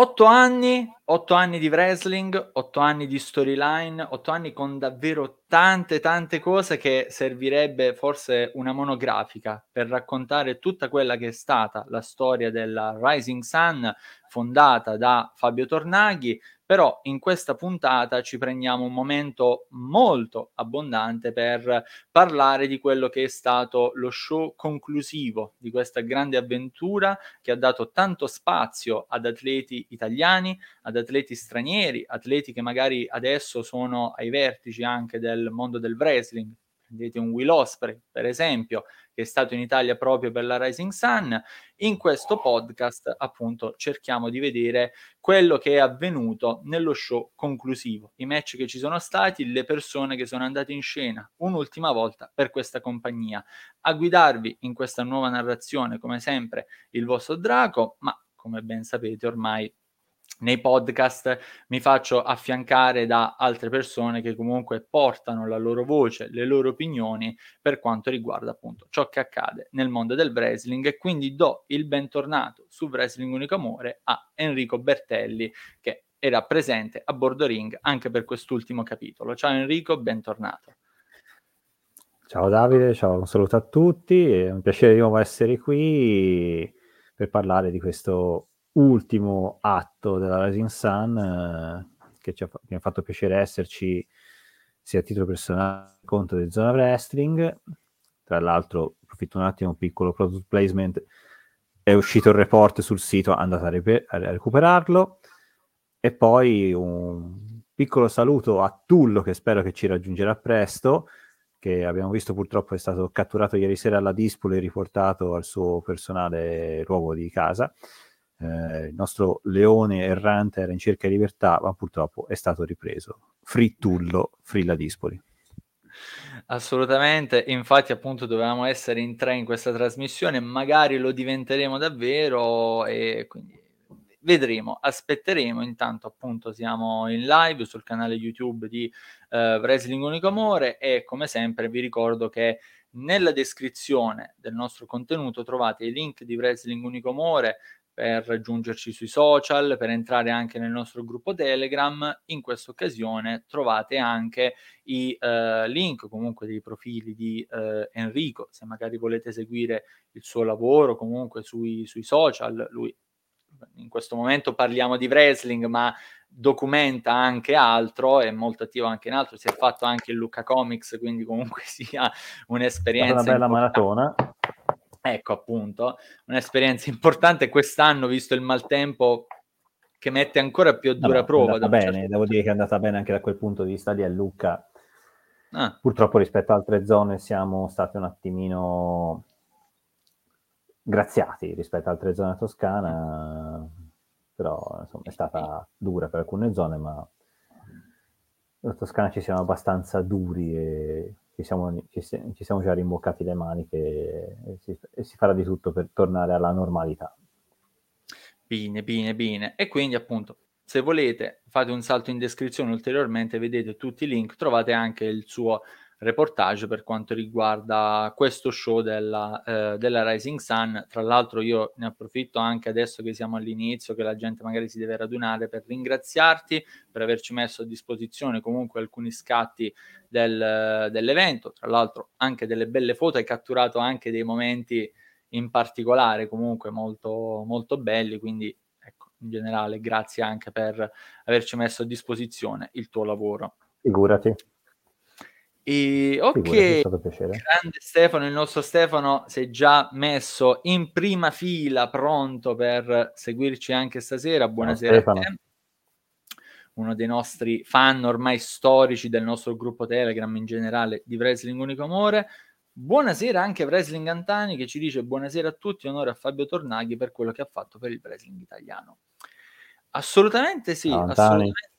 Otto anni, otto anni di wrestling, otto anni di storyline, otto anni con davvero tante tante cose che servirebbe forse una monografica per raccontare tutta quella che è stata la storia della Rising Sun fondata da Fabio Tornaghi, però in questa puntata ci prendiamo un momento molto abbondante per parlare di quello che è stato lo show conclusivo di questa grande avventura che ha dato tanto spazio ad atleti italiani, ad atleti stranieri, atleti che magari adesso sono ai vertici anche del mondo del wrestling, prendete un Will Osprey, per esempio, che è stato in Italia proprio per la Rising Sun. In questo podcast, appunto, cerchiamo di vedere quello che è avvenuto nello show conclusivo, i match che ci sono stati, le persone che sono andate in scena un'ultima volta per questa compagnia. A guidarvi in questa nuova narrazione, come sempre, il vostro Draco, ma come ben sapete ormai nei podcast mi faccio affiancare da altre persone che comunque portano la loro voce, le loro opinioni per quanto riguarda appunto ciò che accade nel mondo del wrestling e quindi do il bentornato su Wrestling Unico Amore a Enrico Bertelli che era presente a bordo ring anche per quest'ultimo capitolo. Ciao Enrico, bentornato. Ciao Davide, ciao, un saluto a tutti, è un piacere di nuovo essere qui per parlare di questo ultimo atto della Rising Sun eh, che ci ha, mi ha fatto piacere esserci sia a titolo personale conto di Zona Wrestling. Tra l'altro, approfitto un attimo, un piccolo product placement. È uscito il report sul sito, andate a, ripe- a recuperarlo. E poi un piccolo saluto a Tullo, che spero che ci raggiungerà presto, che abbiamo visto purtroppo è stato catturato ieri sera alla Dispoli e riportato al suo personale luogo di casa eh, il nostro leone errante era in cerca di libertà, ma purtroppo è stato ripreso. Frittullo, Frilla Dispoli. Assolutamente, infatti appunto dovevamo essere in tre in questa trasmissione, magari lo diventeremo davvero e quindi vedremo, aspetteremo, intanto appunto siamo in live sul canale YouTube di uh, Wrestling Unico Amore e come sempre vi ricordo che nella descrizione del nostro contenuto trovate i link di Wrestling Unico Amore, per raggiungerci sui social, per entrare anche nel nostro gruppo Telegram. In questa occasione trovate anche i eh, link comunque dei profili di eh, Enrico, se magari volete seguire il suo lavoro comunque sui, sui social. Lui in questo momento parliamo di wrestling, ma documenta anche altro, è molto attivo anche in altro, si è fatto anche il Luca Comics, quindi comunque sia un'esperienza. Una bella importante. maratona. Ecco appunto, un'esperienza importante quest'anno, visto il maltempo che mette ancora più a dura no, prova. È bene, certo devo dire che è andata bene anche da quel punto di vista lì a Lucca. Ah. Purtroppo rispetto ad altre zone siamo stati un attimino graziati rispetto ad altre zone toscana, però insomma, è stata dura per alcune zone, ma in Toscana ci siamo abbastanza duri e ci siamo, ci, ci siamo già rimboccati le maniche e si, e si farà di tutto per tornare alla normalità. Bene, bene, bene. E quindi appunto, se volete, fate un salto in descrizione ulteriormente, vedete tutti i link, trovate anche il suo reportage per quanto riguarda questo show della, eh, della, Rising Sun. Tra l'altro io ne approfitto anche adesso che siamo all'inizio, che la gente magari si deve radunare per ringraziarti per averci messo a disposizione comunque alcuni scatti del, dell'evento. Tra l'altro anche delle belle foto, hai catturato anche dei momenti in particolare comunque molto, molto belli, quindi ecco, in generale grazie anche per averci messo a disposizione il tuo lavoro. Figurati. E, ok, grande Stefano, il nostro Stefano si è già messo in prima fila, pronto per seguirci anche stasera. Buonasera te. Uno dei nostri fan ormai storici del nostro gruppo Telegram in generale di Wrestling Unico Amore. Buonasera anche a Wrestling Antani che ci dice buonasera a tutti, onore a Fabio Tornaghi per quello che ha fatto per il wrestling italiano. Assolutamente sì, no, assolutamente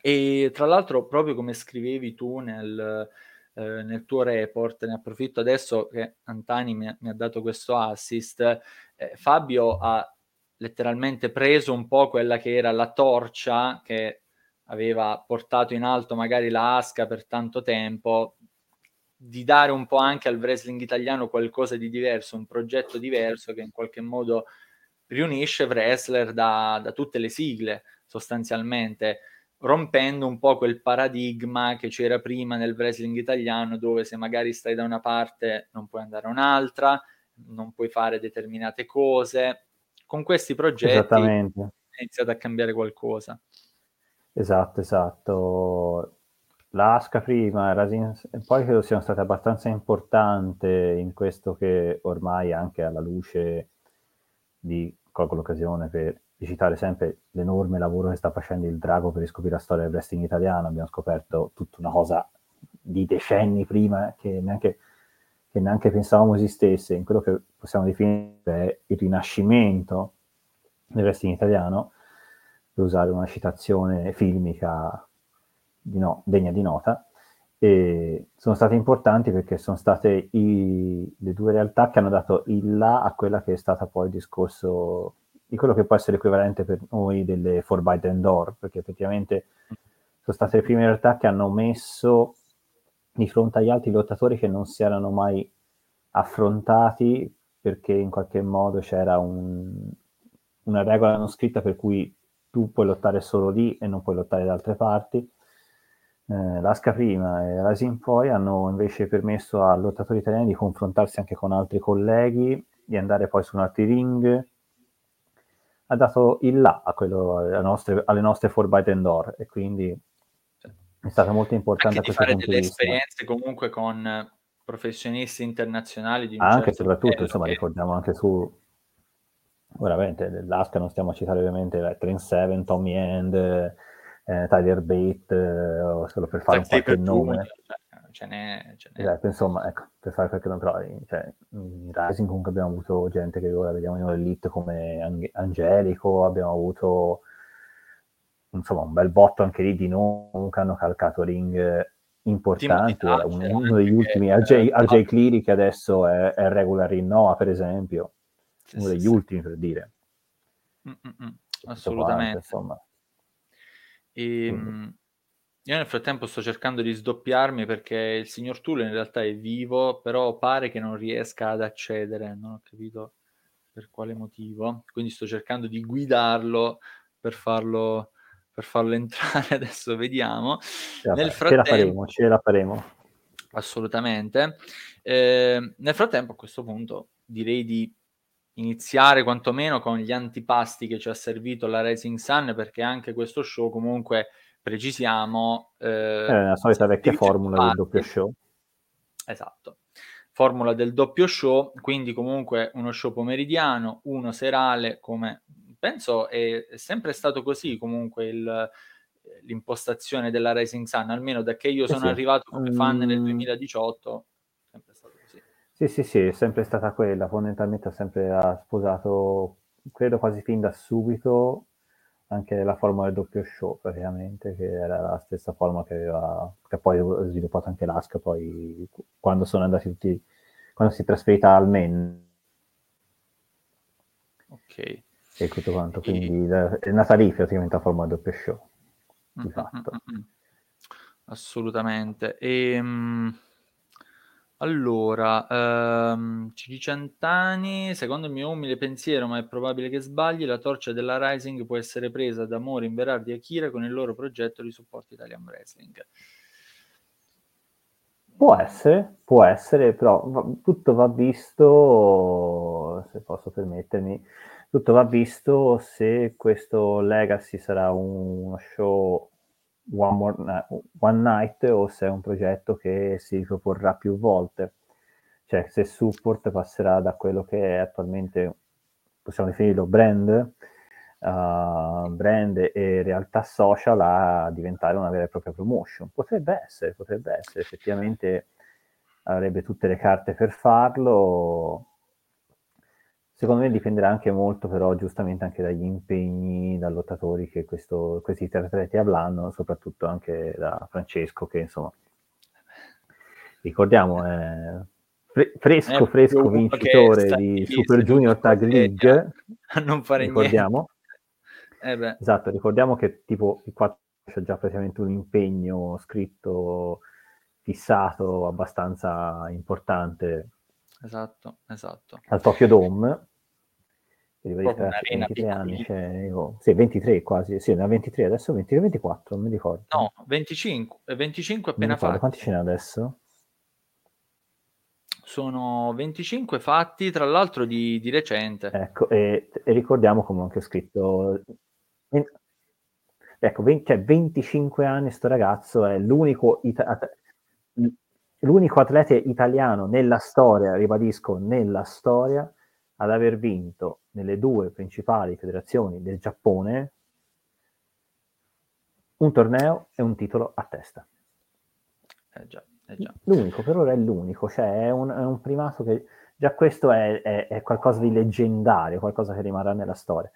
e tra l'altro, proprio come scrivevi tu nel, eh, nel tuo report, ne approfitto adesso che Antani mi, mi ha dato questo assist, eh, Fabio ha letteralmente preso un po' quella che era la torcia che aveva portato in alto magari la Asca per tanto tempo, di dare un po' anche al wrestling italiano qualcosa di diverso, un progetto diverso che in qualche modo riunisce wrestler da, da tutte le sigle sostanzialmente, rompendo un po' quel paradigma che c'era prima nel wrestling italiano dove se magari stai da una parte non puoi andare a un'altra, non puoi fare determinate cose. Con questi progetti è iniziato a cambiare qualcosa. Esatto, esatto. L'Asca prima, Rasin, poi credo siano state abbastanza importanti in questo che ormai anche alla luce di, colgo l'occasione per citare sempre l'enorme lavoro che sta facendo il Drago per riscoprire la storia del wrestling italiano, abbiamo scoperto tutta una cosa di decenni prima che neanche, che neanche pensavamo esistesse, in quello che possiamo definire il rinascimento del wrestling italiano, per usare una citazione filmica di no, degna di nota, e sono state importanti perché sono state i, le due realtà che hanno dato il là a quella che è stata poi il discorso di quello che può essere equivalente per noi delle Forbidden Door, perché effettivamente sono state le prime realtà che hanno messo di fronte agli altri lottatori che non si erano mai affrontati perché in qualche modo c'era un, una regola non scritta per cui tu puoi lottare solo lì e non puoi lottare da altre parti. Eh, L'Asca prima e Rasin poi hanno invece permesso a lottatori italiani di confrontarsi anche con altri colleghi, di andare poi su un altri ring, ha dato il là a quello, alle, nostre, alle nostre Forbidden Door e quindi è stata molto importante anche di vista. fare delle esperienze comunque con professionisti internazionali di un anche certo soprattutto livello, insomma che... ricordiamo anche su veramente l'Asca non stiamo a citare ovviamente Trent Seven, Tommy End eh, Tyler Bate eh, solo per fare Zack un qualche nome cioè, ce n'è, ce n'è. Esatto, insomma, ecco, per fare qualche però cioè, in Rising comunque abbiamo avuto gente che ora vediamo in Elite come Ang- Angelico, abbiamo avuto insomma un bel botto anche lì di nomi che hanno calcato ring importanti, uno, uno degli ultimi, RJ, RJ Cleary che adesso è, è regular in Noah per esempio, sì, uno degli sì. ultimi per dire. Mm-mm, assolutamente. Quanto, insomma. E, ehm, io nel frattempo sto cercando di sdoppiarmi perché il signor Tulle in realtà è vivo, però pare che non riesca ad accedere, non ho capito per quale motivo. Quindi sto cercando di guidarlo per farlo, per farlo entrare. Adesso vediamo. Ce nel frattempo, ce la faremo, ce la faremo. Assolutamente. Eh, nel frattempo, a questo punto, direi di iniziare quantomeno con gli antipasti che ci ha servito la Rising Sun, perché anche questo show comunque precisiamo... Eh, è la solita vecchia formula del doppio show. Esatto. Formula del doppio show, quindi comunque uno show pomeridiano, uno serale, come penso è sempre stato così comunque il, l'impostazione della Rising Sun, almeno da che io sono sì, arrivato come fan mm. nel 2018, sempre stato così. Sì, sì, sì, è sempre stata quella, fondamentalmente ha sempre sposato, credo quasi fin da subito, anche la forma del doppio show praticamente, che era la stessa forma che aveva, che poi sviluppato anche l'ASC, poi quando sono andati tutti, quando si è trasferita al MEN. Ok. E tutto quanto, quindi e... è nata lì praticamente la forma del doppio show, di mm-hmm. fatto. Mm-hmm. Assolutamente. E, um... Allora, ehm, ci dice Antani, secondo il mio umile pensiero, ma è probabile che sbagli, la torcia della Rising può essere presa da Mori, Berardi e Akira con il loro progetto di supporto Italian Wrestling. Può essere, può essere, però va, tutto va visto, se posso permettermi, tutto va visto se questo Legacy sarà uno show One, More, One Night o se è un progetto che si riproporrà più volte. Cioè se support passerà da quello che è attualmente, possiamo definirlo brand, uh, brand e realtà social a diventare una vera e propria promotion. Potrebbe essere, potrebbe essere, effettivamente avrebbe tutte le carte per farlo Secondo me dipenderà anche molto, però, giustamente anche dagli impegni, da lottatori che questo, questi tre atleti avranno, soprattutto anche da Francesco, che insomma, ricordiamo, è fre- fresco, fresco vincitore di Super Junior Tag League. A non fare ricordiamo. niente. Eh esatto, ricordiamo che tipo il 4 c'è già praticamente un impegno scritto, fissato, abbastanza importante esatto, esatto. Al Tokyo Dome Ribadisco, 23 anni, cioè, oh, sì, 23 quasi, sì, ha 23 adesso, 23, 24, non mi ricordo. No, 25, 25 appena fatti. Quanti ce n'è adesso? Sono 25 fatti, tra l'altro di, di recente. Ecco, e, e, ricordiamo come ho anche scritto... Ecco, 20, cioè 25 anni sto ragazzo è l'unico, ita- l'unico atleta italiano nella storia, ribadisco, nella storia, ad aver vinto nelle due principali federazioni del Giappone un torneo e un titolo a testa. Eh già, eh già. L'unico, per ora è l'unico, cioè è un, è un primato che già questo è, è, è, qualcosa di leggendario, qualcosa che rimarrà nella storia.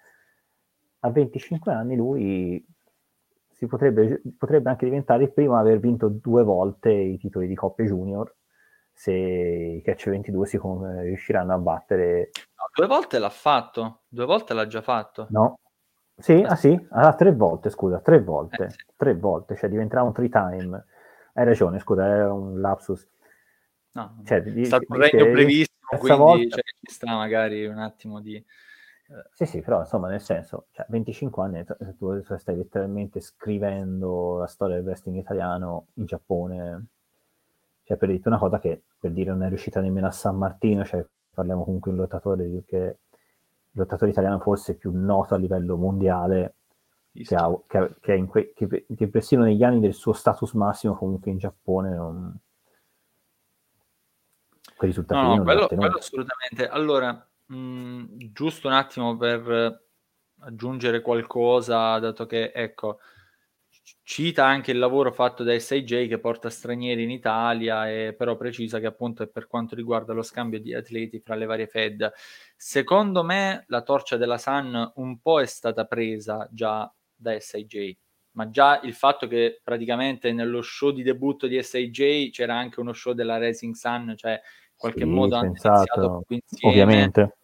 A 25 anni lui si potrebbe, potrebbe anche diventare il primo a aver vinto due volte i titoli di coppia junior se i Catch 22 si riusciranno a battere. No, due volte l'ha fatto, due volte l'ha già fatto. No. Sì, ah sì, ah, tre volte, scusa, tre volte, eh, sì. tre volte, cioè diventerà un three time. Hai ragione, scusa, è un lapsus. No, cioè, è stato un regno brevissimo, quindi volta... cioè, ci sta magari un attimo di... Sì, sì, però insomma, nel senso, cioè, 25 anni, tu stai letteralmente scrivendo la storia del wrestling italiano in Giappone, cioè per dire una cosa che per dire non è riuscita nemmeno a San Martino, cioè parliamo comunque di un lottatore che il lottatore italiano forse più noto a livello mondiale che, ha, che, che, in que, che, che persino negli anni del suo status massimo comunque in Giappone non quei risultati no, no, quello, quello assolutamente. Allora mh, giusto un attimo per aggiungere qualcosa dato che ecco cita anche il lavoro fatto da SIJ che porta stranieri in Italia, e però precisa che appunto è per quanto riguarda lo scambio di atleti fra le varie Fed. Secondo me la torcia della Sun un po' è stata presa già da SIJ, ma già il fatto che praticamente nello show di debutto di SIJ c'era anche uno show della Racing Sun, cioè in qualche sì, modo hanno iniziato insieme. Ovviamente.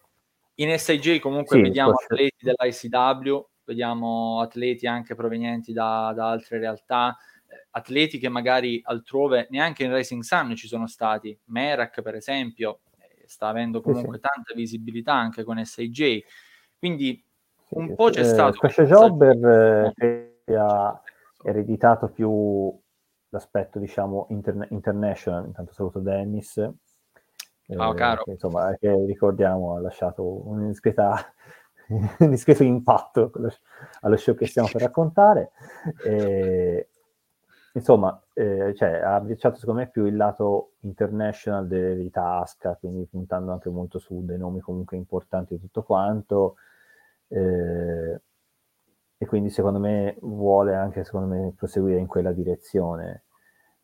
In SIJ comunque sì, vediamo atleti dell'ICW vediamo atleti anche provenienti da, da altre realtà, eh, atleti che magari altrove, neanche in Racing Sun ci sono stati, Merak per esempio, eh, sta avendo comunque sì, sì. tanta visibilità anche con SIJ, quindi un sì, po' c'è eh, stato... Questo Jobber eh, che ha ereditato più l'aspetto diciamo interne- international, intanto saluto Dennis, oh, caro. Che, insomma, che ricordiamo ha lasciato un'indiscreta un discreto impatto allo show che stiamo per raccontare. E, insomma, eh, cioè, ha abbracciato secondo me più il lato international di Tasca, quindi puntando anche molto su dei nomi comunque importanti e tutto quanto. Eh, e quindi secondo me vuole anche secondo me, proseguire in quella direzione.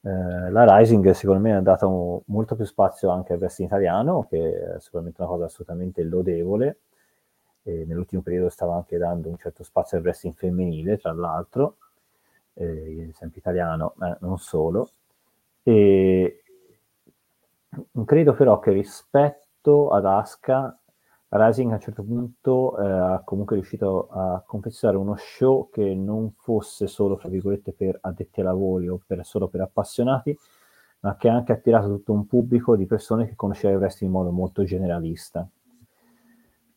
Eh, la Rising secondo me ha dato molto più spazio anche al wrestling italiano, che è sicuramente una cosa assolutamente lodevole eh, nell'ultimo periodo stava anche dando un certo spazio al wrestling femminile, tra l'altro, eh, sempre italiano, ma non solo. E credo però che rispetto ad Asuka, Rising a un certo punto eh, ha comunque riuscito a confezionare uno show che non fosse solo, fra virgolette, per addetti ai lavori o per, solo per appassionati, ma che ha anche attirato tutto un pubblico di persone che conosceva il wrestling in modo molto generalista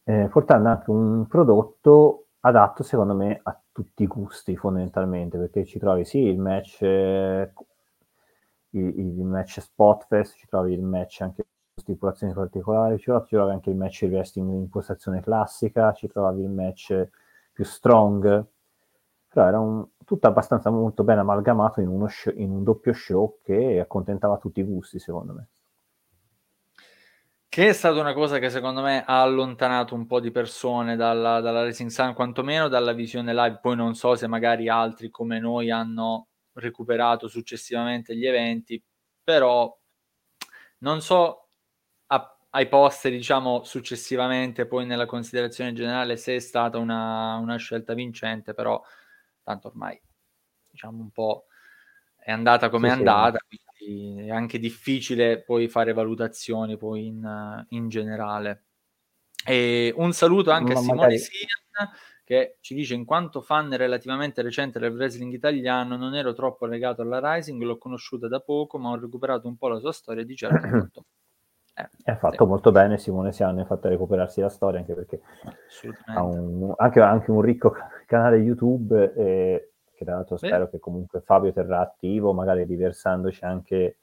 eh, portando anche un prodotto adatto secondo me a tutti i gusti fondamentalmente perché ci trovi sì il match eh, il, il, match Spotfest ci trovi il match anche stipulazioni particolari ci trovi, ci trovi anche il match wrestling in impostazione classica ci trovi il match più strong. Però era un, tutto abbastanza molto ben amalgamato in, show, in un doppio show che accontentava tutti i gusti secondo me che è stata una cosa che secondo me ha allontanato un po' di persone dalla, dalla Racing Sun, quantomeno dalla visione live. Poi non so se magari altri come noi hanno recuperato successivamente gli eventi, però non so a, ai poster, diciamo, successivamente, poi nella considerazione generale, se è stata una, una scelta vincente, però tanto ormai, diciamo, un po' è andata come sì, è andata, sì è anche difficile poi fare valutazioni poi in, in generale. E un saluto anche Ma a Simone magari... Sian che ci dice in quanto fan relativamente recente del wrestling italiano non ero troppo legato alla Rising, l'ho conosciuta da poco ma ho recuperato un po' la sua storia di certo molto. Eh, è fatto sì. molto bene Simone Siano, ha fatto recuperarsi la storia anche perché ha un, anche, anche, un ricco canale YouTube e che tra l'altro spero che comunque Fabio terrà attivo, magari diversandoci anche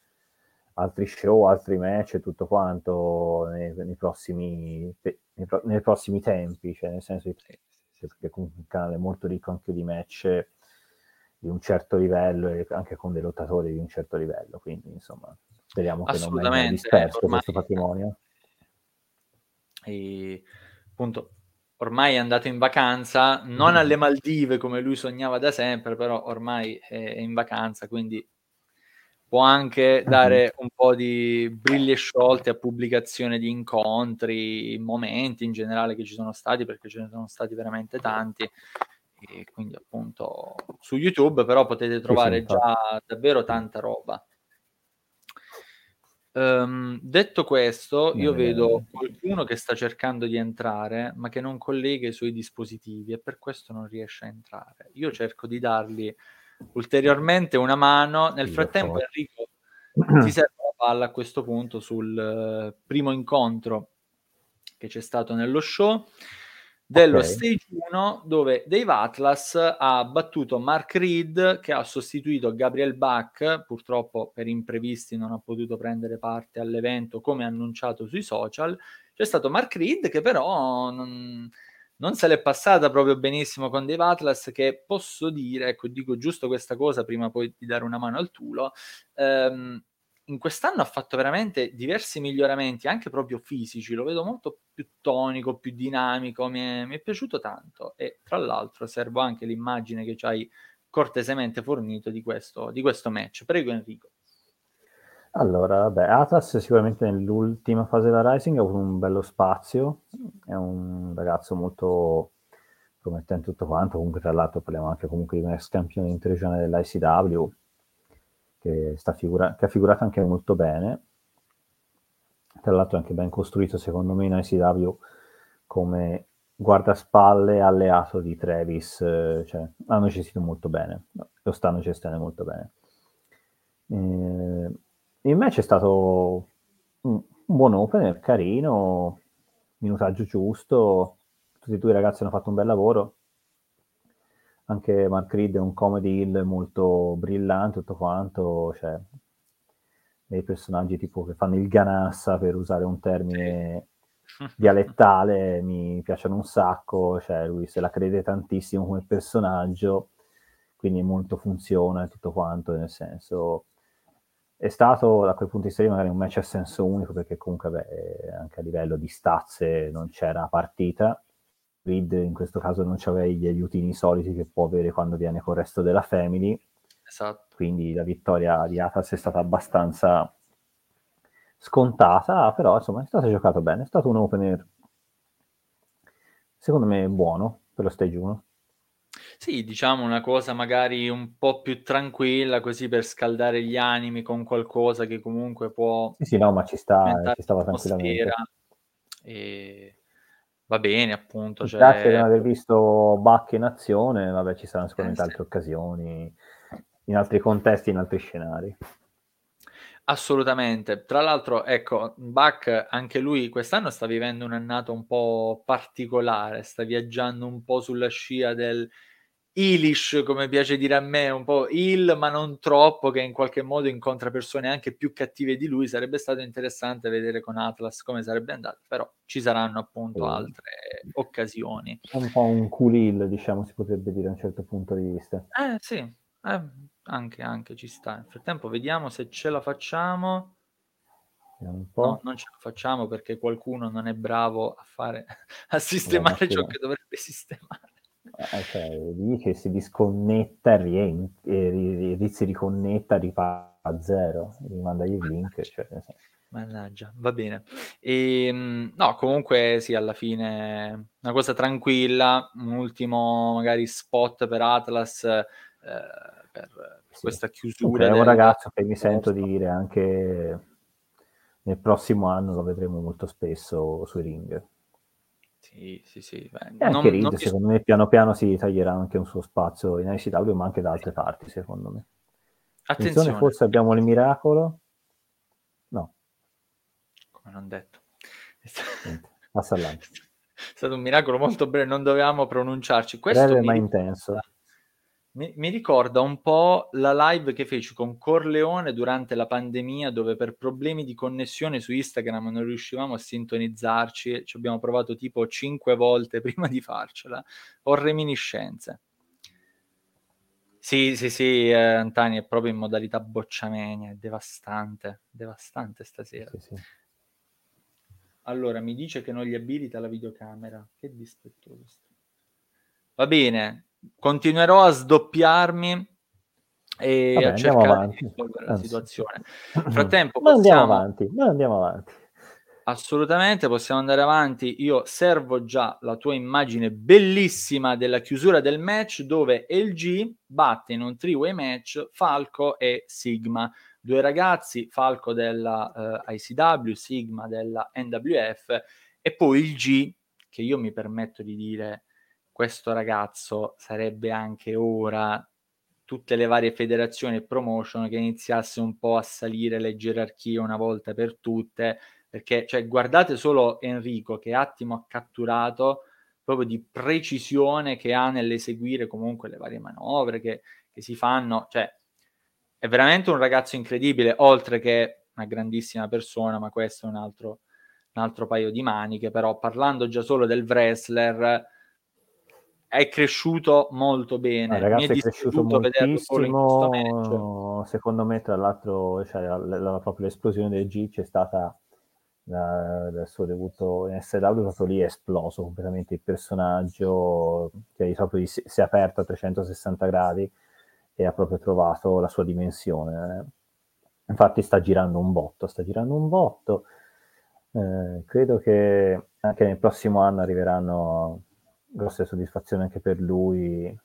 altri show, altri match e tutto quanto nei, nei, prossimi, nei, nei, prossimi, tempi, cioè nel senso che perché comunque un canale molto ricco anche di match di un certo livello e anche con dei lottatori di un certo livello, quindi insomma speriamo che non venga disperso ormai, questo patrimonio. E, appunto, ormai è andato in vacanza, non alle Maldive come lui sognava da sempre, però ormai è in vacanza, quindi può anche dare un po' di briglie sciolte a pubblicazione di incontri, momenti in generale che ci sono stati, perché ce ne sono stati veramente tanti. E quindi appunto su YouTube però potete trovare già davvero tanta roba. Um, detto questo, io vedo qualcuno che sta cercando di entrare, ma che non collega i suoi dispositivi e per questo non riesce a entrare. Io cerco di dargli ulteriormente una mano. Nel frattempo, Enrico, ti serve la palla a questo punto sul uh, primo incontro che c'è stato nello show dello okay. stage 1 dove Dave Atlas ha battuto Mark Reed che ha sostituito Gabriel Bach purtroppo per imprevisti non ha potuto prendere parte all'evento come annunciato sui social c'è stato Mark Reed che però non, non se l'è passata proprio benissimo con Dave Atlas che posso dire, ecco dico giusto questa cosa prima poi di dare una mano al Tulo ehm, in quest'anno ha fatto veramente diversi miglioramenti, anche proprio fisici, lo vedo molto più tonico, più dinamico, mi è, mi è piaciuto tanto e tra l'altro servo anche l'immagine che ci hai cortesemente fornito di questo, di questo match. Prego Enrico. Allora, vabbè, Atlas sicuramente nell'ultima fase della Rising ha avuto un bello spazio, è un ragazzo molto promettente tutto quanto, comunque tra l'altro parliamo anche comunque di un ex campione interregionale dell'ICW, che, figura- che ha figurato anche molto bene. Tra l'altro anche ben costruito secondo me in ICW come guardaspalle alleato di Travis, eh, cioè hanno gestito molto bene, lo stanno gestendo molto bene. Eh, il match è stato un buon opener, carino, minutaggio giusto, tutti e due i ragazzi hanno fatto un bel lavoro anche Mark Reed è un comedy hill molto brillante, tutto quanto, cioè dei personaggi tipo che fanno il ganassa per usare un termine dialettale mi piacciono un sacco, cioè lui se la crede tantissimo come personaggio, quindi molto funziona e tutto quanto, nel senso è stato da quel punto di vista magari un match a senso unico perché comunque beh, anche a livello di stazze non c'era partita Reed in questo caso non c'aveva gli aiutini soliti che può avere quando viene con il resto della family. Esatto. Quindi la vittoria di Atas è stata abbastanza scontata, però insomma è stato giocato bene, è stato un opener secondo me buono per lo stage 1. Sì, diciamo una cosa magari un po' più tranquilla, così per scaldare gli animi con qualcosa che comunque può... Sì, sì, no, ma ci, sta, ci stava tranquillamente. E va bene, appunto. Cioè... Grazie di non aver visto Bach in azione, vabbè, ci saranno sicuramente eh, altre sì. occasioni, in altri contesti, in altri scenari. Assolutamente. Tra l'altro, ecco, Bach anche lui quest'anno sta vivendo un'annata un po' particolare, sta viaggiando un po' sulla scia del Ilish, come piace dire a me, un po' il, ma non troppo, che in qualche modo incontra persone anche più cattive di lui. Sarebbe stato interessante vedere con Atlas come sarebbe andato, però ci saranno appunto altre occasioni. Un po' un cool diciamo, si potrebbe dire a un certo punto di vista. Eh sì, eh, anche, anche ci sta. Nel frattempo vediamo se ce la facciamo. No, non ce la facciamo perché qualcuno non è bravo a fare a sistemare ciò che dovrebbe sistemare. Eh, cioè, lì che si disconnetta e, e, e si riconnetta, ripara a zero, rimanda il link. Cioè, Mannaggia, va bene. E, ehm, no, comunque sì, alla fine una cosa tranquilla, un ultimo magari spot per Atlas eh, per, sì. questa chiusura. È un ragazzo che mi sento di dire anche nel prossimo anno lo vedremo molto spesso sui ring. Sì, sì, sì. Beh, e anche Reed, secondo me, piano piano si taglierà anche un suo spazio in ICW, ma anche da altre parti, secondo me. Attenzione, Attenzione forse abbiamo il miracolo. No. ma non detto. Passa là. È stato un miracolo molto breve, non dovevamo pronunciarci. Questo Breve mi ma intenso. Mi, mi ricorda un po' la live che feci con Corleone durante la pandemia, dove per problemi di connessione su Instagram non riuscivamo a sintonizzarci. Ci abbiamo provato tipo cinque volte prima di farcela. Ho reminiscenze. Sì, sì, sì, eh, Antani è proprio in modalità bocciamenia, è devastante, devastante stasera. Sì, sì. Allora, mi dice che non gli abilita la videocamera. Che dispettoso. Va bene, continuerò a sdoppiarmi e Vabbè, a cercare di avanti. risolvere la situazione. Nel frattempo Ma andiamo possiamo avanti, ma andiamo avanti. assolutamente possiamo andare avanti. Io servo già la tua immagine bellissima della chiusura del match dove LG batte in un three-way match Falco e Sigma, due ragazzi, Falco della eh, ICW, Sigma della NWF e poi il G che io mi permetto di dire questo ragazzo sarebbe anche ora tutte le varie federazioni e promotion che iniziasse un po' a salire le gerarchie una volta per tutte perché cioè, guardate solo Enrico che attimo ha catturato proprio di precisione che ha nell'eseguire comunque le varie manovre che, che si fanno, cioè è veramente un ragazzo incredibile, oltre che una grandissima persona, ma questo è un altro, un altro paio di maniche, però parlando già solo del wrestler è cresciuto molto bene, Il ragazzo mi è è cresciuto moltissimo, secondo me tra l'altro cioè, la, la- proprio l'esplosione del G c'è stata da- dal suo debutto in SW, proprio lì è esploso completamente il personaggio, che proprio si, si è aperto a 360 gradi e ha proprio trovato la sua dimensione. Infatti sta girando un botto, sta girando un botto. Eh, credo che anche nel prossimo anno arriveranno grosse soddisfazioni anche per lui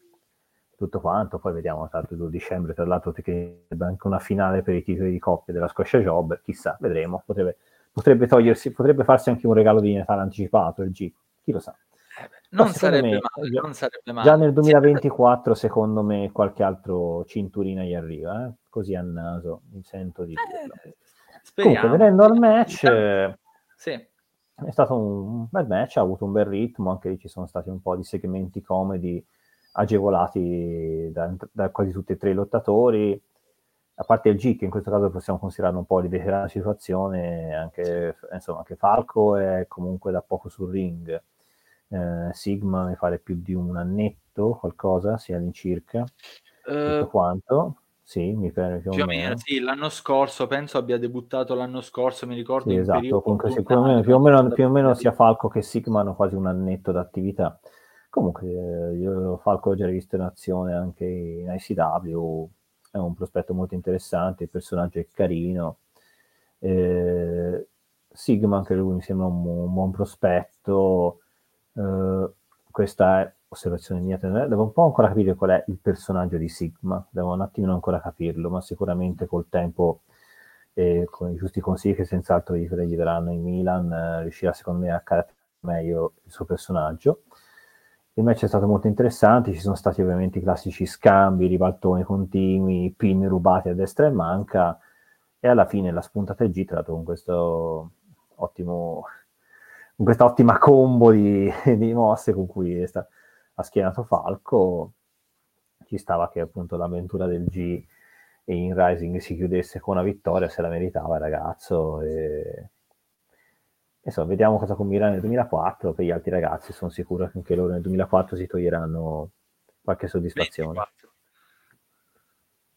tutto quanto, poi vediamo tanto il 2 dicembre, tra l'altro che anche una finale per i titoli di coppia della Scotia Job, chissà, vedremo, potrebbe, potrebbe togliersi, potrebbe farsi anche un regalo di Natale anticipato il G, chi lo sa. Eh beh, non, sarebbe me, male, già- non sarebbe male. Già nel Sì, 2024 secondo me qualche altro cinturina gli arriva, eh? così a naso, mi sento di eh, speriamo. Comunque, venendo al match, Sì. È stato un bel match, ha avuto un bel ritmo, anche lì ci sono stati un po' di segmenti comedy agevolati da, da quasi tutti e tre i lottatori, a parte il G che in questo caso possiamo considerare un po' di veterana situazione, anche, insomma, anche Falco è comunque da poco sul ring, eh, Sigma mi pare più di un annetto, qualcosa, sia all'incirca, Eh, tutto quanto, sì, mi pare più o più o meno. meno, sì, l'anno scorso, penso abbia debuttato l'anno scorso, mi ricordo Sì, esatto, comunque sì, più o meno, più o meno- più o meno sia Falco che Sigma hanno quasi un annetto d'attività. Comunque, eh, io Falco l'ho già rivisto in azione anche in ICW, è un prospetto molto interessante, il personaggio è carino. Eh, Sigma anche lui mi sembra un, un buon prospetto. Eh, questa è osservazione mia, devo un po' ancora capire qual è il personaggio di Sigma, devo un attimino ancora capirlo, ma sicuramente col tempo e con i giusti consigli che senz'altro gli, gli daranno in Milan, eh, riuscirà secondo me a caratterizzare meglio il suo personaggio. Il match è stato molto interessante, ci sono stati ovviamente i classici scambi, ribaltoni continui, pin rubati a destra e manca, e alla fine la spuntata è G tra l'altro con questo ottimo con questa ottima combo di, di mosse con cui è sta- ha schienato Falco ci stava che appunto l'avventura del G in Rising si chiudesse con una vittoria se la meritava il ragazzo e insomma vediamo cosa combina nel 2004 per gli altri ragazzi sono sicuro che anche loro nel 2004 si toglieranno qualche soddisfazione 24.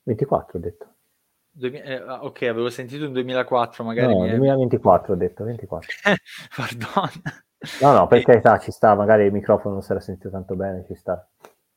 24 ho detto Duemi- eh, ah, ok, avevo sentito un 2004, magari no mi è... 2024 ho detto 24 Pardon. No no per E- carità ci sta magari il microfono non si era sentito tanto bene ci sta.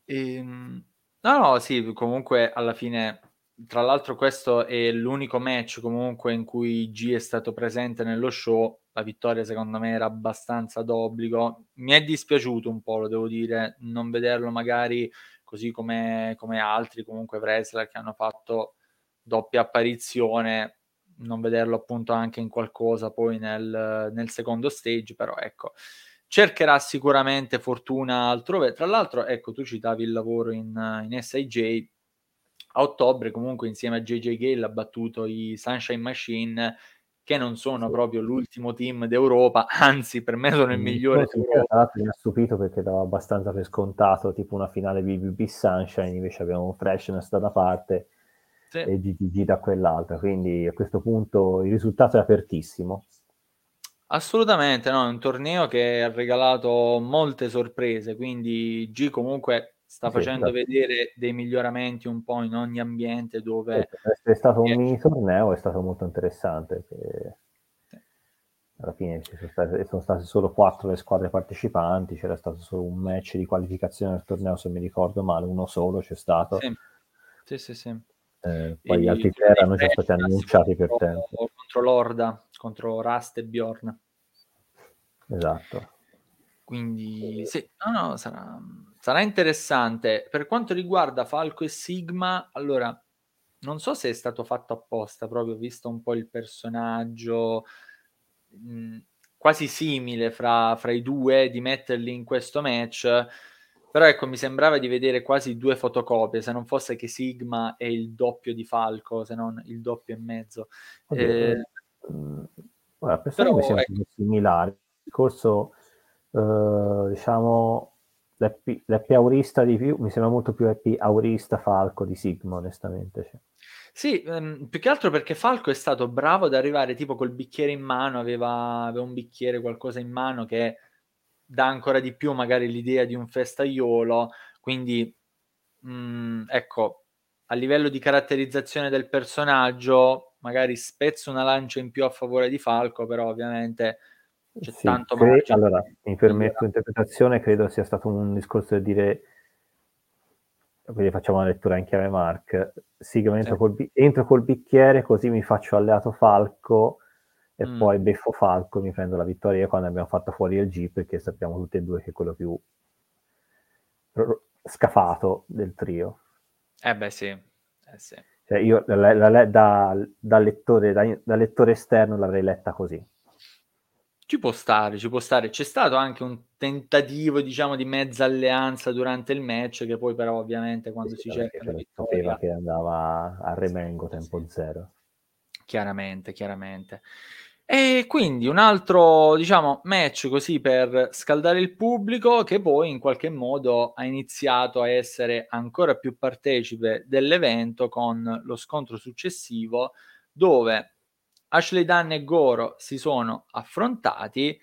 Ehm, no, no, sì, comunque alla fine, tra l'altro questo è l'unico match comunque in cui G è stato presente nello show, la vittoria secondo me era abbastanza d'obbligo, mi è dispiaciuto un po', lo devo dire, non vederlo magari così come, come altri comunque wrestler che hanno fatto doppia apparizione, non vederlo appunto anche in qualcosa poi nel, nel secondo stage, però ecco, cercherà sicuramente fortuna altrove. Tra l'altro, ecco, tu citavi il lavoro in, in SIJ. A ottobre, comunque, insieme a JJ Gale ha battuto i Sunshine Machine, che non sono proprio l'ultimo team d'Europa, anzi per me sono il migliore sì, d'Europa. Mi ha stupito perché dava abbastanza per scontato, tipo una finale BBB Sunshine, invece abbiamo Freshness da una parte sì. e GTG da quell'altra, quindi a questo punto il risultato è apertissimo. Assolutamente, no, è un torneo che ha regalato molte sorprese, quindi G comunque sta sì, facendo esatto. vedere dei miglioramenti un po' in ogni ambiente dove... È stato un mini torneo, è stato molto interessante. Che... Alla fine sono state, sono state solo quattro le squadre partecipanti, c'era stato solo un match di qualificazione del torneo, se mi ricordo male, uno solo c'è stato. Sì, sì, sì. sì. Eh, poi gli altri tre erano già stati annunciati per tempo. Contro Lorda, contro Rust e Bjorn. Esatto. Quindi sì, no, no, sarà, sarà interessante. Per quanto riguarda Falco e Sigma, allora non so se è stato fatto apposta, proprio visto un po' il personaggio mh, mhmm, quasi simile fra, fra, i due, di metterli in questo match. Però ecco, mi sembrava di vedere quasi due fotocopie, se non fosse che Sigma è il doppio di Falco, se non il doppio e mezzo. Oddio, eh, guarda, però, mi sembrano ecco, similari. Il discorso eh, diciamo, l'happy, l'happy aurista di più, mi sembra molto più happy aurista Falco di Sigma, onestamente. Cioè. Sì, ehm, più che altro perché Falco è stato bravo ad arrivare tipo col bicchiere in mano, aveva, aveva un bicchiere, qualcosa in mano che dà ancora di più magari l'idea di un festaiolo, quindi mh, mm, ecco, a livello di caratterizzazione del personaggio, magari spezzo una lancia in più a favore di Falco, però ovviamente c'è sì, tanto cre- Allora, mi permetto interpretazione, credo sia stato un discorso di dire quindi facciamo una lettura in chiave Mark. Sì, entro, col, entro col bicchiere così mi faccio alleato Falco e mm. poi beffo Falco mi prendo la vittoria quando abbiamo fatto fuori il G perché sappiamo tutti e due che è quello più scafato del trio. Eh beh sì, eh sì. Cioè io la, la, la, da, da, lettore, da, da lettore esterno l'avrei letta così. Ci può stare, ci può stare. C'è stato anche un tentativo, diciamo, di mezza alleanza durante il match, che poi però ovviamente quando sì, si cerca la vittoria... che andava a remengo tempo sì. zero. Chiaramente, chiaramente. E quindi un altro, diciamo, match così per scaldare il pubblico che poi in qualche modo ha iniziato a essere ancora più partecipe dell'evento con lo scontro successivo dove Ashley Dunn e Goro si sono affrontati,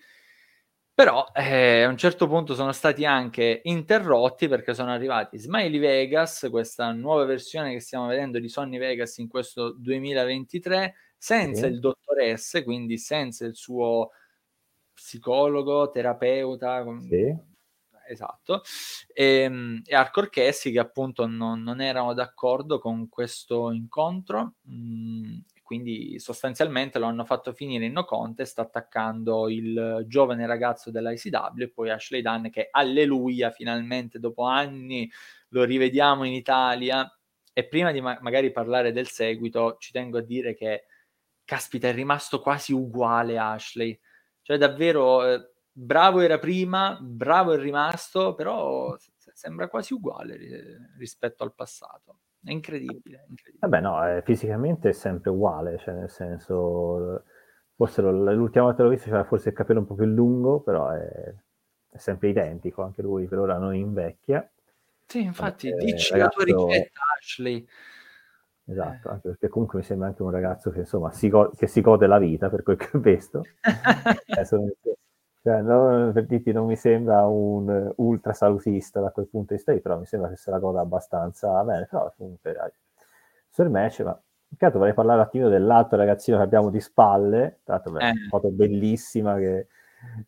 però eh, a un certo punto sono stati anche interrotti perché sono arrivati Smiley Vegas, questa nuova versione che stiamo vedendo di Sonny Vegas in questo 2023, senza sì. il dottoresse, quindi senza il suo psicologo, terapeuta. Sì. Esatto, e, ehm, e Hardcore Cassie che appunto non, non, erano d'accordo con questo incontro mh, quindi sostanzialmente lo hanno fatto finire in no contest attaccando il giovane ragazzo dell'ICW e poi Ashley Dunn che alleluia finalmente dopo anni lo rivediamo in Italia e prima di ma- magari parlare del seguito ci tengo a dire che caspita è rimasto quasi uguale Ashley cioè davvero eh, bravo era prima bravo è rimasto però sembra quasi uguale eh, rispetto al passato è incredibile. incredibile. Vabbè, no, eh, fisicamente è sempre uguale, cioè nel senso, forse lo, l'ultima volta l'ho visto c'era forse il capello un po' più lungo, però è, è sempre identico, anche lui per ora non invecchia. Sì, infatti, Vabbè, dici ragazzo... la tua ricetta, Ashley. Esatto, anche perché comunque mi sembra anche un ragazzo che insomma si, go- che si gode la vita per quel che ho visto. eh, sono, cioè, no, per dirti, non mi sembra un ultra salutista da quel punto di vista lì, però mi sembra che se la goda abbastanza bene. Però comunque, dai, sul match, ma intanto vorrei parlare un attimo dell'altro ragazzino che abbiamo di spalle, tra l'altro eh. una foto bellissima che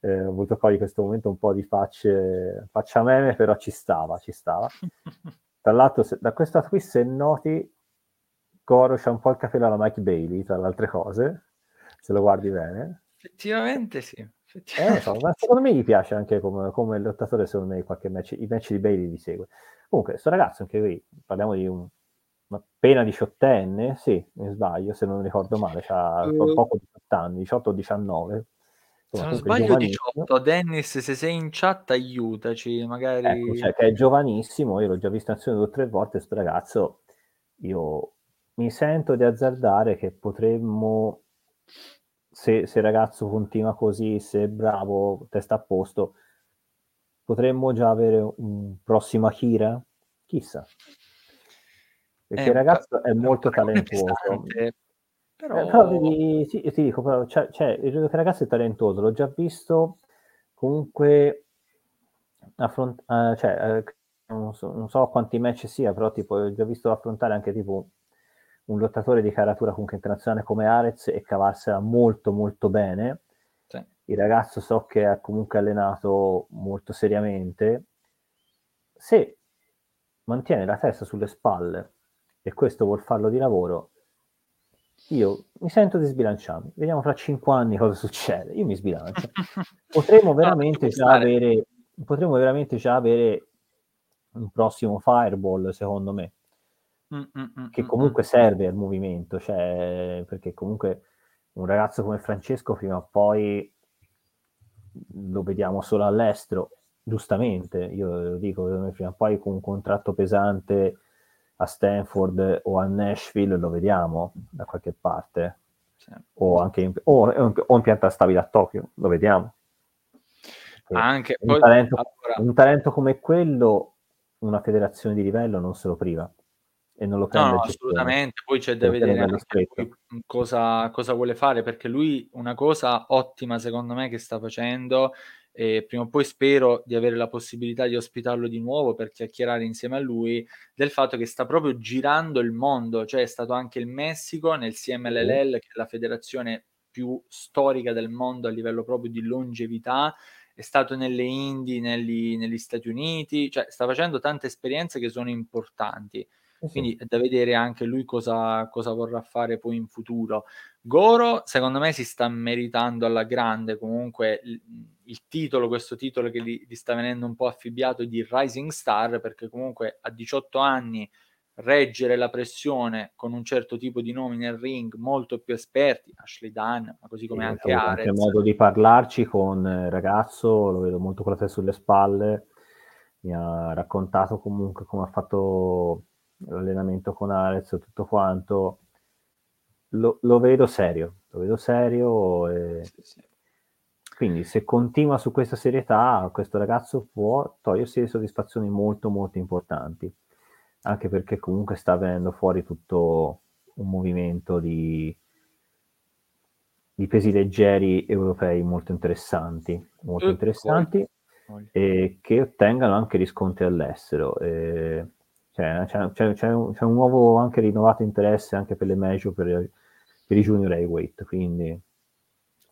eh, ho voluto cogliere questo momento un po' di facce, faccia meme, però ci stava, ci stava. Tra l'altro, se, da questo qui, se noti, Goro c'ha un po' il capello alla Mike Bailey, tra le altre cose, se lo guardi bene. Effettivamente sì. Eh, so, ma secondo me gli piace anche come, come lottatore, secondo me qualche match, i match di Bailey li segue. Comunque, questo ragazzo, anche qui, parliamo di un appena diciottenne, sì, mi sbaglio, se non ricordo male, ha uh, poco 18 anni, 18 o 19. Se non sbaglio 18, Dennis, se sei in chat aiutaci, magari... Ecco, cioè, che è giovanissimo, io l'ho già visto in azione due o tre volte, questo ragazzo, io mi sento di azzardare che potremmo se, se il ragazzo continua così, se è bravo, testa a posto, potremmo già avere un prossimo Akira? Chissà. Perché eh, il ragazzo è molto talentuoso. Però... Eh, però vedi, sì, ti dico, però, cioè, cioè, il ragazzo è talentuoso, l'ho già visto comunque affront- uh, cioè, uh, non, so, non, so, quanti match sia, però tipo, ho già visto affrontare anche tipo un lottatore di caratura comunque internazionale come Arez e cavarsela molto molto bene. Sì. Il ragazzo so che ha comunque allenato molto seriamente. Se mantiene la testa sulle spalle e questo vuol farlo di lavoro, io mi sento di sbilanciarmi. Vediamo fra cinque anni cosa succede. Io mi sbilancio. Potremmo veramente no, già avere potremmo veramente già avere un prossimo fireball, secondo me. Mm, mm, mm, che comunque serve al movimento, cioè, perché comunque un ragazzo come Francesco prima o poi lo vediamo solo all'estero, giustamente, io lo dico, prima o poi con un contratto pesante a Stanford o a Nashville lo vediamo da qualche parte, sì. o anche in, o, o in pianta stabile a Tokyo, lo vediamo. Anche, un, poi, talento, allora... un talento come quello una federazione di livello non se lo priva e non lo prende no, no assolutamente. Poi c'è da vedere cosa, cosa, vuole fare perché lui una cosa ottima secondo me che sta facendo e prima o poi spero di avere la possibilità di ospitarlo di nuovo per chiacchierare insieme a lui del fatto che sta proprio girando il mondo. Cioè è stato anche il Messico nel CMLL che è la federazione più storica del mondo a livello proprio di longevità. È stato nelle Indie, negli, negli Stati Uniti, cioè sta facendo tante esperienze che sono importanti. Quindi è da vedere anche lui cosa, cosa, vorrà fare poi in futuro. Goro, secondo me, si sta meritando alla grande comunque il, il titolo, questo titolo che gli, gli, sta venendo un po' affibbiato di Rising Star, perché comunque a 18 anni reggere la pressione con un certo tipo di nomi nel ring molto più esperti, Ashley Dunn, ma così come sì, anche Arez. Anche modo di parlarci con il ragazzo, lo vedo molto con la testa sulle spalle, mi ha raccontato comunque come ha fatto l'allenamento con e tutto quanto. Lo, lo, vedo serio, lo vedo serio e... sì, sì. quindi se continua su questa serietà questo ragazzo può togliersi delle soddisfazioni molto molto importanti anche perché comunque sta venendo fuori tutto un movimento di, di pesi leggeri europei molto interessanti, molto uh, interessanti e che ottengano anche riscontri all'estero. E, cioè, c'è, c'è, c'è, un, c'è, un, nuovo anche rinnovato interesse anche per le major per, per i junior heavyweight, quindi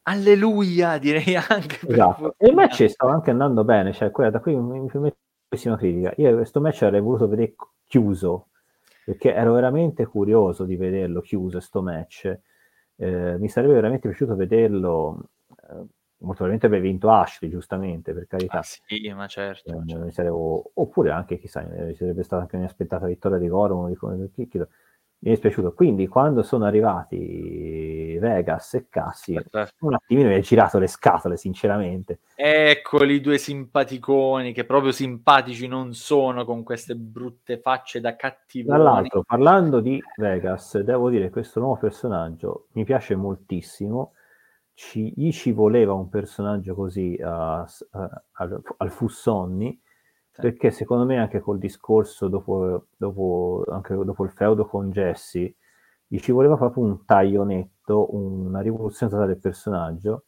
alleluia direi anche esatto. e il match stava anche andando bene cioè quella da qui mi permette una critica io questo match avrei voluto vedere chiuso, perché ero veramente curioso di vederlo chiuso, sto match. Eh, mi sarebbe veramente piaciuto vederlo, eh, molto probabilmente avrebbe vinto Ashley, giustamente, per carità. Ah, sì, ma certo. Eh, certo. Sarevo, oppure anche, chissà, ci sarebbe stata anche un'aspettata vittoria di Goro, uno di, chi, chi, mi è dispiaciuto. Quindi quando sono arrivati Vegas e Cassi, un attimino mi ha girato le scatole, sinceramente. Eccoli due simpaticoni che proprio simpatici non sono con queste brutte facce da cattivo. Tra l'altro, parlando di Vegas, devo dire che questo nuovo personaggio mi piace moltissimo. Ci, gli ci voleva un personaggio così uh, uh, al, al Fussonni perché secondo me anche col discorso dopo, dopo, anche dopo il feudo con Jesse gli ci voleva proprio un taglio netto, una rivoluzione totale del personaggio,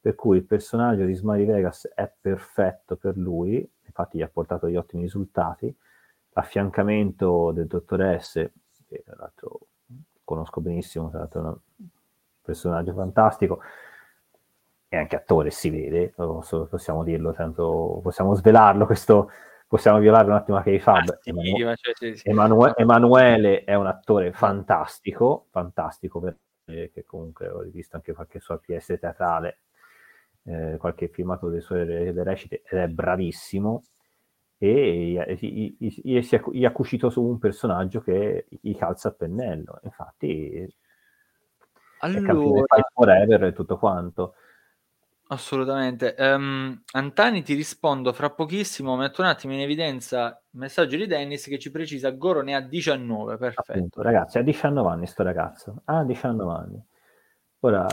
per cui il personaggio di Smiley Vegas è perfetto per lui, infatti gli ha portato degli ottimi risultati, l'affiancamento del dottor S, che tra l'altro conosco benissimo, tra l'altro è un personaggio fantastico, e anche attore si vede, possiamo dirlo, tanto possiamo svelarlo questo, possiamo violare un attimo anche i fab. Ah, sì, Emanu- cioè, sì, sì. Emanu- Emanuele è un attore fantastico, fantastico perché comunque ho rivisto anche qualche sua PS teatrale, eh, qualche filmato delle sue delle recite ed è bravissimo e gli, gli, gli, ha cucito su un personaggio che gli calza a pennello. Infatti, allora... è forever e tutto quanto. Assolutamente. Ehm, Antani ti rispondo fra pochissimo, metto un attimo in evidenza il messaggio di Dennis che ci precisa Goro ne ha 19, perfetto. Appunto, ragazzi, ha 19 anni sto ragazzo, ha 19 anni. Ora,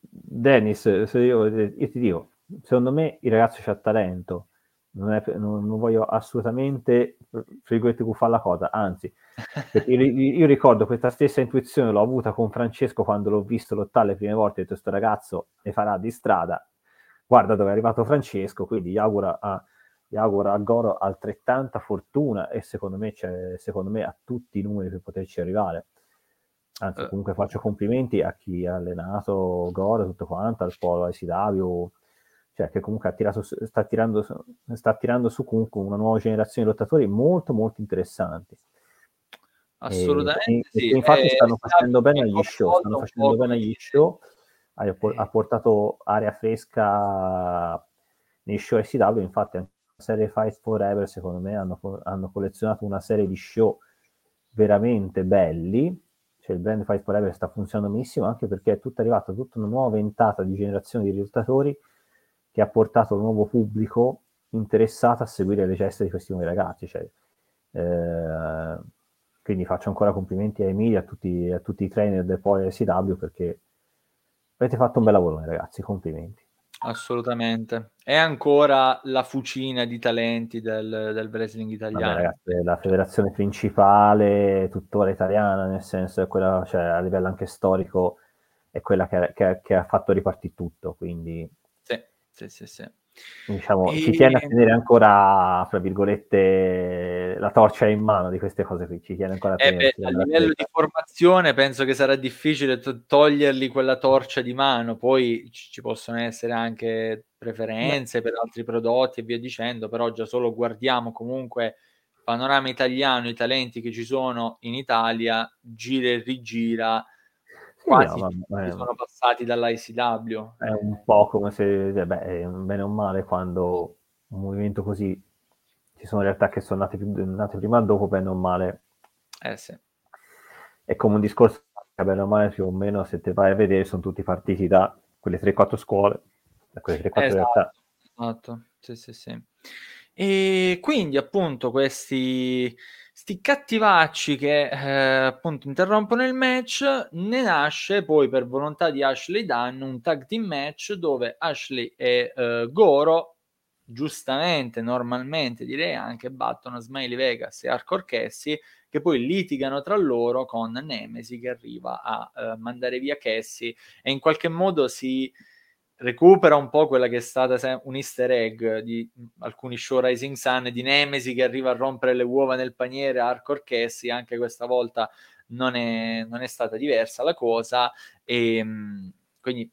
Dennis, io, io, ti dico, secondo me il ragazzo c'ha talento, non, è, non, non voglio assolutamente, frigoletti fa la cosa, anzi, io, io, ricordo questa stessa intuizione l'ho avuta con Francesco quando l'ho visto lottare le prime volte, ho detto questo ragazzo ne farà di strada, guarda dove è arrivato Francesco, quindi gli auguro a, gli auguro a Goro altrettanta fortuna e secondo me, secondo me ha tutti i numeri per poterci arrivare. Anzi eh. comunque faccio complimenti a chi ha allenato Gore tutto quanto, al polo ICW, cioè che comunque tirato, sta, tirando, sta tirando su comunque una nuova generazione di lottatori molto molto interessanti. Assolutamente e, sì. E infatti eh, stanno facendo bene agli show, stanno facendo bene agli show, ha, ha portato aria fresca nei show ICW, infatti anche la serie Fight Forever secondo me hanno, hanno collezionato una serie di show veramente belli cioè il brand Fight Forever sta funzionando benissimo anche perché è tutta arrivata tutta una nuova ventata di generazione di risultatori che ha portato un nuovo pubblico interessato a seguire le gesta di questi nuovi ragazzi. Cioè, eh, quindi faccio ancora complimenti a Emilia, a tutti, a tutti i trainer del Poli SW perché avete fatto un bel lavoro ragazzi, complimenti. Assolutamente. È ancora la fucina di talenti del, del wrestling italiano. Vabbè, ragazzi, la federazione principale, tuttora italiana, nel senso è quella, cioè, a livello anche storico, è quella che, che, che ha fatto ripartire tutto. Quindi, sì, sì, sì. Diciamo, e... ci tiene a tenere ancora, fra virgolette, la torcia in mano di queste cose qui. Ci tiene ancora a, eh beh, a livello di formazione penso che sarà difficile to- togliergli quella torcia di mano. Poi ci possono essere anche preferenze per altri prodotti e via dicendo, però già solo guardiamo comunque panorama italiano, i talenti che ci sono in Italia, gira e rigira quasi no, vabbè, sono passati dall'ICW. È un po' come se, eh, beh, bene o male, quando un movimento così ci sono realtà che sono nate, nate prima o dopo, bene o male. Eh sì. È come un discorso che bene o male più o meno se te vai a vedere sono tutti partiti da quelle 3-4 scuole, da quelle 3-4 esatto, realtà. Esatto, sì sì sì. E quindi appunto questi sti cattivacci che eh, appunto interrompono il match, ne nasce poi per volontà di Ashley Dunn un tag team match dove Ashley e eh, Goro giustamente, normalmente direi anche battono Smiley Vegas e Hardcore Cassie che poi litigano tra loro con Nemesi che arriva a eh, mandare via Cassie e in qualche modo si recupera un po' quella che è stata un easter egg di alcuni show Rising Sun di Nemesi che arriva a rompere le uova nel paniere a Hardcore Cassie, anche questa volta non è, non è stata diversa la cosa. E ehm, quindi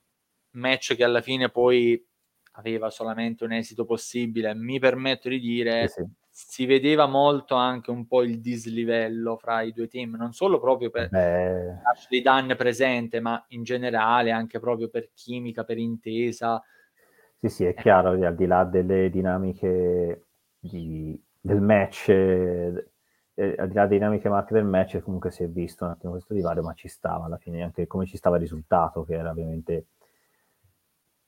match che alla fine poi aveva solamente un esito possibile mi permetto di dire sì, sì si vedeva molto anche un po' il dislivello fra i due team, non solo proprio per. Ashley Dunn presente, ma in generale anche proprio per chimica, per intesa. Sì, sì, è chiaro, al di là delle dinamiche di, del match, eh, eh, al di là delle dinamiche marche del match, comunque si è visto un attimo questo divario, ma ci stava alla fine, anche come ci stava il risultato, che era ovviamente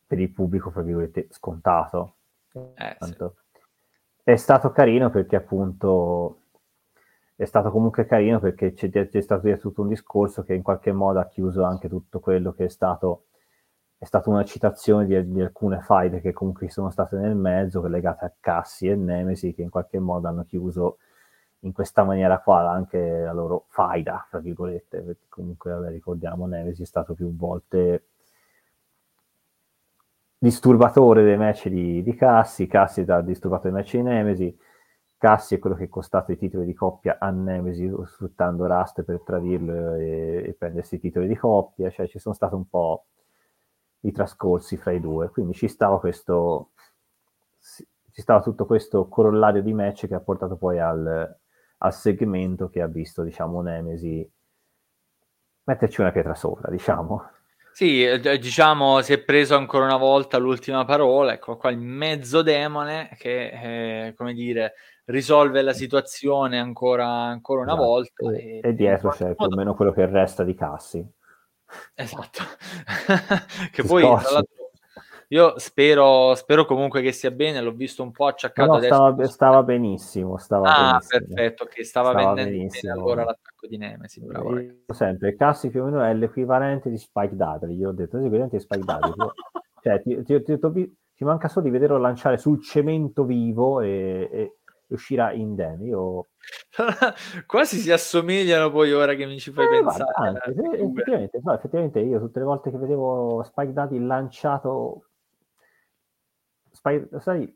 per il pubblico, fra virgolette, scontato. Eh, Tanto, sì è stato carino perché appunto è stato comunque carino perché c'è, c'è stato tutto un discorso che in qualche modo ha chiuso anche tutto quello che è stato è stata una citazione di, di alcune faide che comunque sono state nel mezzo legate a Cassi e Nemesi che in qualche modo hanno chiuso in questa maniera qua anche la loro faida, tra virgolette, perché comunque vabbè, ricordiamo Nemesi è stato più volte disturbatore dei match di, di Cassi, Cassi ha disturbato dei match di Nemesi, Cassi è quello che è costato i titoli di coppia a Nemesi sfruttando Rust per tradirlo e, e prendersi i titoli di coppia, cioè ci sono stati un po' i trascorsi fra i due, quindi ci stava questo ci stava tutto questo corollario di match che ha portato poi al, al segmento che ha visto, diciamo, Nemesi metterci una pietra sopra, diciamo. Sì, eh, diciamo, si è preso ancora una volta l'ultima parola, ecco qua il mezzo demone che, eh, come dire, risolve la situazione ancora, ancora una esatto. volta. E, e dietro c'è modo... più o meno quello che resta di Cassi. Esatto, che si poi Io spero, spero comunque che sia bene, l'ho visto un po' acciaccato no, adesso. Stava, stava benissimo, stava ah, benissimo. perfetto, che stava, stava benissimo. bene allora l'attacco di Nemesis, bravo. Io sempre, Cassi più o meno è l'equivalente di Spike Dudley, io ho detto, l'equivalente di Spike Dudley. cioè, ti, ti, ti, ti, manca solo di vederlo lanciare sul cemento vivo e, e uscirà indenne. Io... Quasi si assomigliano poi ora che mi ci fai eh, pensare. Va, eh, effettivamente, no, effettivamente, io tutte le volte che vedevo Spike Daddy lanciato Spike, sai,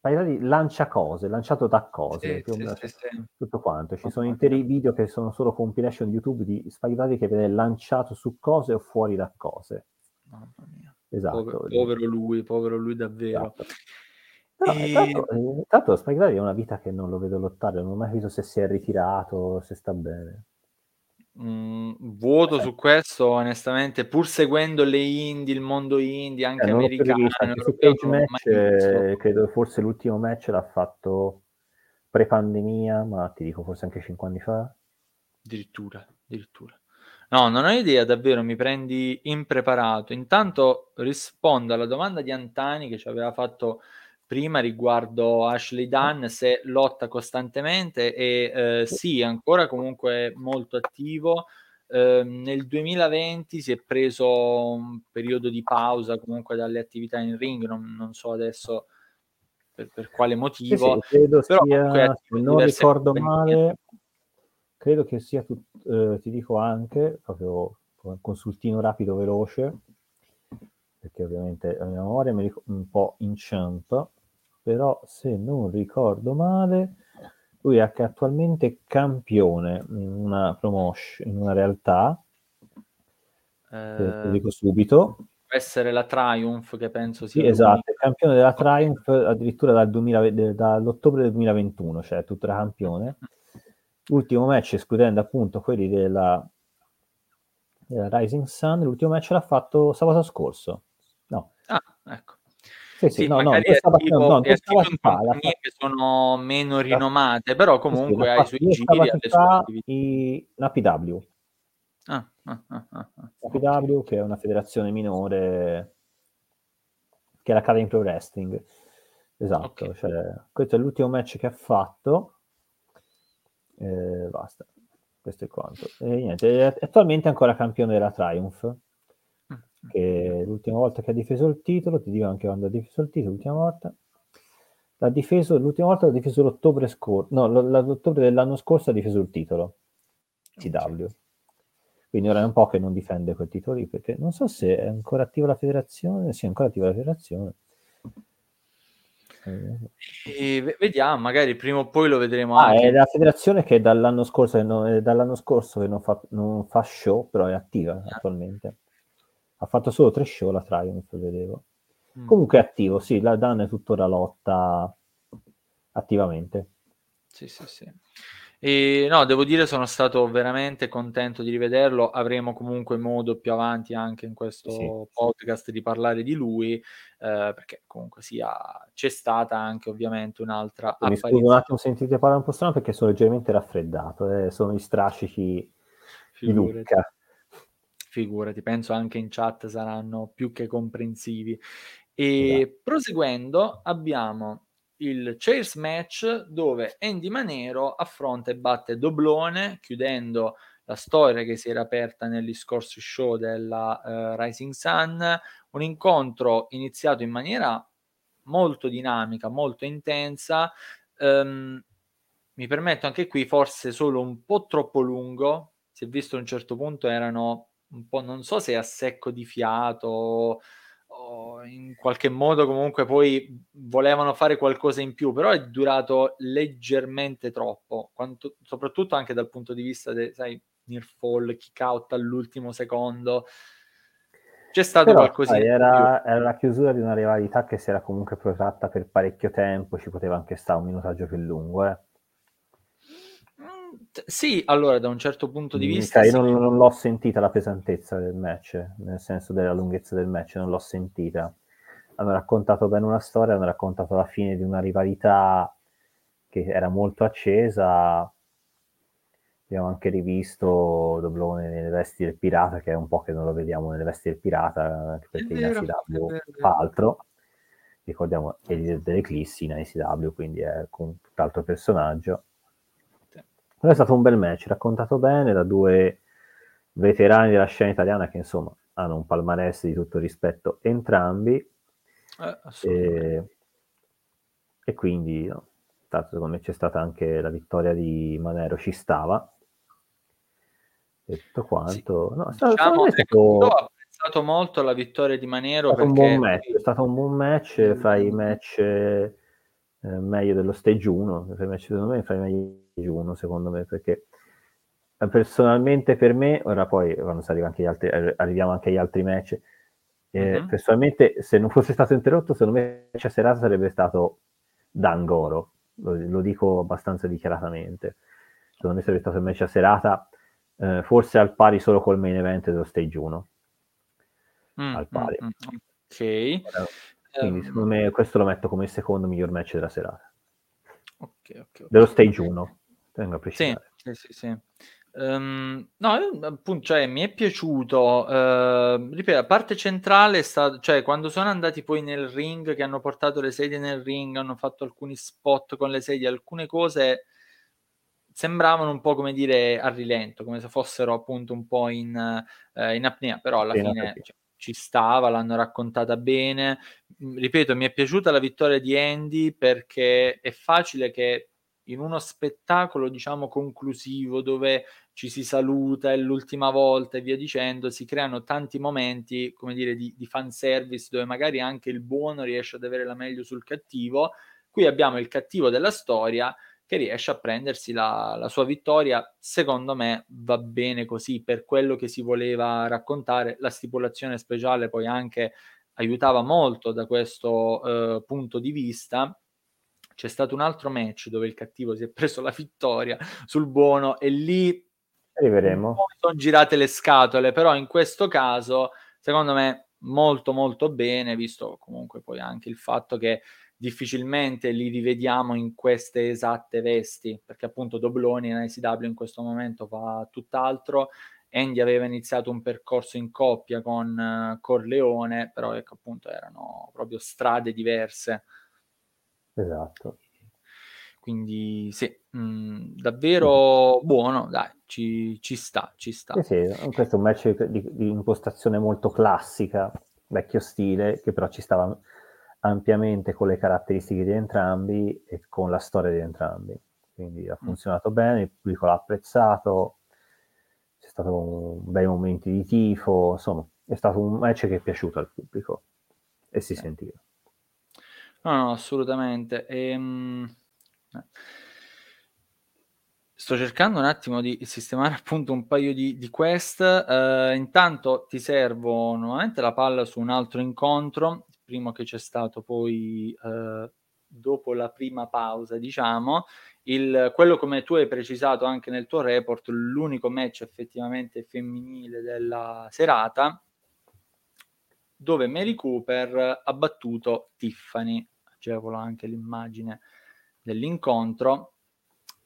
Daddy lancia cose, lanciato da cose, sì, sì, sì, tutto quanto. Ci sono interi video che sono solo compilation di YouTube di Daddy che viene lanciato su cose o fuori da cose. Mamma mia. Esatto. Povero, povero lui, povero lui davvero. Esatto. No, e... tanto, eh, tanto Spike Daddy è una vita che non lo vedo lottare, non ho mai visto se si è ritirato, se sta bene. Mm, vuoto eh. su questo, onestamente, pur seguendo le indie, il mondo indie, anche eh, americano. Cage Match, eh, credo forse l'ultimo match l'ha fatto pre-pandemia, ma ti dico forse anche 5 anni fa. Addirittura, addirittura. No, non ho idea, davvero, mi prendi impreparato. Intanto rispondo alla domanda di Antani che ci aveva fatto prima riguardo Ashley Dunn se lotta costantemente e eh, sì, ancora comunque molto attivo. Eh, nel 2020 si è preso un periodo di pausa comunque dalle attività in ring, non, non so adesso per, per quale motivo. Sì, sì, credo sia, se non ricordo male, credo che sia, tut, eh, ti dico anche, proprio un consultino rapido veloce, perché ovviamente la mia memoria mi ric- un po' inciampa, però se non ricordo male, lui è attualmente campione in una promotion, in una realtà, eh, lo dico subito. Può essere la Triumph che penso sia... Sì, esatto, è campione della Triumph addirittura dal 2000, dall'ottobre del 2021, cioè tuttora campione. L'ultimo match, escludendo appunto quelli della, della Rising Sun, l'ultimo match l'ha fatto sabato scorso. No. Ah, ecco. Sì, sì, no, no, questa tipo, no, questa in compagnie che sono meno rinomate, però comunque hai sui giri i, la PW. Ah, ah, ah, ah, la PW che è una federazione minore che è l'Academy Pro Wrestling. Esatto, okay. cioè, questo è l'ultimo match che ha fatto. Eh, basta, questo è quanto. E niente, è attualmente ancora campione della Triumph che l'ultima volta che ha difeso il titolo, ti dico anche quando ha difeso il titolo, l'ultima volta, l'ha difeso, l'ultima volta l'ha difeso l'ottobre scorso, no, l'ottobre dell'anno scorso ha difeso il titolo, CW. Quindi ora è un po' che non difende quel titolo lì, perché non so se è ancora attiva la federazione, sì, è ancora attiva la federazione. E vediamo, magari prima o poi lo vedremo ah, anche. È la federazione che dall'anno scorso, non, dall'anno scorso che non fa, non fa show, però è attiva ah. attualmente. Ha fatto solo tre show la Triumph, vedevo. Mm. Comunque è attivo, sì, la Dan è tuttora lotta attivamente. Sì, sì, sì. E no, devo dire sono stato veramente contento di rivederlo. Avremo comunque modo più avanti anche in questo sì. podcast di parlare di lui, eh, perché comunque sia c'è stata anche ovviamente un'altra Mi scuso un attimo, sentite parlare un po' strano perché sono leggermente raffreddato, eh. sono i strascici di Lucca figurati, penso anche in chat saranno più che comprensivi. E yeah. proseguendo abbiamo il Chairs match dove Andy Manero affronta e batte Doblone chiudendo la storia che si era aperta negli scorsi show della uh, Rising Sun, un incontro iniziato in maniera molto dinamica, molto intensa. Um, mi permetto anche qui forse solo un po' troppo lungo, si è visto a un certo punto erano un po' non so se a secco di fiato o in qualche modo comunque poi volevano fare qualcosa in più, però è durato leggermente troppo, quanto, soprattutto anche dal punto di vista del, sai, near fall, kick out all'ultimo secondo. C'è stato qualcosa era, era, la chiusura di una rivalità che si era comunque protratta per parecchio tempo, ci poteva anche stare un minutaggio più lungo, eh. Sì, allora da un certo punto di vista... Io sì. non, non, l'ho sentita la pesantezza del match, nel senso della lunghezza del match, non l'ho sentita. Hanno raccontato bene una storia, hanno raccontato la fine di una rivalità che era molto accesa. abbiamo anche rivisto Doblone nelle vesti del pirata, che è un po' che non lo vediamo nelle vesti del pirata, anche perché vero, in ICW fa altro. Ricordiamo è leader dell'Eclissi in ICW, quindi è un tutt'altro personaggio. Però è stato un bel match, raccontato bene da due veterani della scena italiana che insomma hanno un palmarès di tutto rispetto entrambi. Eh, e, e, quindi no, secondo me c'è stata anche la vittoria di Manero, ci stava e tutto quanto. Sì. No, è stato, diciamo, stato... Apprezzato molto la vittoria di Manero. È stato, perché... un, buon match, è stato un buon match fra i match eh, meglio dello stage 1. Fra i match, secondo me, fra i meglio 1, secondo me, perché eh, personalmente per me, ora poi quando anche gli altri, arriviamo anche agli altri match. Eh, uh-huh. Personalmente, se non fosse stato interrotto, secondo me la serata sarebbe stato Dangoro. Lo, lo dico abbastanza dichiaratamente. Secondo me sarebbe stato il match a serata eh, forse al pari solo col main event dello stage 1 mm, al pari mm, mm, ok quindi um, secondo me questo lo metto come il secondo miglior match della serata okay, okay, dello stage 1 tengo a precisare sì, sì, sì. Um, no, appunto, cioè, mi è piaciuto. Uh, ripeto, la parte centrale è stata, cioè, quando sono andati poi nel ring, che hanno portato le sedie nel ring, hanno fatto alcuni spot con le sedie, alcune cose sembravano un po' come dire a rilento, come se fossero appunto un po' in, eh, in apnea, però alla sì, fine cioè, ci stava, l'hanno raccontata bene. Mm, ripeto, mi è piaciuta la vittoria di Andy perché è facile che in uno spettacolo, diciamo, conclusivo dove ci si saluta, è l'ultima volta e via dicendo, si creano tanti momenti, come dire, di, di fanservice dove magari anche il buono riesce ad avere la meglio sul cattivo. Qui abbiamo il cattivo della storia che riesce a prendersi la, la, sua vittoria. Secondo me va bene così per quello che si voleva raccontare. La stipulazione speciale poi anche aiutava molto da questo eh, punto di vista. C'è stato un altro match dove il cattivo si è preso la vittoria sul buono e lì arriveremo. Sono girate le scatole, però in questo caso, secondo me, molto molto bene, visto comunque poi anche il fatto che difficilmente li rivediamo in queste esatte vesti, perché appunto Dobloni in ICW in questo momento fa tutt'altro. Andy aveva iniziato un percorso in coppia con uh, Corleone, però ecco appunto erano proprio strade diverse. Esatto. Quindi sì, mh, mm, davvero buono, dai, ci, ci, sta, ci sta. Sì, sì, questo è un match di, di impostazione molto classica, vecchio stile, che però ci stava ampiamente con le caratteristiche di entrambi e con la storia di entrambi. Quindi ha mm. funzionato bene, il pubblico l'ha apprezzato, c'è stato un bei momenti di tifo, insomma, è stato un match che è piaciuto al pubblico e si eh. sentiva. No, no, assolutamente. Ehm... Sto cercando un attimo di sistemare appunto un paio di, di quest. Uh, intanto ti servo nuovamente la palla su un altro incontro primo che c'è stato poi eh, dopo la prima pausa, diciamo, il, quello come tu hai precisato anche nel tuo report, l'unico match effettivamente femminile della serata, dove Mary Cooper ha battuto Tiffany, agevola anche l'immagine dell'incontro.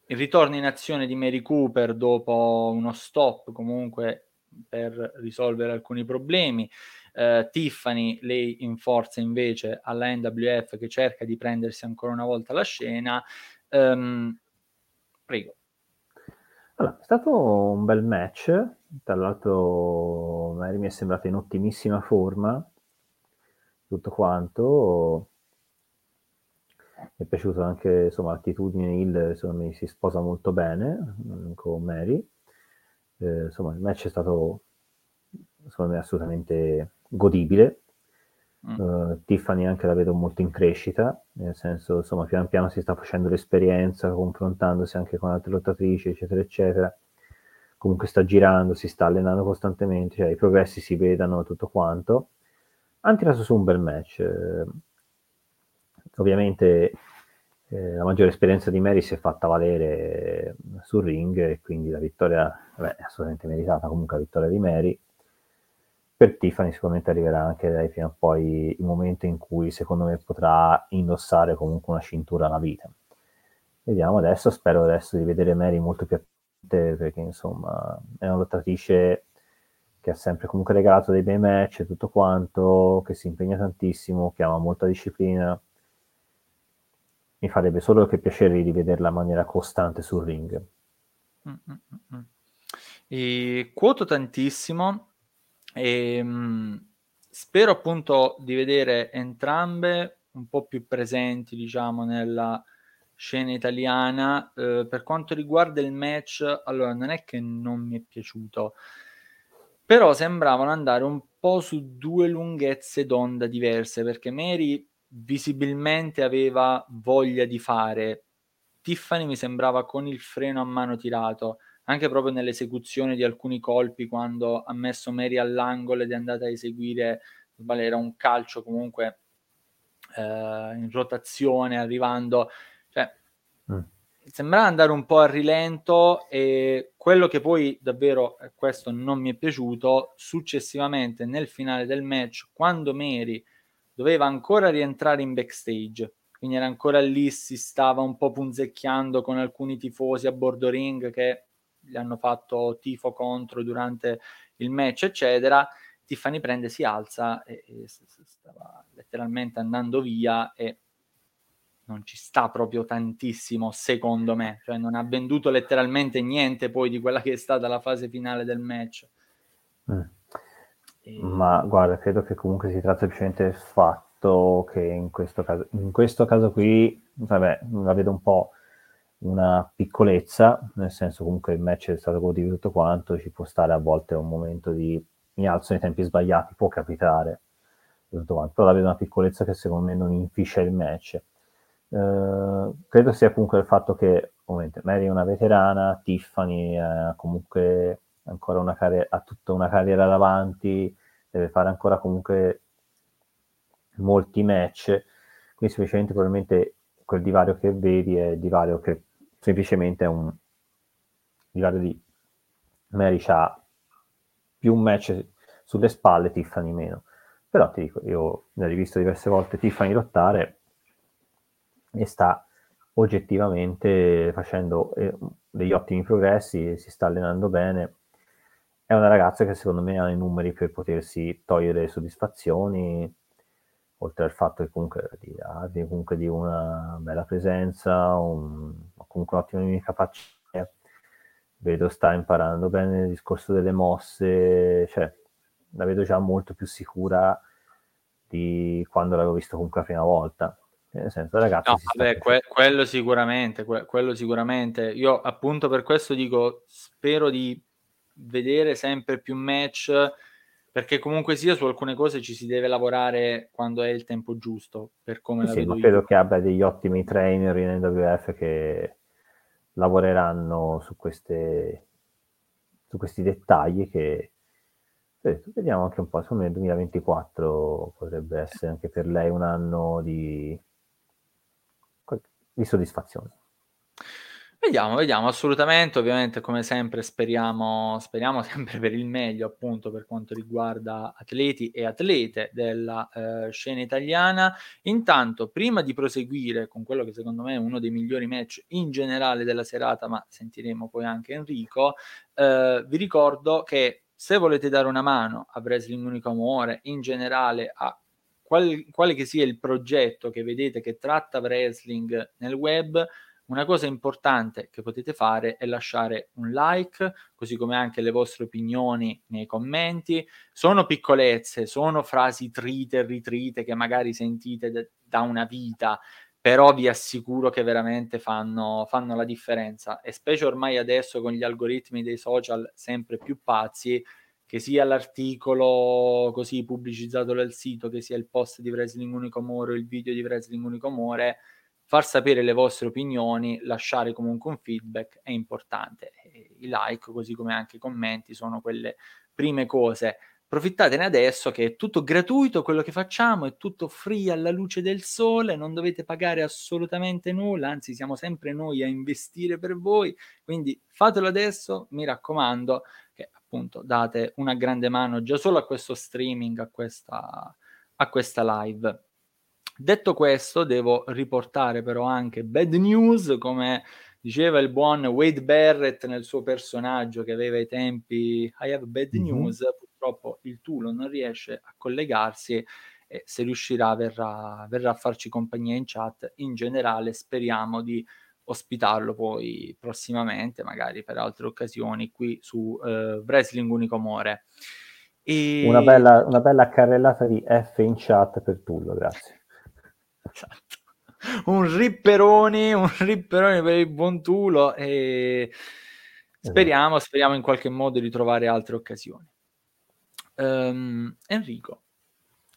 Il ritorno in azione di Mary Cooper dopo uno stop comunque per risolvere alcuni problemi. Uh, Tiffany, lei in forza invece alla NWF che cerca di prendersi ancora una volta la scena. Um, prego. Allora, è stato un bel match, tra l'altro Mary mi è sembrata in ottimissima forma, tutto quanto. Mi è piaciuta anche insomma, l'attitudine Hill, secondo me si sposa molto bene mm, con Mary. Eh, insomma, il match è stato secondo me assolutamente godibile. Mm. Uh, Tiffany anche la vedo molto in crescita, nel senso, insomma, pian piano si sta facendo l'esperienza, confrontandosi anche con altre lottatrici, eccetera, eccetera. Comunque sta girando, si sta allenando costantemente, cioè i progressi si vedano tutto quanto. Han tirato su un bel match. Eh, ovviamente eh, la maggiore esperienza di Mary si è fatta valere sul ring e quindi la vittoria vabbè, è assolutamente meritata comunque la vittoria di Mary per Tiffany sicuramente arriverà anche lei fino a poi il momento in cui secondo me potrà indossare comunque una cintura alla vita. Vediamo adesso, spero adesso di vedere Mary molto più perché insomma è una lottatrice che ha sempre comunque regalato dei bei match e tutto quanto, che si impegna tantissimo, che ama molta disciplina. Mi farebbe solo che piacere di vederla in maniera costante sul ring. Mm-mm-mm. E quoto tantissimo e mh, mm, spero appunto di vedere entrambe un po' più presenti, diciamo, nella scena italiana. Eh, per quanto riguarda il match, allora non è che non mi è piaciuto, però sembravano andare un po' su due lunghezze d'onda diverse, perché Mary visibilmente aveva voglia di fare. Tiffany mi sembrava con il freno a mano tirato, anche proprio nell'esecuzione di alcuni colpi quando ha messo Mary all'angolo ed è andata a eseguire, era un calcio comunque eh, in rotazione, arrivando Mm. Sembrava andare un po' a rilento e quello che poi davvero, questo non mi è piaciuto, successivamente nel finale del match, quando Mary doveva ancora rientrare in backstage, quindi era ancora lì, si stava un po' punzecchiando con alcuni tifosi a bordo ring che gli hanno fatto tifo contro durante il match, eccetera. Tiffany prende, si alza e, e stava letteralmente andando via e non ci sta proprio tantissimo, secondo me. Cioè, non ha venduto letteralmente niente poi di quella che è stata la fase finale del match. Mm. Ma guarda, credo che comunque si tratta semplicemente del fatto che in questo caso, in questo caso qui, vabbè, la vedo un po' una piccolezza, nel senso comunque il match è stato goduto tutto quanto, ci può stare a volte un momento di mi alzo nei tempi sbagliati, può capitare, tutto quanto, però la vedo una piccolezza che secondo me non inficia il match. Eh, credo sia comunque il fatto che ovviamente Mary è una veterana, Tiffany ha comunque ancora una carriera, ha tutta una carriera davanti, deve fare ancora comunque molti match, quindi semplicemente probabilmente quel divario che vedi è il divario che semplicemente è un divario di Mary ha più match sulle spalle, Tiffany meno. Però ti dico, io ne ho rivisto diverse volte Tiffany lottare e sta oggettivamente facendo eh, degli ottimi progressi, si sta allenando bene. È una ragazza che secondo me ha i numeri per potersi togliere le soddisfazioni, oltre al fatto che comunque di, ha comunque di una bella presenza, un, comunque un'ottima faccia. Vedo sta imparando bene il discorso delle mosse, cioè la vedo già molto più sicura di quando l'avevo visto comunque la prima volta nel senso, ragazzi, no, vabbè, que- quello sicuramente, que- quello sicuramente. Io appunto per questo dico, spero di vedere sempre più match, perché comunque sia su alcune cose ci si deve lavorare quando è il tempo giusto, per come sì, la vedo credo che abbia degli ottimi trainer in NWF che lavoreranno su, queste, su questi dettagli che vediamo anche un po', secondo me il 2024 potrebbe essere anche per lei un anno di di soddisfazione. Vediamo, vediamo, assolutamente, ovviamente come sempre speriamo, speriamo sempre per il meglio appunto per quanto riguarda atleti e atlete della eh, scena italiana. Intanto, prima di proseguire con quello che secondo me è uno dei migliori match in generale della serata, ma sentiremo poi anche Enrico, eh, vi ricordo che se volete dare una mano a Wrestling Unico Amore, in generale a qual, quale che sia il progetto che vedete che tratta wrestling nel web, una cosa importante che potete fare è lasciare un like, così come anche le vostre opinioni nei commenti. Sono piccolezze, sono frasi trite e ritrite che magari sentite de- da una vita, però vi assicuro che veramente fanno, fanno la differenza. E specie ormai adesso con gli algoritmi dei social sempre più pazzi, che sia l'articolo così pubblicizzato dal sito, che sia il post di Wrestling Unico Amore o il video di Wrestling Unico Amore, far sapere le vostre opinioni, lasciare comunque un feedback è importante. I like, così come anche i commenti, sono quelle prime cose. Approfittatene adesso che è tutto gratuito quello che facciamo, è tutto free alla luce del sole, non dovete pagare assolutamente nulla, anzi siamo sempre noi a investire per voi, quindi fatelo adesso, mi raccomando, appunto date una grande mano già solo a questo streaming, a questa, a questa live. Detto questo, devo riportare però anche bad news, come diceva il buon Wade Barrett nel suo personaggio che aveva i tempi I have bad news, purtroppo il Tulo non riesce a collegarsi e se riuscirà verrà, verrà a farci compagnia in chat. In generale speriamo di ospitarlo poi prossimamente, magari per altre occasioni, qui su eh, Wrestling Unicomore. E... Una, bella, una bella carrellata di F in chat per Tullo, grazie. Esatto. Un ripperoni, un ripperoni per il buon Tulo e speriamo, esatto. speriamo in qualche modo di trovare altre occasioni. Um, Enrico,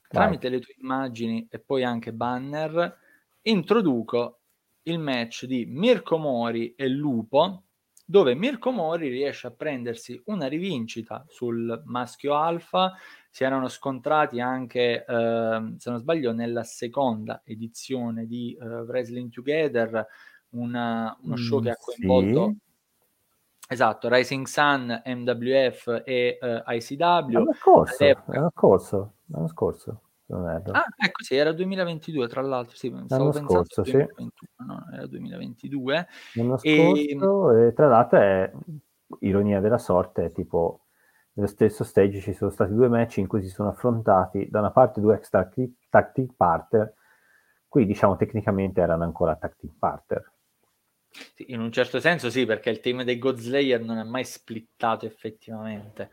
tramite Vai. le tue immagini e poi anche banner, introduco il match di Mirko Mori e Lupo, dove Mirko Mori riesce a prendersi una rivincita sul maschio alfa. Si erano scontrati anche, eh, se non sbaglio, nella seconda edizione di uh, Wrestling Together, una, uno show mm, che ha coinvolto sì. esatto, Rising Sun, MWF e uh, ICW. L'anno scorso, l'anno scorso, l'anno scorso. Ah, ecco sì, era 2022 tra l'altro, sì, L'anno scorso, 2021, sì. no, era 2022. L'anno e... scorso, e tra l'altro è ironia della sorte, è tipo nello stesso stage ci sono stati due match in cui si sono affrontati da una parte due ex tactic partner, qui diciamo tecnicamente erano ancora tactic partner. Sì, in un certo senso sì, perché il team dei Godslayer non è mai splittato effettivamente.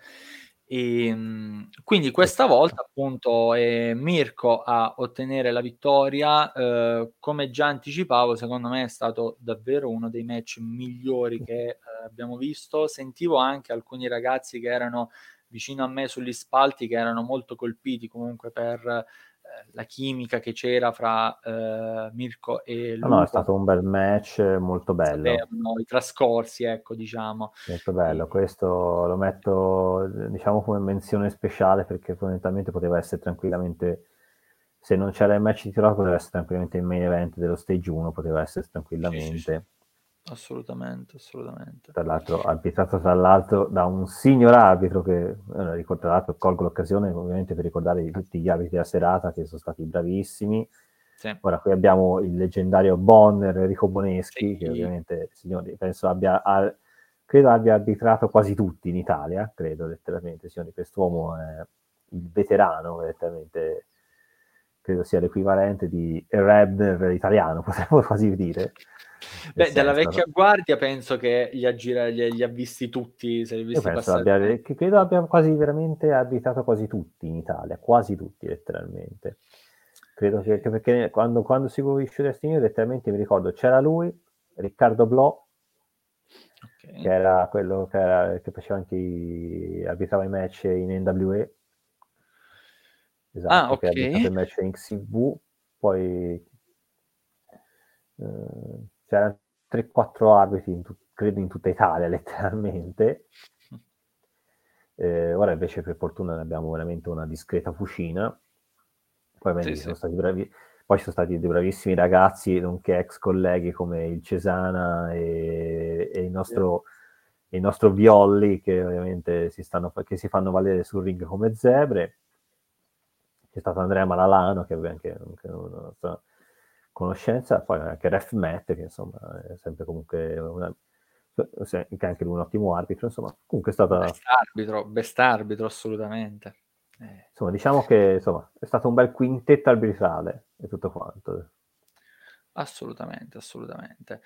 E, ehm, quindi questa volta appunto è Mirko a ottenere la vittoria, eh, come già anticipavo, secondo me è stato davvero uno dei match migliori che eh, abbiamo visto. Sentivo anche alcuni ragazzi che erano vicino a me sugli spalti che erano molto colpiti comunque per la chimica che c'era fra uh, Mirko e Luca. No, no, è stato un bel match, molto bello. Sapevano, I trascorsi, ecco, diciamo. Molto bello, questo lo metto, diciamo, come menzione speciale perché fondamentalmente poteva essere tranquillamente, se non c'era il match di titolo, poteva essere tranquillamente il main event dello stage 1, poteva essere tranquillamente. Sì, sì, sì. Assolutamente, assolutamente. Tra l'altro, arbitrato tra l'altro da un signor arbitro che, eh, tra l'altro, colgo l'occasione ovviamente per ricordare tutti gli arbitri della serata che sono stati bravissimi. Sì. Ora qui abbiamo il leggendario Bonner, Enrico Boneschi, sì. che ovviamente, signori, penso abbia, a, credo abbia arbitrato quasi tutti in Italia, credo letteralmente, signori, quest'uomo è il veterano, letteralmente, credo sia l'equivalente di Rebner italiano, potremmo quasi dire. Beh, dalla vecchia guardia penso che li ha, gira, li, li ha visti tutti. Se li visti penso abbia, credo abbia quasi veramente abitato quasi tutti in Italia, quasi tutti letteralmente. Credo che, che perché quando, quando seguivo il Destiny letteralmente mi ricordo c'era lui, Riccardo Blo, okay. che era quello che, era, che faceva anche i, arbitrava i match in NWE. Esatto, ah, okay. che ha il match in XV, poi eh, c'erano 3-4 arbitri, in tu- credo in tutta Italia letteralmente. Eh, ora invece per fortuna ne abbiamo veramente una discreta fucina. Poi, sì, sono sì. stati bravi, poi ci sono stati dei bravissimi ragazzi, nonché ex colleghi come il Cesana e, e il, nostro, sì. il nostro Violli, che ovviamente si, stanno, che si fanno valere sul ring come zebre. C'è stato Andrea Malalano, che è anche, anche una, conoscenza, poi anche Ref Matt, che insomma è sempre comunque una, che anche lui un ottimo arbitro, insomma, comunque è stata... Best arbitro, best arbitro assolutamente. Eh. Insomma, diciamo che insomma, è stato un bel quintetto arbitrale e tutto quanto. Assolutamente, assolutamente.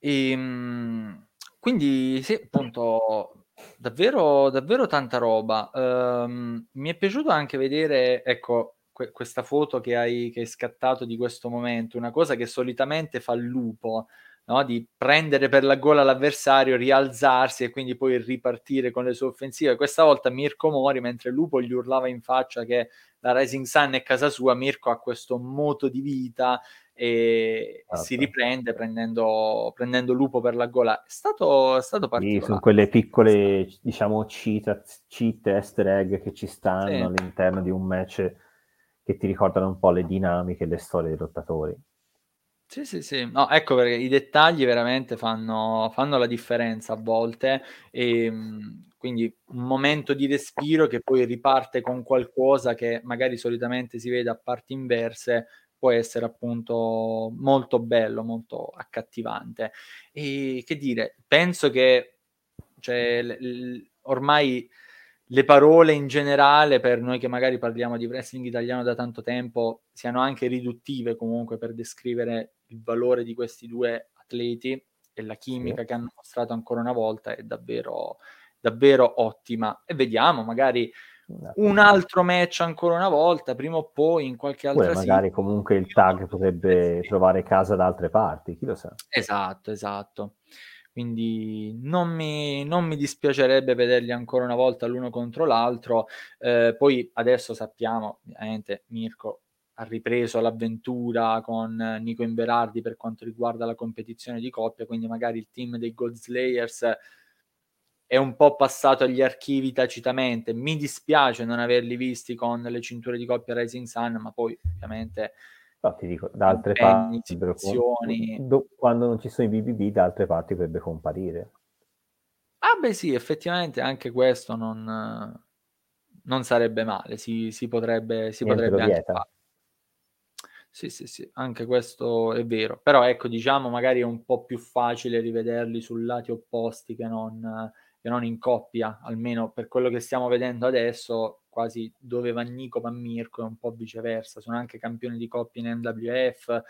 E, ehm, quindi sì, appunto, davvero, davvero tanta roba. Um, mi è piaciuto anche vedere, ecco, que- questa foto che hai, che hai scattato di questo momento, una cosa che solitamente fa il lupo, no? di prendere per la gola l'avversario, rialzarsi e quindi poi ripartire con le sue offensive. Questa volta Mirko Mori, mentre Lupo gli urlava in faccia che la Rising Sun è casa sua, Mirko ha questo moto di vita e ah, si riprende prendendo, prendendo, Lupo per la gola. È stato, è stato particolare. Sì, sono quelle piccole, diciamo, cheat, cheat easter egg che ci stanno sì. all'interno di un match che ti ricordano un po' le dinamiche e le storie dei lottatori. Sì, sì, sì. No, ecco perché i dettagli veramente fanno, fanno la differenza a volte e ehm, quindi un momento di respiro che poi riparte con qualcosa che magari solitamente si vede a parti inverse può essere appunto molto bello, molto accattivante. E che dire, penso che cioè, l- l- ormai le parole in generale, per noi che magari parliamo di wrestling italiano da tanto tempo, siano anche riduttive comunque per descrivere il valore di questi due atleti e la chimica che hanno mostrato ancora una volta è davvero, davvero ottima. E vediamo, magari un altro match ancora una volta, prima o poi in qualche altra Pure magari comunque il tag potrebbe trovare casa da altre parti, chi lo sa. Esatto, esatto. Quindi non mi, non mi dispiacerebbe vederli ancora una volta l'uno contro l'altro. Eh, poi adesso sappiamo, ovviamente Mirko ha ripreso l'avventura con Nico Inverardi per quanto riguarda la competizione di coppia, quindi magari il team dei God Slayers è un po' passato agli archivi tacitamente. Mi dispiace non averli visti con le cinture di coppia Rising Sun, ma poi ovviamente No, ti dico, da altre parti, situazioni... quando non ci sono i BBB, da altre parti potrebbe comparire. Ah beh sì, effettivamente anche questo non, non sarebbe male, si, si potrebbe, si potrebbe anche fare. Sì, sì, sì, anche questo è vero. Però ecco, diciamo, magari è un po' più facile rivederli su lati opposti che non, che non in coppia, almeno per quello che stiamo vedendo adesso quasi dove va Nico va Mirko e un po' viceversa. Sono anche campioni di coppia in NWF,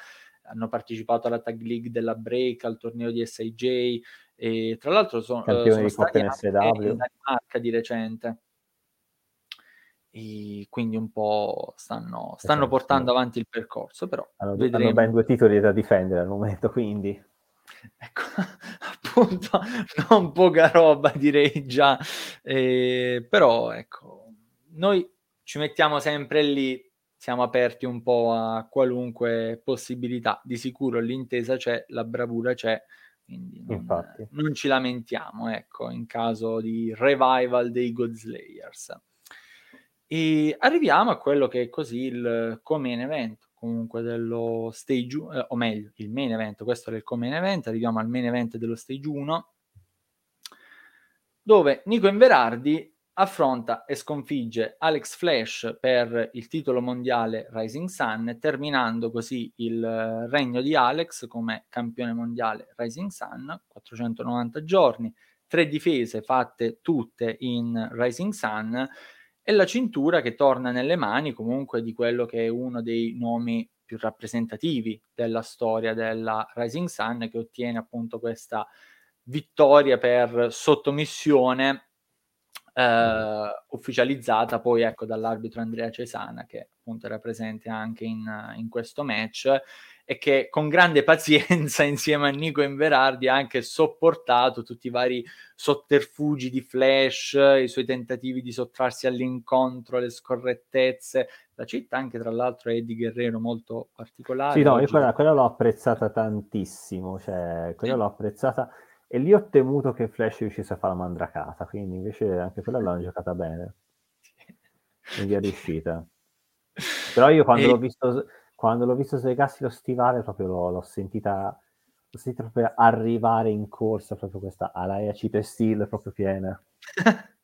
hanno partecipato alla tag league della Break, al torneo di SIJ e tra l'altro sono, campioni sono di coppia in SW. in Danimarca di recente. E quindi un po' stanno, stanno esatto, portando avanti il percorso, però hanno, hanno ben due titoli da difendere al momento, quindi ecco, appunto, non poca roba direi già, eh, però ecco, noi ci mettiamo sempre lì, siamo aperti un po' a qualunque possibilità. Di sicuro l'intesa c'è, la bravura c'è, quindi non, non ci lamentiamo, ecco, in caso di revival dei God Slayers. E arriviamo a quello che è così il come event, comunque dello stage, eh, o meglio, il main event, questo è il come event, arriviamo al main event dello stage 1, dove Nico Inverardi affronta e sconfigge Alex Flash per il titolo mondiale Rising Sun, terminando così il eh, regno di Alex come campione mondiale Rising Sun, 490 giorni, tre difese fatte tutte in Rising Sun e la cintura che torna nelle mani comunque di quello che è uno dei nomi più rappresentativi della storia della Rising Sun che ottiene appunto questa vittoria per sottomissione eh, ufficializzata poi ecco dall'arbitro Andrea Cesana che appunto era presente anche in, in questo match e che con grande pazienza insieme a Nico Inverardi ha anche sopportato tutti i vari sotterfugi di Flash, i suoi tentativi di sottrarsi all'incontro, le scorrettezze. La città anche tra l'altro è Eddie Guerrero molto particolare. Sì, no, io quella, quella l'ho apprezzata tantissimo, cioè quella sì. l'ho apprezzata e lì ho temuto che Flash riuscisse a fare la mandracata, quindi invece anche quella l'hanno giocata bene. Quindi è riuscita. Però io quando e... l'ho visto quando l'ho visto slegarsi lo stivale proprio l'ho, l'ho sentita l'ho sentita proprio arrivare in corsa proprio questa Alaya Cipe Steel proprio piena.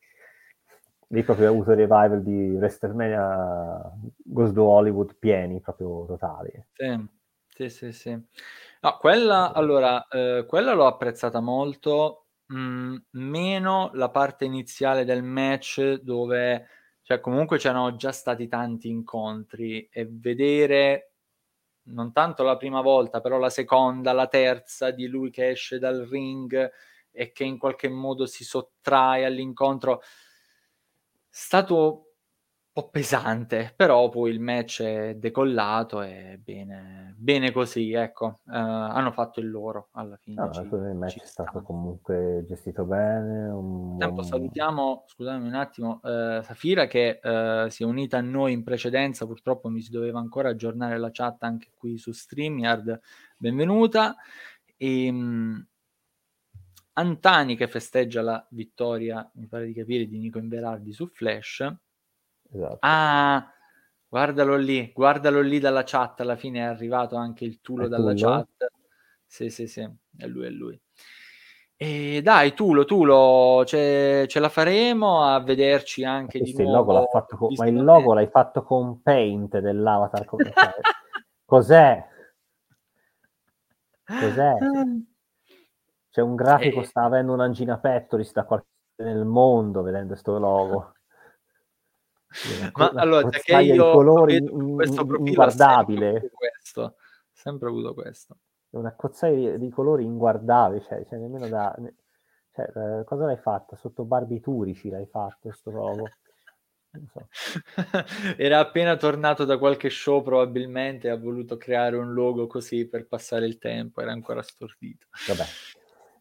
Lì proprio ho avuto il revival di WrestleMania Ghost of Hollywood pieni, proprio totali. Sì, sì, sì. sì. No, quella, allora, eh, quella l'ho apprezzata molto, mh, mm, meno la parte iniziale del match dove, cioè comunque c'erano già stati tanti incontri e vedere non tanto la prima volta, però la seconda, la terza di lui che esce dal ring e che in qualche modo si sottrae all'incontro, stato po' pesante, però poi il match è decollato e bene, bene così, ecco, uh, hanno fatto il loro alla fine. No, ci, il match è stato stanno. comunque gestito bene. Un... Tempo, salutiamo, scusami un attimo, uh, Safira che uh, si è unita a noi in precedenza, purtroppo mi si doveva ancora aggiornare la chat anche qui su StreamYard, benvenuta. E, um, Antani che festeggia la vittoria, mi pare di capire, di Nico Inverardi su Flash Esatto. Ah, guardalo lì, guardalo lì dalla chat, alla fine è arrivato anche il Tulo è dalla Tulo? chat. Sì, sì, sì, è lui, è lui. E dai, Tulo, Tulo, ce, ce la faremo a vederci anche di nuovo. Il logo con, ma il logo l'hai fatto con Paint dell'avatar. Come Cos'è? Cos'è? C'è un grafico, Eh. sta avendo un'angina pettoris da qualche nel mondo vedendo sto logo. Ma allora, da che io lo colori in questo in profilo avuto questo, sempre avuto questo. Una accozzaglia di di colori inguardabili, cioè cioè nemmeno da ne cioè, ehm, cosa l'hai fatta? Sotto barbiturici l'hai fatto 'sto logo? Non so. Era appena tornato da qualche show probabilmente ha voluto creare un logo così per passare il tempo, era ancora stordito. Vabbè,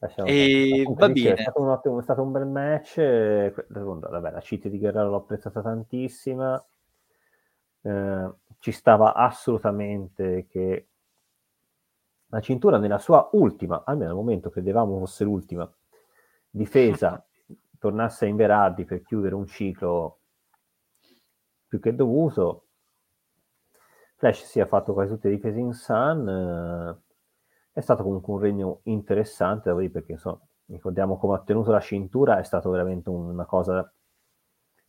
lasciamo Comunque va dicevo, è bene. stato un ottimo è stato un bel match, e vabbè, la cheat di Guerrero l'ho apprezzata tantissima. Ehm, ci stava assolutamente che la cintura nella sua ultima, almeno al momento credevamo fosse l'ultima, difesa tornasse a Inverardi per chiudere un ciclo più che dovuto. Flash si è fatto quasi tutte le difese in Sun, ehm, è stato comunque un regno interessante da vedere perché insomma, ricordiamo come ha tenuto la cintura, è stato veramente una cosa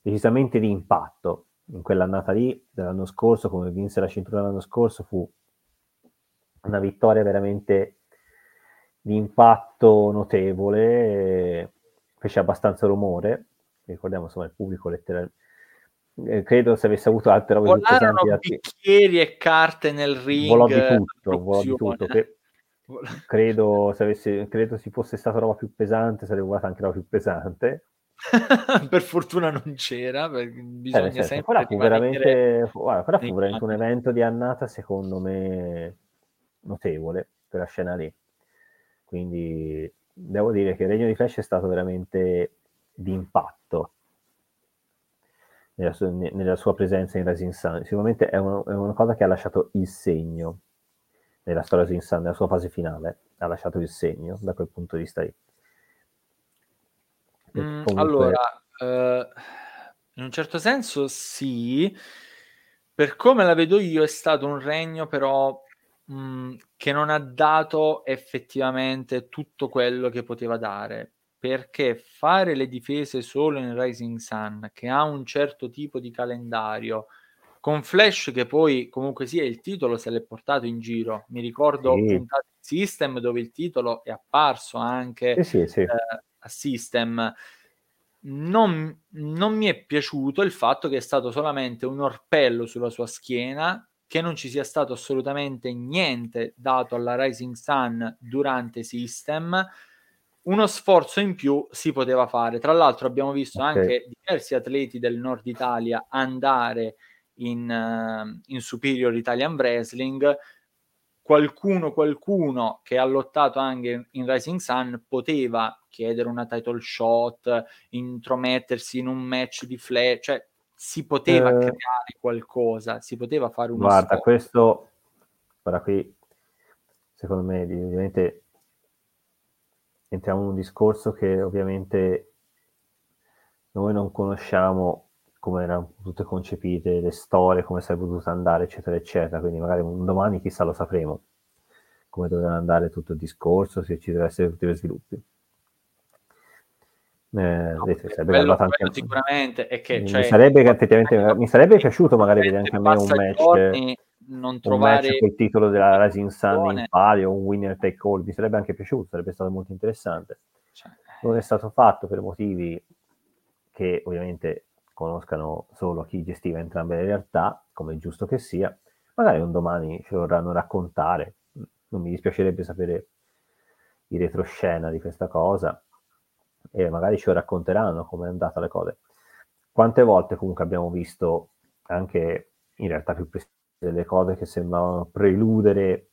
decisamente di impatto. In quell'annata lì dell'anno scorso, come vinse la cintura l'anno scorso, fu una vittoria veramente di impatto notevole, fece abbastanza rumore. Ricordiamo insomma il pubblico letteralmente eh, credo se avesse avuto altre robe Volarono pesanti bicchieri e carte nel ring. volò di eh, tutto, volò di tutto. Che, credo se avesse, credo si fosse stata roba più pesante, sarebbe volata anche roba più pesante. per fortuna non c'era, bisogna nel senso, sempre quella fu veramente, guarda, quella fu veramente un evento di annata, secondo me, notevole per la scena lì. Quindi devo dire che il Regno di Flash è stato veramente di impatto nella sua, ne- nella sua presenza in Rising Sun. Sicuramente è, una- è una cosa che ha lasciato il segno nella storia di Sun, nella sua fase finale, ha lasciato il segno da quel punto di vista lì. Mm, comunque- allora, eh, in un certo senso sì, per come la vedo io è stato un regno però mm, che non ha dato effettivamente tutto quello che poteva dare, perché fare le difese solo in Rising Sun, che ha un certo tipo di calendario, con Flash che poi comunque sia il titolo se l'è portato in giro, mi ricordo Sì. puntate System dove il titolo è apparso anche Sì, sì, sì. eh, a System. Non, non mi è piaciuto il fatto che è stato solamente un orpello sulla sua schiena, che non ci sia stato assolutamente niente dato alla Rising Sun durante System. Uno sforzo in più si poteva fare. Tra l'altro, abbiamo visto Ok. anche diversi atleti del nord Italia andare in, eh, in Superior Italian Wrestling qualcuno, qualcuno che ha lottato anche in Rising Sun poteva chiedere una title shot, intromettersi in un match di flash, cioè si poteva Eh, creare qualcosa, si poteva fare uno Guarda, sforzo. questo, guarda qui, secondo me, ovviamente entriamo in un discorso che ovviamente noi non conosciamo come erano tutte concepite le storie, come sarebbe potuto andare, eccetera, eccetera. Quindi magari un domani chissà lo sapremo come doveva andare tutto il discorso, se ci deve essere tutti gli sviluppi. Eh, No, sarebbe anche quello sicuramente è che mi cioè, sarebbe che effettivamente mi sarebbe piaciuto magari vedere anche a me un match non un trovare match col titolo della Rising Sun in palio, un winner take all, mi sarebbe anche piaciuto, sarebbe stato molto interessante. cioè, Non è stato fatto per motivi che ovviamente conoscano solo chi gestiva entrambe le realtà, come è giusto che sia. Magari un domani lo vorranno raccontare, non mi dispiacerebbe sapere il retroscena di questa cosa e magari ci racconteranno come è andata le cose. Quante volte comunque abbiamo visto anche in realtà più precise delle cose che sembravano preludere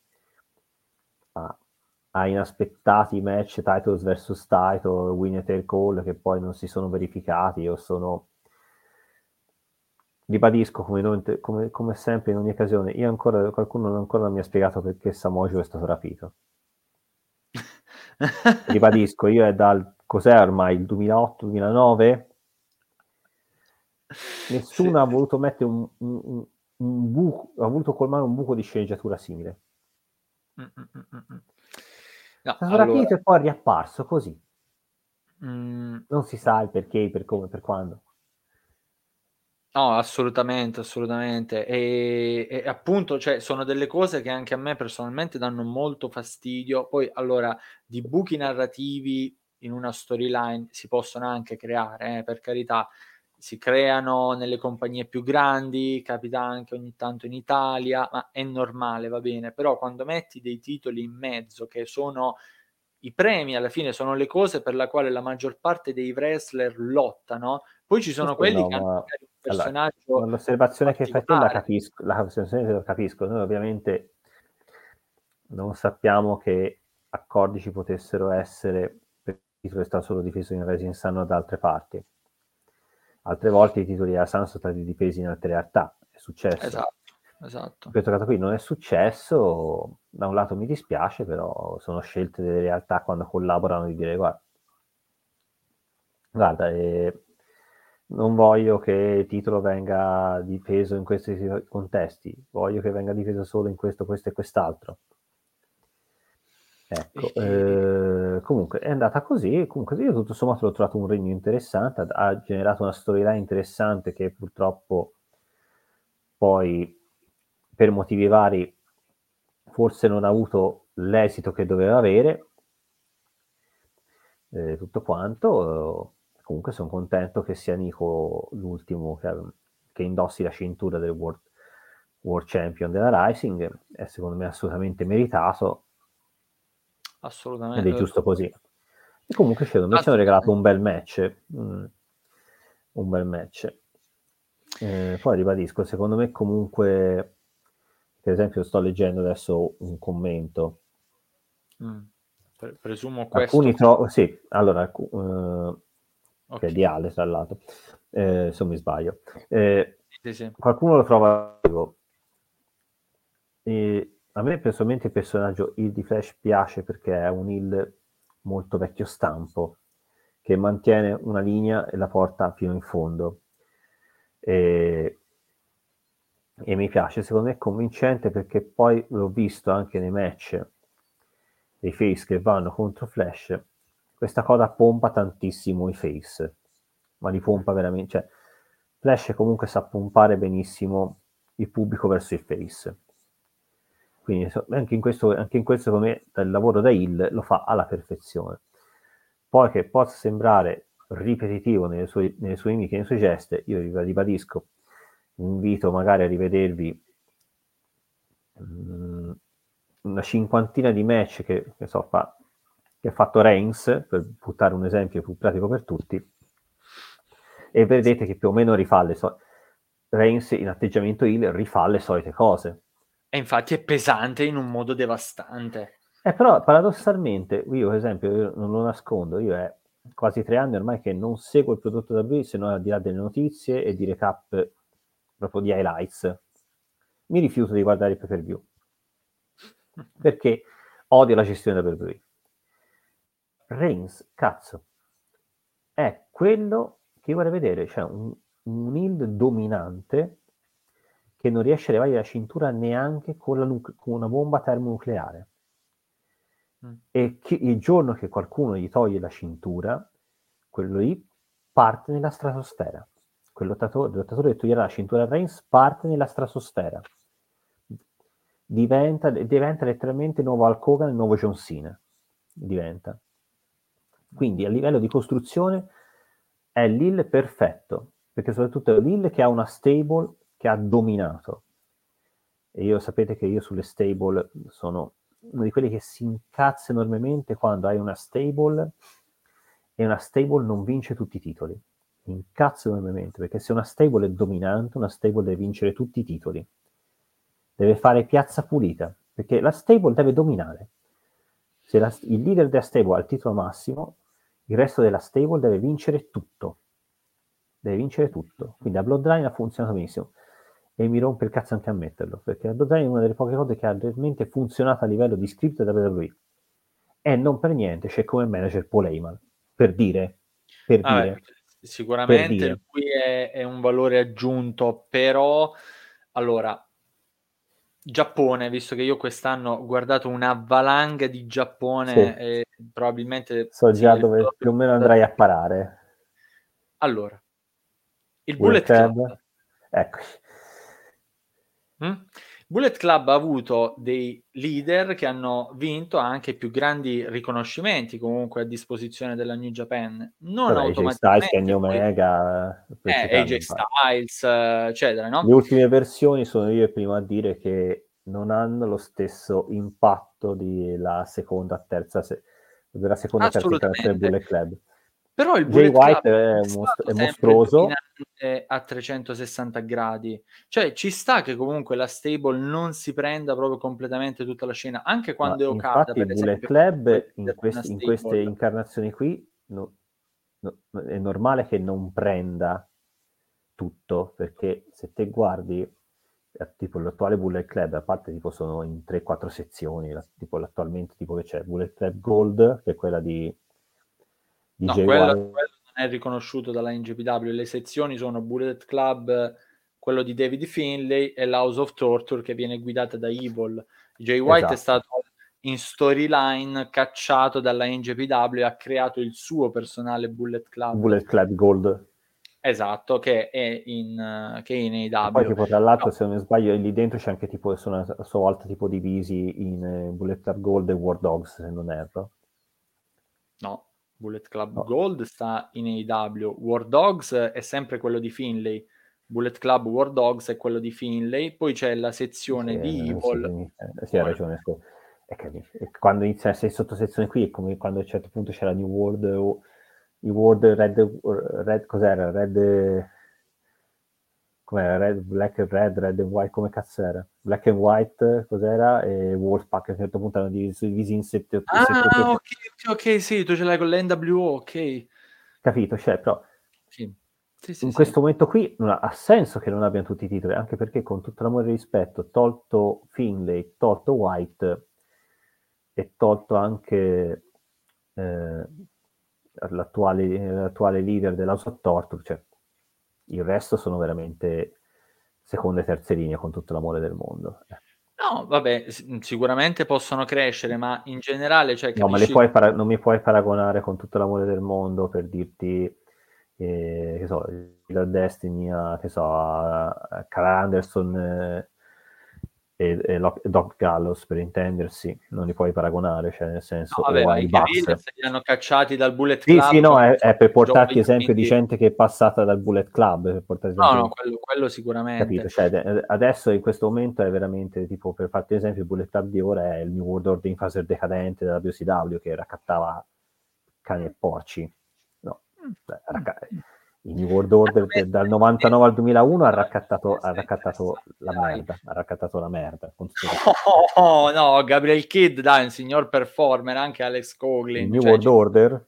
a, a inaspettati match titles versus title, winner take all che poi non si sono verificati o sono ribadisco come, non- come- come sempre in ogni occasione io ancora qualcuno ancora non mi ha spiegato perché Samojo è stato rapito. Ribadisco io è dal cos'è ormai il 2008-2009 nessuno Sì. ha voluto mettere un, un- un- un buco ha voluto colmare un buco di sceneggiatura simile. Mm, mm, mm, mm, mm. No, è stato allora, rapito e poi è riapparso così. Mm, non si sa il perché, per come, per quando No, assolutamente, assolutamente. E, e appunto, cioè, sono delle cose che anche a me personalmente danno molto fastidio. Poi, allora, di buchi narrativi in una storyline si possono anche creare, eh, per carità, si creano nelle compagnie più grandi, capita anche ogni tanto in Italia, ma è normale, va bene, però quando metti dei titoli in mezzo che sono i premi alla fine sono le cose per la quale la maggior parte dei wrestler lottano, poi ci sono quelli no, che hanno ma... personaggio allora, l'osservazione che fai te la capisco, la la capisco, noi ovviamente non sappiamo che accordi ci potessero essere per titolo che sta solo difeso in Rising Sun da altre parti altre volte i titoli della Sun sono stati difesi in altre realtà, è successo. Esatto, esatto. Questo caso qui non è successo, da un lato mi dispiace, però sono scelte delle realtà quando collaborano di dire guarda, guarda eh, non voglio che il titolo venga difeso in questi contesti, voglio che venga difeso solo in questo, questo e quest'altro. Ecco, eh, comunque è andata così, comunque io tutto sommato l'ho trovato un regno interessante, ha generato una storyline interessante che purtroppo poi per motivi vari forse non ha avuto l'esito che doveva avere, eh, tutto quanto, comunque sono contento che sia Nico l'ultimo che, che indossi la cintura del World, World Champion della Rising, è secondo me assolutamente meritato, Assolutamente. Ed è giusto così. E comunque secondo me ci hanno regalato un bel match. Mm. Un bel match. Eh, poi ribadisco, secondo me comunque, per esempio sto leggendo adesso un commento. Mm. Presumo questo. Alcuni tro- sì, allora, uh, okay. che è di Ale tra l'altro, eh, se non mi sbaglio. Eh, sì, sì. Qualcuno lo trova... E a me personalmente il personaggio Hill di Flash piace perché è un Hill molto vecchio stampo, che mantiene una linea e la porta fino in fondo. E, e mi piace, secondo me è convincente perché poi l'ho visto anche nei match dei face che vanno contro Flash, questa cosa pompa tantissimo i face, ma li pompa veramente, cioè Flash comunque sa pompare benissimo il pubblico verso il face quindi anche in questo, anche in questo come il lavoro da Hill lo fa alla perfezione. Poi che possa sembrare ripetitivo nelle sue, nelle sue mimiche, nei suoi gesti, io ribadisco, invito magari a rivedervi um, una cinquantina di match che, che, so, fa, che ha fatto Reigns, per buttare un esempio più pratico per tutti, e vedete che più o meno rifà le solite... Reigns in atteggiamento Hill rifà le solite cose e infatti è pesante in un modo devastante. Eh, però paradossalmente, io per esempio, io non lo nascondo, io è quasi tre anni ormai che non seguo il prodotto da lui se non al di là delle notizie e di recap proprio di highlights. Mi rifiuto di guardare il pay per view perché odio la gestione da per view. Reigns, cazzo, è quello che io vorrei vedere, cioè un, un hill dominante che non riesce a levare la cintura neanche con, nu- con una bomba termonucleare. Mm. E che il giorno che qualcuno gli toglie la cintura, quello lì parte nella stratosfera. Quel lottatore, lottatore che toglierà la cintura a Reigns parte nella stratosfera. Diventa, diventa letteralmente nuovo Hulk Hogan, il nuovo John Cena. Diventa. Quindi a livello di costruzione è l'Hill perfetto, perché soprattutto è l'Hill che ha una stable che ha dominato. E io sapete che io sulle stable sono uno di quelli che si incazza enormemente quando hai una stable e una stable non vince tutti i titoli. Mi incazzo enormemente perché se una stable è dominante, una stable deve vincere tutti i titoli. Deve fare piazza pulita perché la stable deve dominare. Se la, il leader della stable ha il titolo massimo, il resto della stable deve vincere tutto. Deve vincere tutto. Quindi la Bloodline ha funzionato benissimo e mi rompe il cazzo anche a metterlo, perché la Bloodline è una delle poche cose che ha realmente funzionato a livello di script da WWE. E non per niente c'è come manager Paul Heyman, per dire. Per ah, dire sicuramente per dire. lui è, è, un valore aggiunto, però allora Giappone, visto che io quest'anno ho guardato una valanga di Giappone sì. e probabilmente so già dove più o meno andrai a parare. Allora, il Bullet Club, Eccoci. Mm? Bullet Club ha avuto dei leader che hanno vinto anche più grandi riconoscimenti comunque a disposizione della New Japan. Non Vabbè, automaticamente. Styles, Kenny Omega, eh, AJ Styles, eccetera. No? Le ultime versioni sono io il primo a dire che non hanno lo stesso impatto della seconda, terza, se- della seconda, terza del Bullet Club. Però il Jay White è, most- è mostruoso a 360 gradi. Cioè, ci sta che comunque la stable non si prenda proprio completamente tutta la scena, anche quando Ma è Okada. Infatti, il Bullet Club in, questi, in, queste incarnazioni qui no, no, è normale che non prenda tutto, perché se te guardi eh, tipo l'attuale Bullet Club, a parte tipo sono in 3-4 sezioni, tipo l'attualmente tipo che c'è Bullet Club Gold, che è quella di no, quello, quello, non è riconosciuto dalla NGPW. Le sezioni sono Bullet Club, quello di David Finlay e l'House of Torture che viene guidata da Evil. Jay White esatto. è stato in storyline cacciato dalla NGPW e ha creato il suo personale Bullet Club. Bullet Club Gold. Esatto, che è in, che è in AW. Poi tipo tra l'altro, no. se non mi sbaglio, lì dentro c'è anche tipo, sono a sua volta tipo divisi in uh, Bullet Club Gold e War Dogs, se non erro. No, Bullet Club no. Gold sta in AEW, War Dogs è sempre quello di Finlay, Bullet Club War Dogs è quello di Finlay, poi c'è la sezione sì, di Evil. Sì, eh, sì, hai ragione. Che, quando inizia sei sottosezione qui è come quando a un certo punto c'era New World, New World Red, Red cos'era? Red com'era? Red, Black and Red, Red and White, come cazzo era? Black and White, cos'era? E Wolfpack a un certo punto hanno diviso, divisi in 7 Ah, sette, ok, ok, sì, tu ce l'hai con l'NWO, ok. Capito, cioè, però... Sì. Sì, sì, in questo momento qui ha, ha, senso che non abbiano tutti i titoli, anche perché con tutto l'amore e rispetto, tolto Finlay, tolto White e tolto anche eh, l'attuale, l'attuale leader della Torture, cioè il resto sono veramente seconde e terze linee con tutto l'amore del mondo. No, vabbè, sicuramente possono crescere, ma in generale... Cioè, no, ma para- non mi puoi paragonare con tutto l'amore del mondo per dirti, eh, che so, la Destiny, a, che so, a Carl Anderson eh, e, e Doc Gallows per intendersi, non li puoi paragonare, cioè nel senso... No, vabbè, ma i li hanno cacciati dal Bullet Club. Sì, sì, no, è, è per portarti esempio di gente che è passata dal Bullet Club. Per portare no, no, quello, quello sicuramente. Capito? Cioè, adesso in questo momento è veramente tipo, per farti esempio, il Bullet Club di ora è il New World Order in fase decadente della WCW che raccattava cani e porci. No, mm. Beh, racca- il New World Order che dal 99 al 2001 ha raccattato, ha raccattato la merda, ha raccattato la merda. Oh, no, Gabriel Kidd, dai, un signor performer, anche Alex Coughlin. Il New cioè, World Order?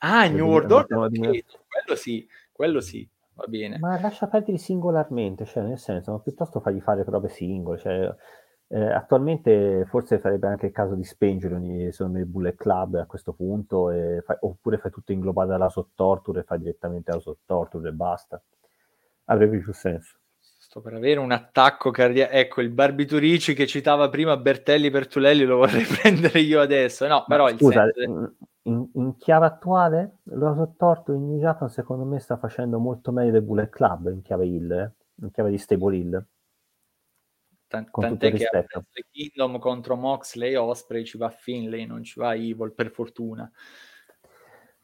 Ah, il New World Order, okay. quello sì, quello sì, va bene. Ma lascia perdere singolarmente, cioè nel senso, ma piuttosto fagli fare prove singole, cioè eh, attualmente forse farebbe anche il caso di spengere ogni, secondo me, il Bullet Club a questo punto, fai, oppure fai tutto inglobato dalla sottorture e fai direttamente la sottorture e basta. Avrebbe più senso. Sto per avere un attacco cardiaco. Ecco, il Barbiturici che citava prima Bertelli Pertulelli lo vorrei prendere io adesso. No, però Ma, scusa, senso... in, in, chiave attuale, lo sottorto in New Japan secondo me sta facendo molto meglio del Bullet Club in chiave Hill, eh? in chiave di Stable Hill. Tant- tant'è che a Kingdom contro Moxley e Osprey ci va Finlay, non ci va Evil, per fortuna.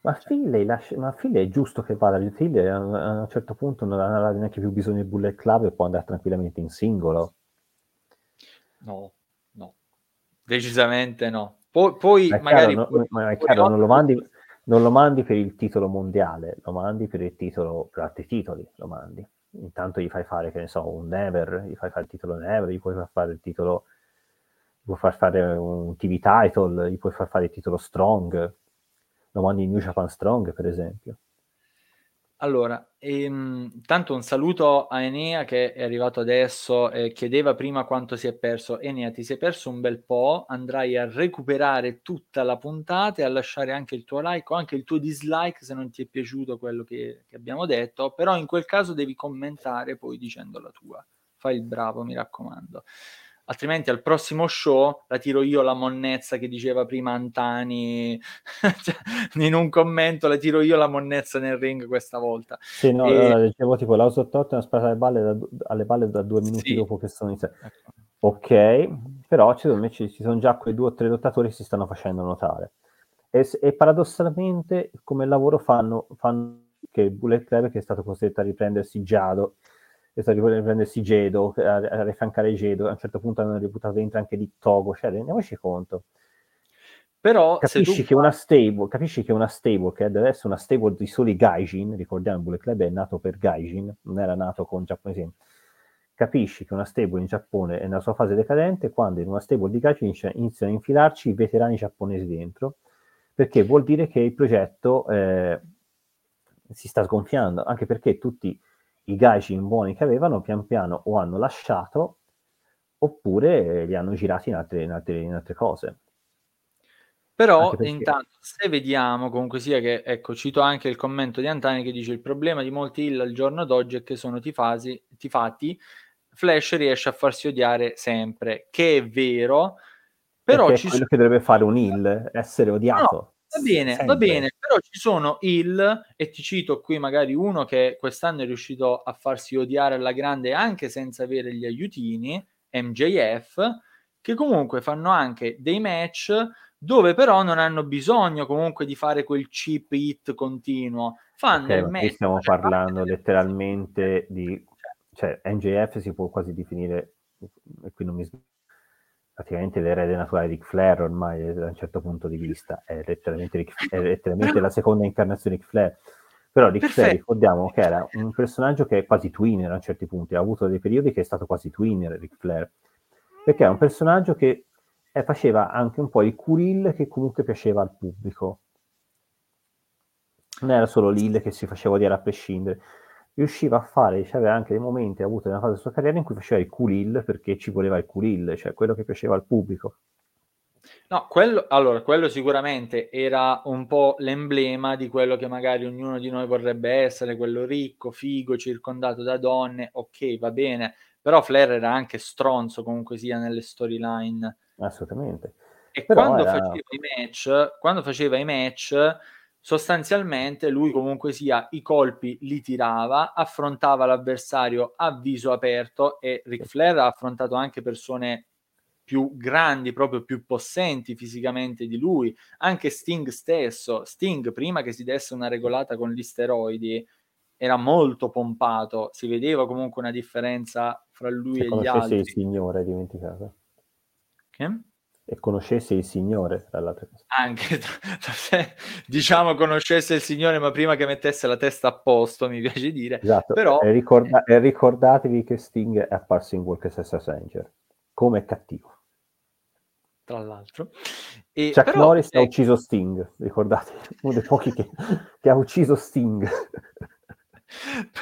Ma cioè. Finlay, lascia... ma Finlay è giusto che vada, Finlay a un certo punto non ha neanche più bisogno di Bullet Club e può andare tranquillamente in singolo. No, no, decisamente no. Poi, poi ma magari... Chiaro, no, ma è chiaro, non lo, mandi, non lo mandi per il titolo mondiale, lo mandi per il titolo, per altri titoli, lo mandi intanto gli fai fare, che ne so, un Never, gli fai fare il titolo Never, gli puoi far fare il titolo, gli puoi far fare un TV title, gli puoi far fare il titolo Strong, lo mandi in New Japan Strong, per esempio. Allora, ehm, tanto un saluto a Enea che è arrivato adesso e chiedeva prima quanto si è perso. Enea, ti sei perso un bel po', andrai a recuperare tutta la puntata e a lasciare anche il tuo like o anche il tuo dislike se non ti è piaciuto quello che, che abbiamo detto, però in quel caso devi commentare poi dicendo la tua. Fai il bravo, mi raccomando. Altrimenti al prossimo show la tiro io la monnezza che diceva prima Antani cioè, in un commento la tiro io la monnezza nel ring questa volta sì no e... allora, leggevo tipo la 88 è sparata alle balle, da, alle balle da due minuti sì. dopo che sono iniziati ecco. ok però ci, ci, ci sono già quei due o tre lottatori che si stanno facendo notare e, e paradossalmente come lavoro fanno, fanno che Bullet Club che è stato costretto a riprendersi Giado è stato a riprendersi Gedo a, a riaffiancare Gedo a un certo punto hanno reputato dentro anche di Togo cioè rendiamoci conto. Però capisci, che una stable, capisci che una stable che deve essere una stable di soli Gaijin ricordiamo il Bullet Club è nato per Gaijin non era nato con giapponesi. Capisci che una stable in Giappone è nella sua fase decadente quando in una stable di Gaijin iniziano a infilarci i veterani giapponesi dentro perché vuol dire che il progetto eh, si sta sgonfiando, anche perché tutti i gaijin buoni che avevano pian piano o hanno lasciato oppure li hanno girati in altre, in altre, in altre cose. Però perché... intanto se vediamo comunque sia che, ecco, cito anche il commento di Antani che dice il problema di molti hill al giorno d'oggi è che sono tifasi, tifati, Flash riesce a farsi odiare sempre, che è vero, però perché ci è quello sono... che dovrebbe fare un hill, essere odiato. No, Va bene, Sempre. va bene, però ci sono il, e ti cito qui magari uno che quest'anno è riuscito a farsi odiare alla grande anche senza avere gli aiutini, MJF, che comunque fanno anche dei match dove però non hanno bisogno comunque di fare quel chip hit continuo. Fanno okay, il match. Stiamo cioè, parlando letteralmente di... Cioè, MJF si può quasi definire, e qui non mi sbaglio, praticamente l'erede naturale di Ric Flair ormai eh, da un certo punto di vista, è letteralmente, Ric, è letteralmente la seconda incarnazione di Ric Flair. Però Ric Perfetto. Flair ricordiamo che era un personaggio che è quasi twinner a certi punti, ha avuto dei periodi che è stato quasi twinner Ric Flair, perché è un personaggio che eh, faceva anche un po' il curil che comunque piaceva al pubblico. Non era solo l'Ill che si faceva odiare a prescindere riusciva a fare, cioè aveva anche dei momenti, ha avuto nella fase della sua carriera in cui faceva il cool perché ci voleva il cool cioè quello che piaceva al pubblico. No, quello, allora, quello sicuramente era un po' l'emblema di quello che magari ognuno di noi vorrebbe essere, quello ricco, figo, circondato da donne, ok, va bene, però Flair era anche stronzo comunque sia nelle storyline. Assolutamente. E quando, era... faceva i match, quando faceva i match sostanzialmente lui comunque sia i colpi li tirava, affrontava l'avversario a viso aperto e Ric Flair ha affrontato anche persone più grandi, proprio più possenti fisicamente di lui, anche Sting stesso, Sting prima che si desse una regolata con gli steroidi era molto pompato, si vedeva comunque una differenza fra lui Se e gli altri. il signore, dimenticato. Che? E conoscesse il Signore, tra l'altro. Anche, diciamo conoscesse il Signore, ma prima che mettesse la testa a posto, mi piace dire. Esatto, Però... e, ricorda- e ricordatevi che Sting è apparso in Walker Texas Ranger, come cattivo. Tra l'altro. E, Chuck però, Norris eh... ha ucciso Sting, ricordate, uno dei pochi che, che ha ucciso Sting.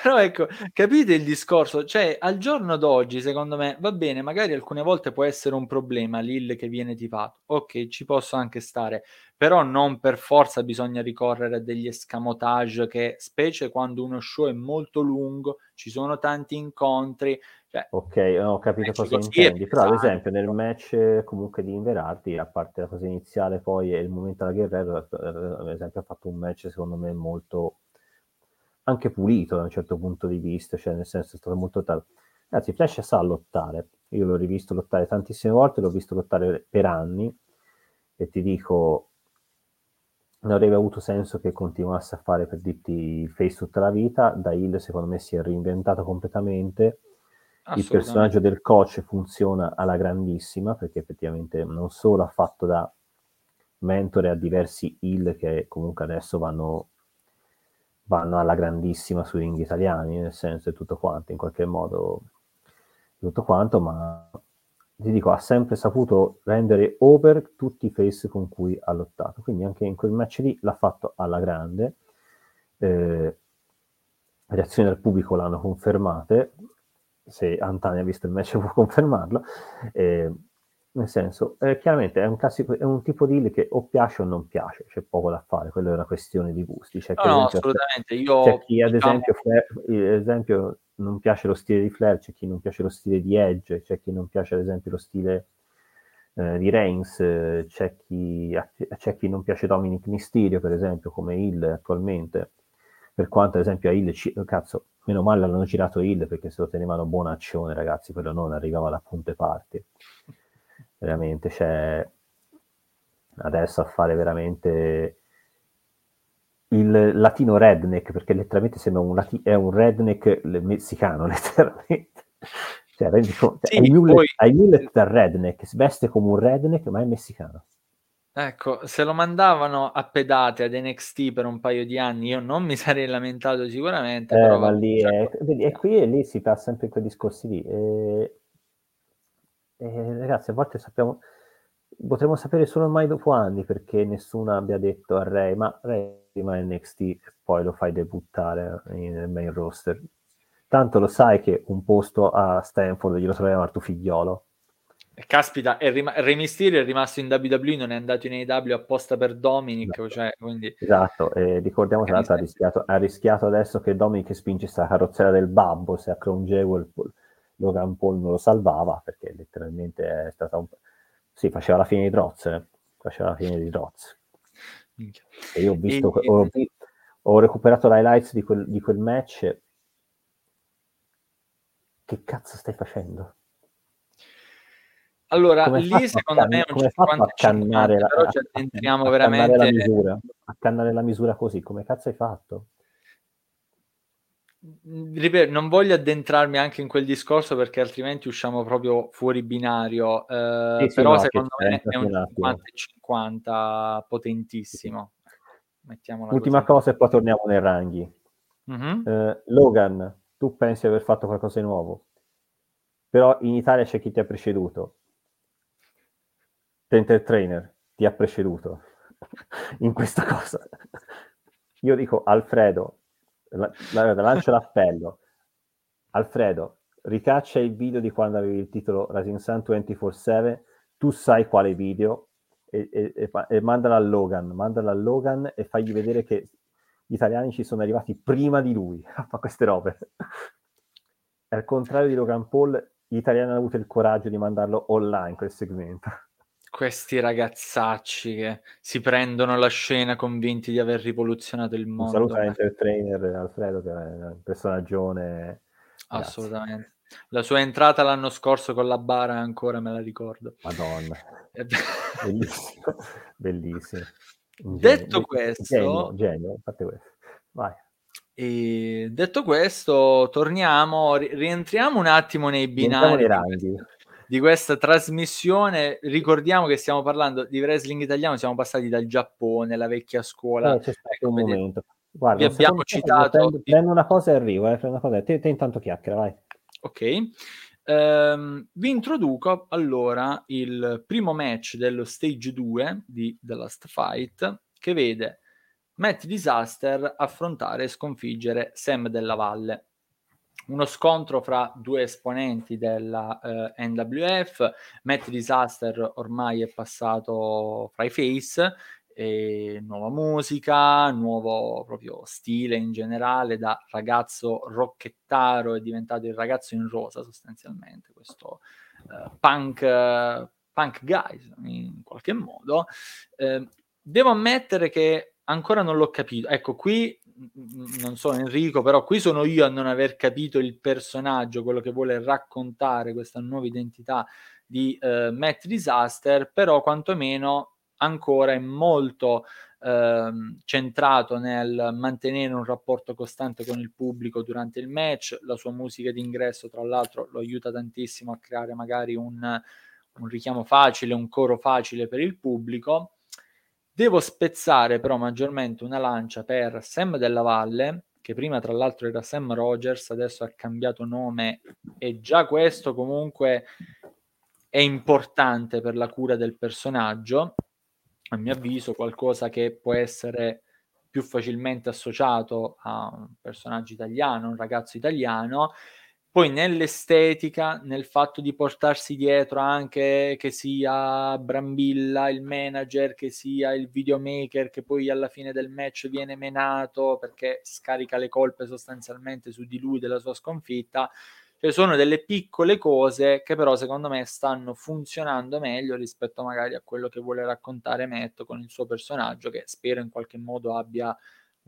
Però ecco, capite il discorso? Cioè, al giorno d'oggi, secondo me, va bene, magari alcune volte può essere un problema l'IL che viene tipato. Ok, ci posso anche stare, però non per forza bisogna ricorrere a degli escamotage che, specie quando uno show è molto lungo, ci sono tanti incontri. Cioè, ok, ho capito cosa intendi, però ad esempio nel match comunque di Inverardi, a parte la cosa iniziale poi e il momento alla Guerrero, ad esempio ha fatto un match secondo me molto anche pulito da un certo punto di vista, cioè nel senso è stato molto tal. Ragazzi, Flash sa lottare, io l'ho rivisto lottare tantissime volte, l'ho visto lottare per anni e ti dico, non avrebbe avuto senso che continuasse a fare per dirti il face tutta la vita, da Hill secondo me si è reinventato completamente, il personaggio del coach funziona alla grandissima perché effettivamente non solo ha fatto da mentore a diversi Hill che comunque adesso vanno vanno alla grandissima sui ring italiani, nel senso è tutto quanto, in qualche modo tutto quanto, ma ti dico, ha sempre saputo rendere over tutti i face con cui ha lottato, quindi anche in quel match lì l'ha fatto alla grande, eh, reazioni del pubblico l'hanno confermate, se Antani ha visto il match può confermarlo, eh, nel senso, eh, chiaramente è un, classico, è un tipo di deal che o piace o non piace, c'è poco da fare, quello è una questione di gusti. C'è no, no, assolutamente. Io, c'è chi, ad diciamo... esempio, esempio non piace lo stile di Flair, c'è chi non piace lo stile di Edge, c'è chi non piace ad esempio lo stile eh, di Reigns, c'è chi, c'è chi non piace Dominic Mysterio per esempio come Hill attualmente, per quanto ad esempio a Hill, cazzo, meno male l'hanno girato Hill perché se lo tenevano buona azione ragazzi, quello non arrivava da punte parti, veramente, c'è adesso a fare veramente il latino redneck, perché letteralmente sembra un, lati- è un redneck messicano, letteralmente. Cioè, rendi conto, sì, hai, mullet, poi... hai redneck, si veste come un redneck, ma è messicano. Ecco, se lo mandavano a pedate ad NXT per un paio di anni, io non mi sarei lamentato sicuramente. Eh, però ma lì è, e qui e lì si fa sempre quei discorsi lì. E, e, ragazzi, a volte sappiamo, potremmo sapere solo ormai dopo anni perché nessuno abbia detto a Ray, ma Ray rimane NXT e poi lo fai debuttare nel main roster. Tanto lo sai che un posto a Stanford glielo troviamo al tuo figliolo. Caspita, è rim- Re Mysterio è rimasto in WWE, non è andato in AEW apposta per Dominic. Esatto, cioè, quindi... esatto. E ricordiamo che ha rischiato, ha rischiato adesso che Dominic spinge questa carrozzella del babbo, se a Crown Jewel Logan Paul non lo salvava, perché letteralmente è stata un... Sì, faceva la fine di Droz, eh? faceva la fine di Droz. E io ho visto, e... ho, ho, recuperato l'highlights di quel, di quel match. Che cazzo stai facendo? Allora, come lì secondo me è un 50 50 la, però ci addentriamo a, veramente... La misura, accannare la misura così, come cazzo hai fatto? Ripeto, non voglio addentrarmi anche in quel discorso perché altrimenti usciamo proprio fuori binario, eh, sì, sì, però no, secondo me è un 50-50 potentissimo. Ultima così. cosa e poi torniamo nei ranghi. Mm-hmm. Eh, Logan, tu pensi di aver fatto qualcosa di nuovo, però in Italia c'è chi ti ha preceduto. Tenter Trainer ti ha preceduto in questa cosa. Io dico Alfredo, la, la, lancio l'appello. Alfredo, ricaccia il video di quando avevi il titolo Rising Sun 24-7, tu sai quale video e, e, e, e mandala a Logan, mandala a Logan e fagli vedere che gli italiani ci sono arrivati prima di lui a fare queste robe. al contrario di Logan Paul, gli italiani hanno avuto il coraggio di mandarlo online quel segmento questi ragazzacci che si prendono la scena convinti di aver rivoluzionato il mondo. Un saluto all'entertainer Alfredo che è un personaggio assolutamente. La sua entrata l'anno scorso con la bara ancora me la ricordo. Madonna. Bellissimo bellissimo. Detto questo genio, genio. Fate questo. vai. E detto questo torniamo rientriamo un attimo nei binari. nei di questa trasmissione. Ricordiamo che stiamo parlando di wrestling italiano, siamo passati dal Giappone, la vecchia scuola. Eh, c'è stato ecco, un momento. Guarda, vi abbiamo citato. Prendo, prendo, una cosa e arrivo, eh, prendo una cosa. Te, te intanto chiacchiera, vai. Ok. Um, vi introduco allora il primo match dello stage 2 di The Last Fight che vede Matt Disaster affrontare e sconfiggere Sam della Valle uno scontro fra due esponenti della eh, NWF. Matt Disaster ormai è passato fra i face, nuova musica, nuovo proprio stile in generale, da ragazzo rocchettaro è diventato il ragazzo in rosa sostanzialmente, questo eh, punk, punk guy in qualche modo. Eh, devo ammettere che ancora non l'ho capito. Ecco, qui non so Enrico, però qui sono io a non aver capito il personaggio, quello che vuole raccontare questa nuova identità di uh, Matt Disaster, però quantomeno ancora è molto uh, centrato nel mantenere un rapporto costante con il pubblico durante il match, la sua musica d'ingresso tra l'altro lo aiuta tantissimo a creare magari un, un richiamo facile, un coro facile per il pubblico Devo spezzare però maggiormente una lancia per Sam della Valle, che prima tra l'altro era Sam Rogers, adesso ha cambiato nome e già questo comunque è importante per la cura del personaggio, a mio avviso qualcosa che può essere più facilmente associato a un personaggio italiano, un ragazzo italiano, Poi nell'estetica, nel fatto di portarsi dietro anche che sia Brambilla il manager, che sia il videomaker che poi alla fine del match viene menato perché scarica le colpe sostanzialmente su di lui della sua sconfitta. Cioè sono delle piccole cose che però secondo me stanno funzionando meglio rispetto magari a quello che vuole raccontare Matt con il suo personaggio che spero in qualche modo abbia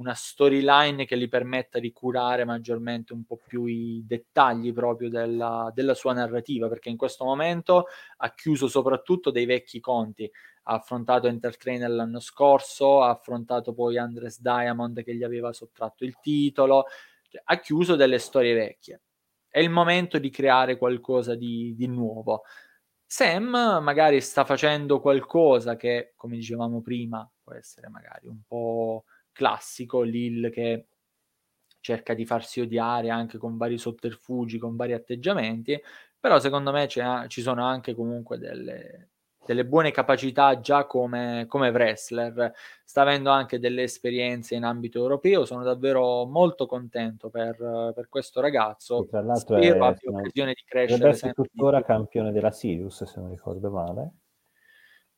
una storyline che gli permetta di curare maggiormente un po' più i dettagli proprio della, della, sua narrativa, perché in questo momento ha chiuso soprattutto dei vecchi conti. Ha affrontato Entertainer l'anno scorso, ha affrontato poi Andres Diamond che gli aveva sottratto il titolo, cioè, ha chiuso delle storie vecchie. È il momento di creare qualcosa di, di nuovo. Sam magari sta facendo qualcosa che, come dicevamo prima, può essere magari un po' classico, Lil che cerca di farsi odiare anche con vari sotterfugi, con vari atteggiamenti, però secondo me ci sono anche comunque delle, delle buone capacità già come, come, wrestler, sta avendo anche delle esperienze in ambito europeo, sono davvero molto contento per, per questo ragazzo, sì, tra l'altro spero è, abbia occasione di crescere. Deve essere tuttora campione della Sirius, se non ricordo male.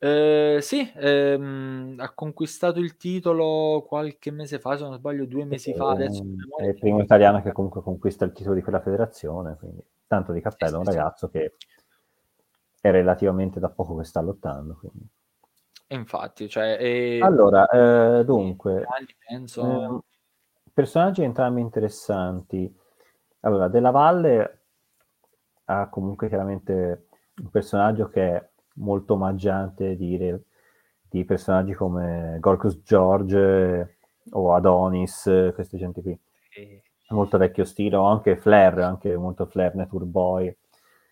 Eh, sì, ehm, ha conquistato il titolo qualche mese fa, se non sbaglio, due mesi fa. Adesso è il primo italiano che comunque conquista il titolo di quella federazione, quindi tanto di cappello, un ragazzo che è relativamente da poco che sta lottando. Quindi. Infatti, cioè, e... allora, eh, dunque, penso... eh, personaggi entrambi interessanti. Allora, Della Valle ha comunque chiaramente un personaggio che è molto omaggiante di, di personaggi come Gorkus George o Adonis, queste gente qui. Molto vecchio stile, o anche Flair, anche molto Flair, Network Boy.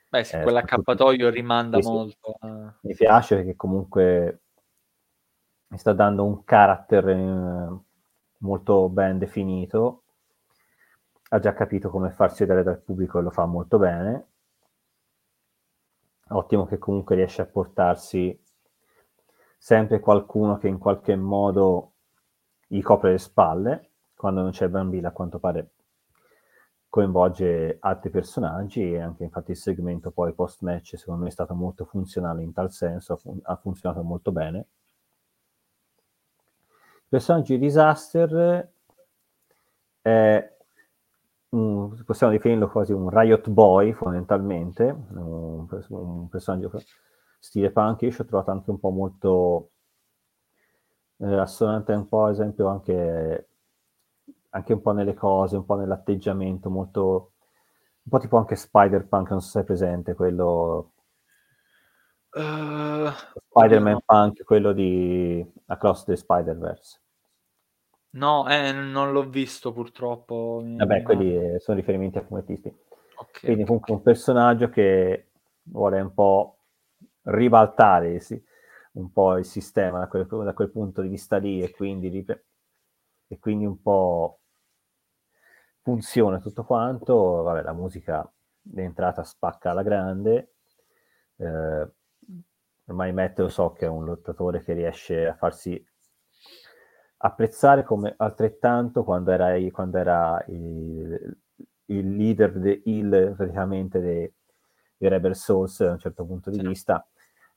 Beh sì, eh, quell'accappatoio rimanda sì, molto. A... Mi piace perché comunque mi sta dando un carattere eh, molto ben definito, ha già capito come farsi vedere dal pubblico e lo fa molto bene ottimo che comunque riesce a portarsi sempre qualcuno che in qualche modo gli copre le spalle, quando non c'è Bambila a quanto pare coinvolge altri personaggi e anche infatti il segmento poi post match secondo me è stato molto funzionale in tal senso, ha funzionato molto bene. Di Disaster è un, possiamo definirlo quasi un riot boy fondamentalmente, un, un personaggio stile punk, io ci ho trovato anche un po' molto eh, assonante un po' ad esempio anche, anche un po' nelle cose, un po' nell'atteggiamento, molto un po' tipo anche Spider-Punk, non so se è presente quello uh, Spider-Man no. Punk, quello di Across the Spider-Verse. No, eh, non l'ho visto purtroppo. Vabbè, quelli sono riferimenti a fumettisti. Okay, Quindi comunque un personaggio che vuole un po' ribaltare sì, un po' il sistema da quel, da quel, punto di vista lì e quindi, e quindi un po' funziona tutto quanto. Vabbè, la musica è entrata spacca alla grande. Eh, ormai Matt lo so che è un lottatore che riesce a farsi apprezzare come altrettanto quando era, quando era il, il, leader de, il, praticamente dei, dei Rebel Souls da un certo punto di sì. vista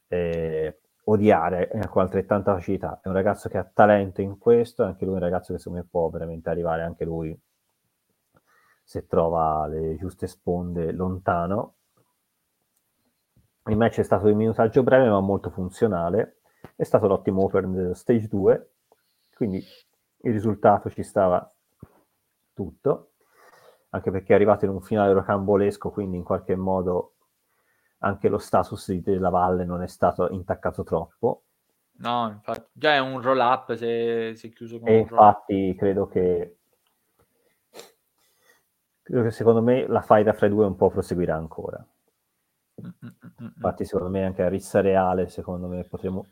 eh, odiare eh, con altrettanta facilità. È un ragazzo che ha talento in questo anche lui è un ragazzo che secondo me può veramente arrivare anche lui se trova le giuste sponde lontano. Il match è stato di minutaggio breve ma molto funzionale. È stato l'ottimo open stage 2 quindi il risultato ci stava tutto, anche perché è arrivato in un finale rocambolesco, quindi in qualche modo anche lo status della valle non è stato intaccato troppo. No, infatti, già è un roll up se si è chiuso con E infatti credo che credo che secondo me la faida fra i due un po' proseguirà ancora. Mm-mm-mm. Infatti secondo me anche a rissa reale, secondo me potremo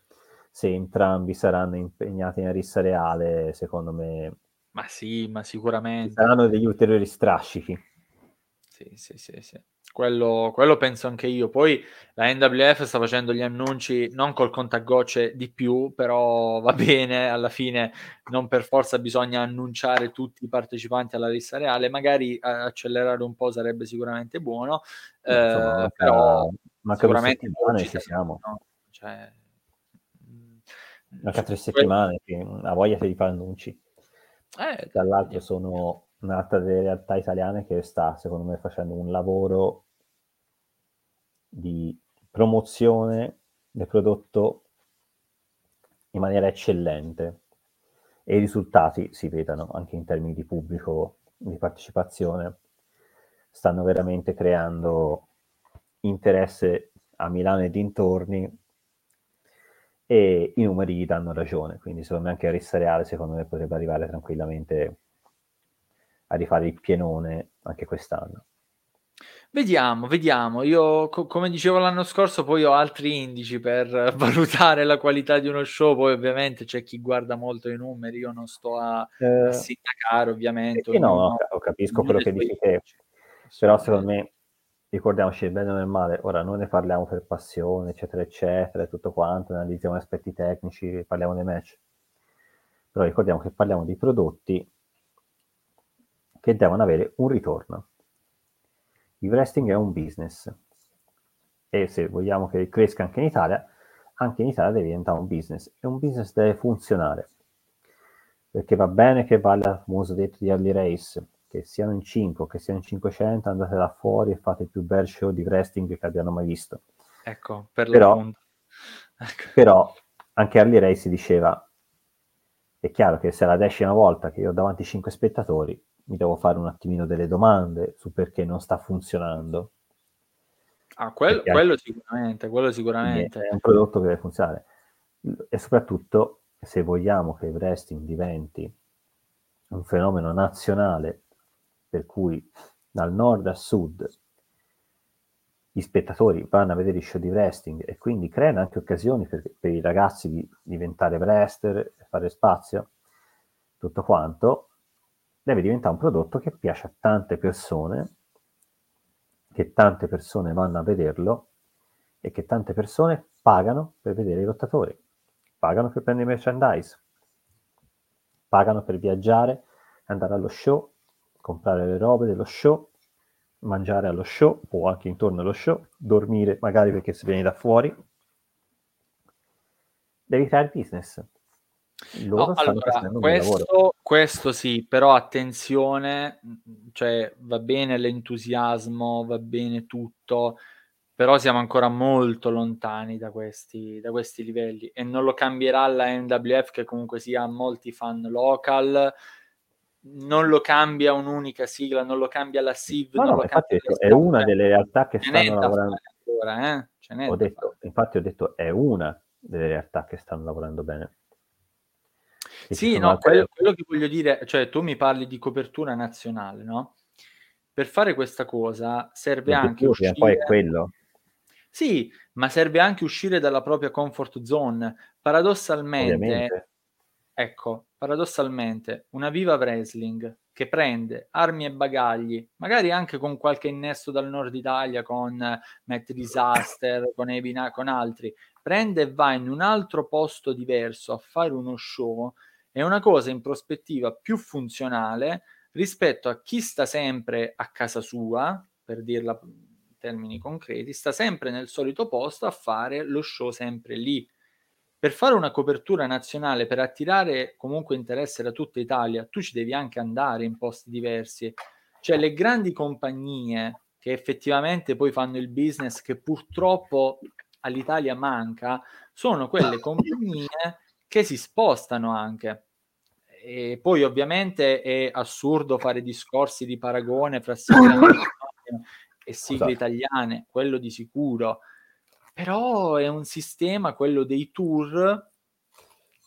se entrambi saranno impegnati in rissa reale, secondo me... Ma sì, ma sicuramente. Saranno degli ulteriori strascichi. Sì, Sì, sì, sì. Quello, quello, penso anche io. Poi la NWF sta facendo gli annunci non col contagocce di più, però va bene, alla fine non per forza bisogna annunciare tutti i partecipanti alla lista reale, magari accelerare un po' sarebbe sicuramente buono, eh, Insomma, manca, però manca sicuramente ci siamo. No? Cioè, manca tre settimane, che ha voglia di fare annunci. Eh, Dall'altro sono un'altra delle realtà italiane che sta, secondo me, facendo un lavoro di promozione del prodotto in maniera eccellente. E i risultati si vedano anche in termini di pubblico, di partecipazione, stanno veramente creando interesse a Milano e dintorni e i numeri gli danno ragione, quindi secondo me anche a Rissa Reale secondo me potrebbe arrivare tranquillamente a rifare il pienone anche quest'anno. Vediamo, vediamo. Io, co- come dicevo l'anno scorso, poi ho altri indici per valutare la qualità di uno show. Poi, ovviamente, c'è chi guarda molto i numeri. Io non sto a, eh, a sindacare, ovviamente. Eh, no, no, no, capisco quello che dici te. Però, secondo me, ricordiamoci il bene e il male. Ora, noi ne parliamo per passione, eccetera, eccetera, tutto quanto. Analizziamo aspetti tecnici, parliamo dei match. Però ricordiamo che parliamo di prodotti che devono avere un ritorno. Il wrestling è un business e se vogliamo che cresca anche in Italia, anche in Italia deve diventare un business e un business deve funzionare. Perché va bene che vale il famoso detto di Early Race, che siano in 5 che siano in 500, andate là fuori e fate il più bel show di wrestling che abbiano mai visto. Ecco, per però, ecco. però anche Early Race diceva, è chiaro che se è la decima volta che io ho davanti 5 spettatori, mi devo fare un attimino delle domande su perché non sta funzionando. Ah, quello, quello sicuramente, quello sicuramente. È un prodotto che deve funzionare. E soprattutto, se vogliamo che il wrestling diventi un fenomeno nazionale, per cui dal nord a sud gli spettatori vanno a vedere i show di wrestling e quindi creano anche occasioni per, per i ragazzi di diventare wrestler, fare spazio, tutto quanto, deve diventare un prodotto che piace a tante persone, che tante persone vanno a vederlo e che tante persone pagano per vedere i lottatori, pagano per prendere merchandise, pagano per viaggiare, andare allo show, comprare le robe dello show, mangiare allo show o anche intorno allo show, dormire magari perché si viene da fuori. Devi creare business. No, allora, questo, questo, sì, però attenzione, cioè va bene l'entusiasmo, va bene tutto, però siamo ancora molto lontani da questi, da questi livelli e non lo cambierà la NWF che comunque sia molti fan local, non lo cambia un'unica sigla, non lo cambia la SIV. No, no, infatti è una delle realtà che stanno lavorando. Ancora, eh? ho detto, infatti ho detto è una delle realtà che stanno lavorando bene. Sì, no, quello, quello, che voglio dire, cioè tu mi parli di copertura nazionale, no? Per fare questa cosa serve anche uscire... Poi è quello. Sì, ma serve anche uscire dalla propria comfort zone. Paradossalmente, Ovviamente. Ecco, paradossalmente, una Viva Wrestling che prende armi e bagagli, magari anche con qualche innesto dal nord Italia, con Matt Disaster, con Evina, con altri, prende e va in un altro posto diverso a fare uno show è una cosa in prospettiva più funzionale rispetto a chi sta sempre a casa sua, per dirla in termini concreti, sta sempre nel solito posto a fare lo show sempre lì. Per fare una copertura nazionale, per attirare comunque interesse da tutta Italia, tu ci devi anche andare in posti diversi. Cioè le grandi compagnie che effettivamente poi fanno il business che purtroppo all'Italia manca, sono quelle compagnie che si spostano anche. E poi ovviamente è assurdo fare discorsi di paragone fra sigle e sigle esatto. italiane, quello di sicuro. Però è un sistema, quello dei tour,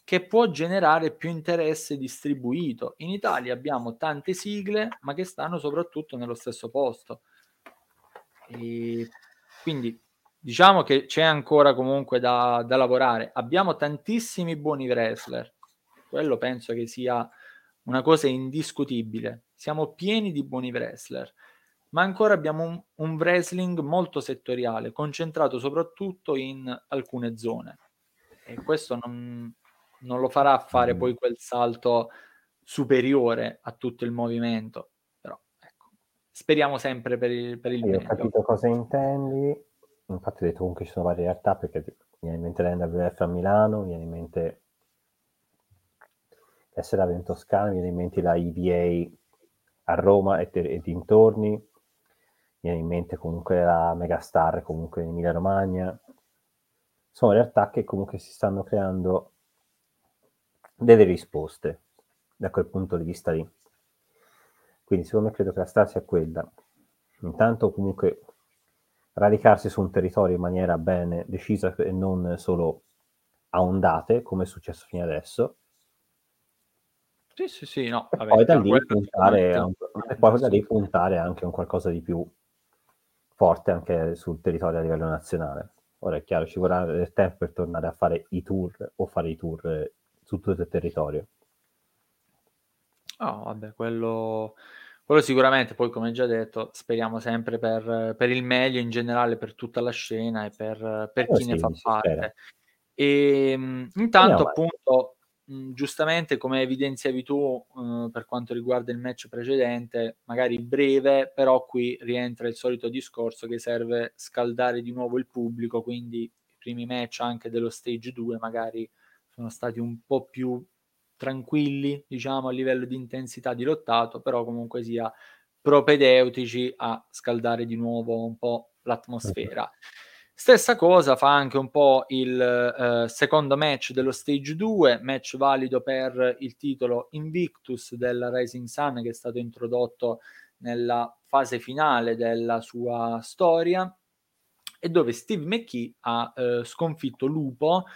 che può generare più interesse distribuito. In Italia abbiamo tante sigle, ma che stanno soprattutto nello stesso posto. E quindi diciamo che c'è ancora comunque da, da lavorare. Abbiamo tantissimi buoni wrestler, quello penso che sia una cosa indiscutibile. Siamo pieni di buoni wrestler, ma ancora abbiamo un, un wrestling molto settoriale, concentrato soprattutto in alcune zone. E questo non, non lo farà fare mm. poi quel salto superiore a tutto il movimento. Però ecco, speriamo sempre per il, per il Io meglio. ho capito cosa intendi. Infatti ho detto comunque ci sono varie realtà perché viene in mente l'NWF a Milano, viene in mente SRA in Toscana, viene in mente la EBA a Roma e, e dintorni, viene in mente comunque la Megastar comunque in Emilia Romagna. Sono realtà che comunque si stanno creando delle risposte da quel punto di vista lì. Quindi secondo me credo che la strada sia quella. Intanto comunque radicarsi su un territorio in maniera ben decisa e non solo a ondate, come è successo fino adesso, sì, sì, sì, no. E poi da lì puntare, un, e poi da lì puntare anche un qualcosa di più forte anche sul territorio a livello nazionale. Ora è chiaro, ci vorrà del tempo per tornare a fare i tour o fare i tour su tutto il territorio. Oh, vabbè, quello, quello sicuramente, poi come già detto, speriamo sempre per, per, il meglio in generale per tutta la scena e per, per eh chi sì, ne fa parte. E ehm, intanto appunto Mhmm, giustamente come evidenziavi tu, uhm, per quanto riguarda il match precedente, magari breve, però qui rientra il solito discorso che serve scaldare di nuovo il pubblico, quindi i primi match anche dello stage 2 magari sono stati un po' più tranquilli, diciamo, a livello di intensità di lottato, però comunque sia propedeutici a scaldare di nuovo un po' l'atmosfera. Stessa cosa fa anche un po' il eh, secondo match dello Stage 2, match valido per il titolo Invictus della Rising Sun che è stato introdotto nella fase finale della sua storia e dove Steve McKee ha eh, sconfitto Lupo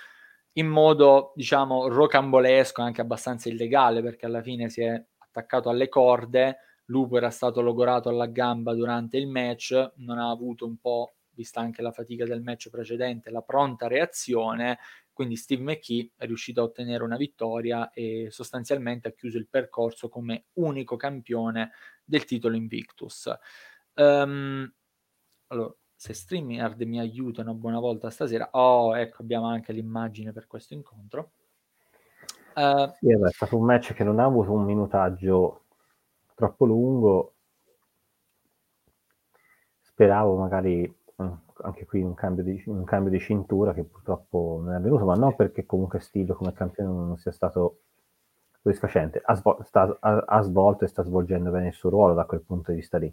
in modo diciamo rocambolesco, anche abbastanza illegale perché alla fine si è attaccato alle corde, Lupo era stato logorato alla gamba durante il match, non ha avuto un po' vista anche la fatica del match precedente, la pronta reazione, quindi Steve McKee è riuscito a ottenere una vittoria e sostanzialmente ha chiuso il percorso come unico campione del titolo Invictus. Um, allora, se StreamYard mi aiutano buona volta stasera, oh, ecco, abbiamo anche l'immagine per questo incontro. Uh, sì, è stato un match che non ha avuto un minutaggio troppo lungo. Speravo magari anche qui un cambio, di, un cambio, di, cintura che purtroppo non è avvenuto, ma non perché comunque Stillo come campione non sia stato soddisfacente, ha, svol- sta, ha, ha, svolto e sta svolgendo bene il suo ruolo da quel punto di vista lì.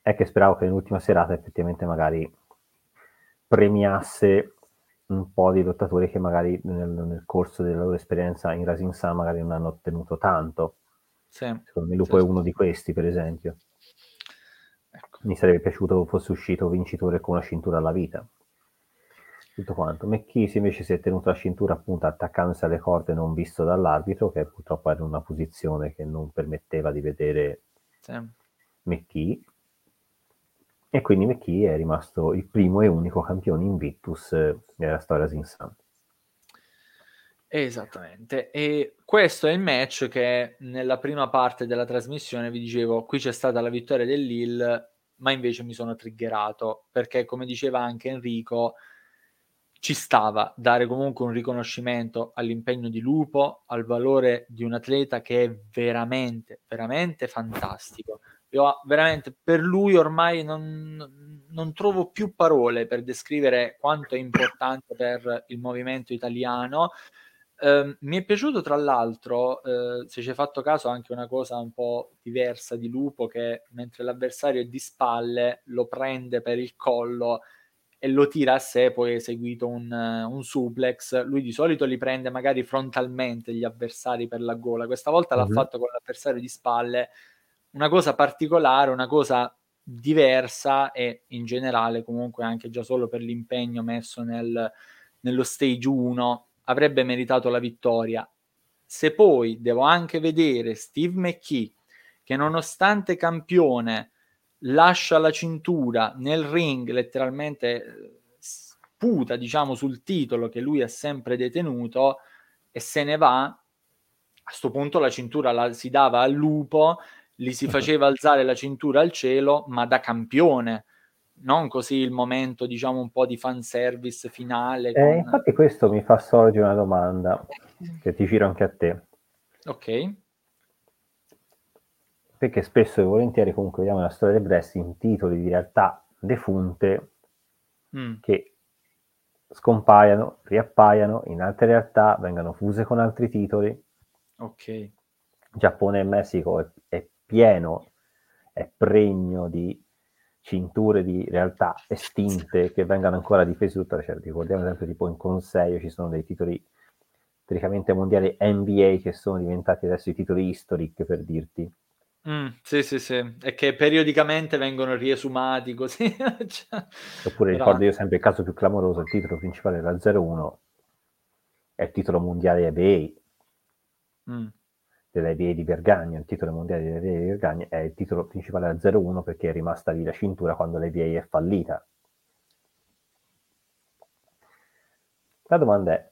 È che speravo che nell'ultima serata effettivamente magari premiasse un po' di lottatori che magari nel, nel corso della loro esperienza in Rising Sun magari non hanno ottenuto tanto. Sì, Secondo me Lupo sì. è uno di questi, per esempio. Mi sarebbe piaciuto fosse uscito vincitore con una cintura alla vita. Tutto quanto. McKee invece si è tenuto la cintura appunto attaccandosi alle corde non visto dall'arbitro, che purtroppo era in una posizione che non permetteva di vedere sì. McKee. E quindi McKee è rimasto il primo e unico campione Invictus della storia Zinsan. Esattamente, e questo è il match che nella prima parte della trasmissione vi dicevo, qui c'è stata la vittoria dell'Ill, ma invece mi sono triggerato, perché come diceva anche Enrico, ci stava dare comunque un riconoscimento all'impegno di Lupo, al valore di un atleta che è veramente, veramente fantastico. Io veramente per lui ormai non, non trovo più parole per descrivere quanto è importante per il movimento italiano Ehm, mi è piaciuto tra l'altro, ehm, se ci hai fatto caso, anche una cosa un po' diversa di Lupo che mentre l'avversario è di spalle lo prende per il collo e lo tira a sé, poi eseguito un, un suplex. Lui di solito li prende magari frontalmente gli avversari per la gola, questa volta l'ha fatto con l'avversario di spalle, una cosa particolare, una cosa diversa e in generale comunque anche già solo per l'impegno messo nel, nello stage 1 avrebbe meritato la vittoria. Se poi devo anche vedere Steve McKee che nonostante campione lascia la cintura nel ring, letteralmente eh, sputa diciamo sul titolo che lui ha sempre detenuto e se ne va, a questo punto la cintura la si dava al lupo li si faceva alzare la cintura al cielo, ma da campione, non così il momento, diciamo, un po' di fanservice finale. Eh, con... infatti questo mi fa sorgere una domanda che ti giro anche a te. Ok. Perché spesso e volentieri comunque vediamo nella storia del wrestling titoli di realtà defunte mm. che scompaiano, riappaiano in altre realtà, vengano fuse con altri titoli. Ok. Giappone e Messico è, è pieno, è pregno di cinture di realtà estinte che vengano ancora difese tutte cioè, ricordiamo ad esempio tipo in Conseio ci sono dei titoli teoricamente mondiali NBA che sono diventati adesso i titoli historic per dirti. Mm, sì, sì, sì, e che periodicamente vengono riesumati così. cioè, Oppure però... ricordo io sempre il caso più clamoroso, il titolo principale era 01, è il titolo mondiale eBay, mm. dell'EBA di Vergagna, il titolo mondiale dell'EBA di Vergagna è il titolo principale da 01 perché è rimasta lì la cintura quando l'EBA è fallita. La domanda è,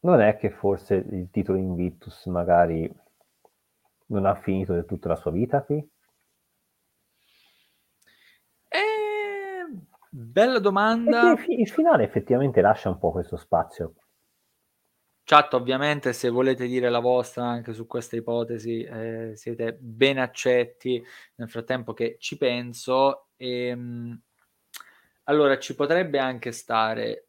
non è che forse il titolo Invictus magari non ha finito del tutto la sua vita qui? Eh, bella domanda. il finale effettivamente lascia un po' questo spazio. Chat, ovviamente, se volete dire la vostra anche su questa ipotesi, eh, siete ben accetti. Nel frattempo che ci penso, ehm, allora ci potrebbe anche stare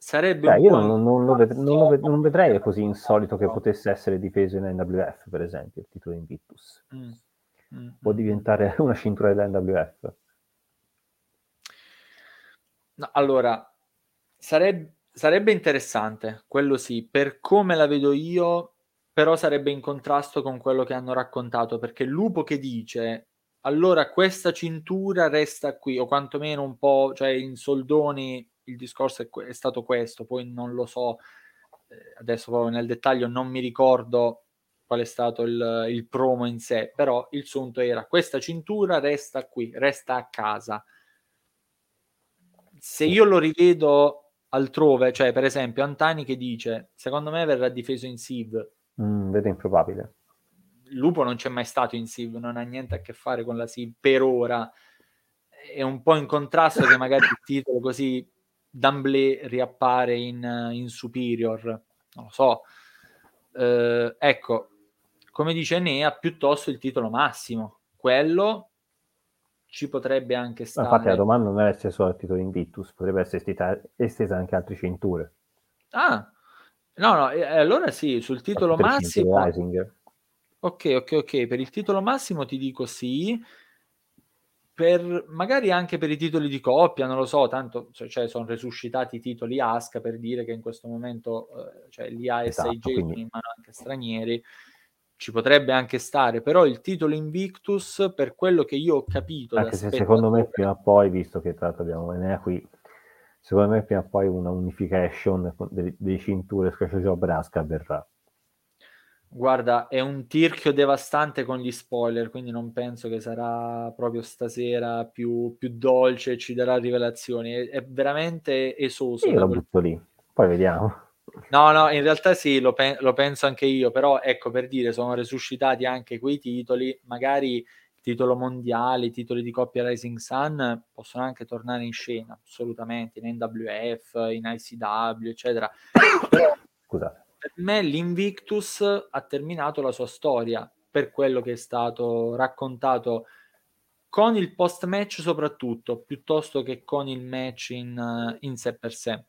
Sarebbe Beh, io non, non, lo ved- non, lo non, vedrei così insolito che potesse essere difeso in NWF, per esempio, il titolo Invictus. Mm. Mm. Può mm. diventare una cintura dell'NWF. No, allora, sareb- sarebbe interessante, quello sì, per come la vedo io, però sarebbe in contrasto con quello che hanno raccontato, perché lupo che dice allora questa cintura resta qui, o quantomeno un po', cioè in soldoni il discorso è, è stato questo, poi non lo so, eh, adesso proprio nel dettaglio non mi ricordo qual è stato il, il, promo in sé, però il sunto era questa cintura resta qui, resta a casa. Se io lo rivedo altrove, cioè per esempio Antani che dice, secondo me verrà difeso in Siv. Mm, vedo improbabile. Lupo non c'è mai stato in Siv, non ha niente a che fare con la Siv per ora. È un po' in contrasto che magari il titolo così D'Amblè riappare in, in Superior, non lo so. Eh, ecco, come dice Nea, piuttosto il titolo massimo, quello ci potrebbe anche stare. Infatti la domanda non deve essere solo il titolo Invictus, potrebbe essere estesa, estesa anche altre cinture. Ah, no, no, e, allora sì, sul titolo massimo... Ok, ok, ok, per il titolo massimo ti dico sì, per, magari anche per i titoli di coppia, non lo so, tanto cioè, sono resuscitati i titoli ASCA per dire che in questo momento eh, cioè, gli ASIG esatto, quindi... in mano anche stranieri, ci potrebbe anche stare, però il titolo Invictus, per quello che io ho capito... Anche se secondo me prima o poi, visto che tra l'altro abbiamo Enea qui, secondo me prima o poi una unification delle, delle cinture Special Job Asca verrà. Guarda, è un tirchio devastante con gli spoiler, quindi non penso che sarà proprio stasera più, più dolce e ci darà rivelazioni. È, è veramente esoso. Io lo butto lì, poi vediamo. No, no, in realtà sì, lo, pe- lo, penso anche io, però ecco per dire, sono resuscitati anche quei titoli, magari titolo mondiale, i titoli di coppia Rising Sun possono anche tornare in scena, assolutamente, in NWF, in ICW, eccetera. Scusate per me l'Invictus ha terminato la sua storia per quello che è stato raccontato con il post match soprattutto piuttosto che con il match in, in sé per sé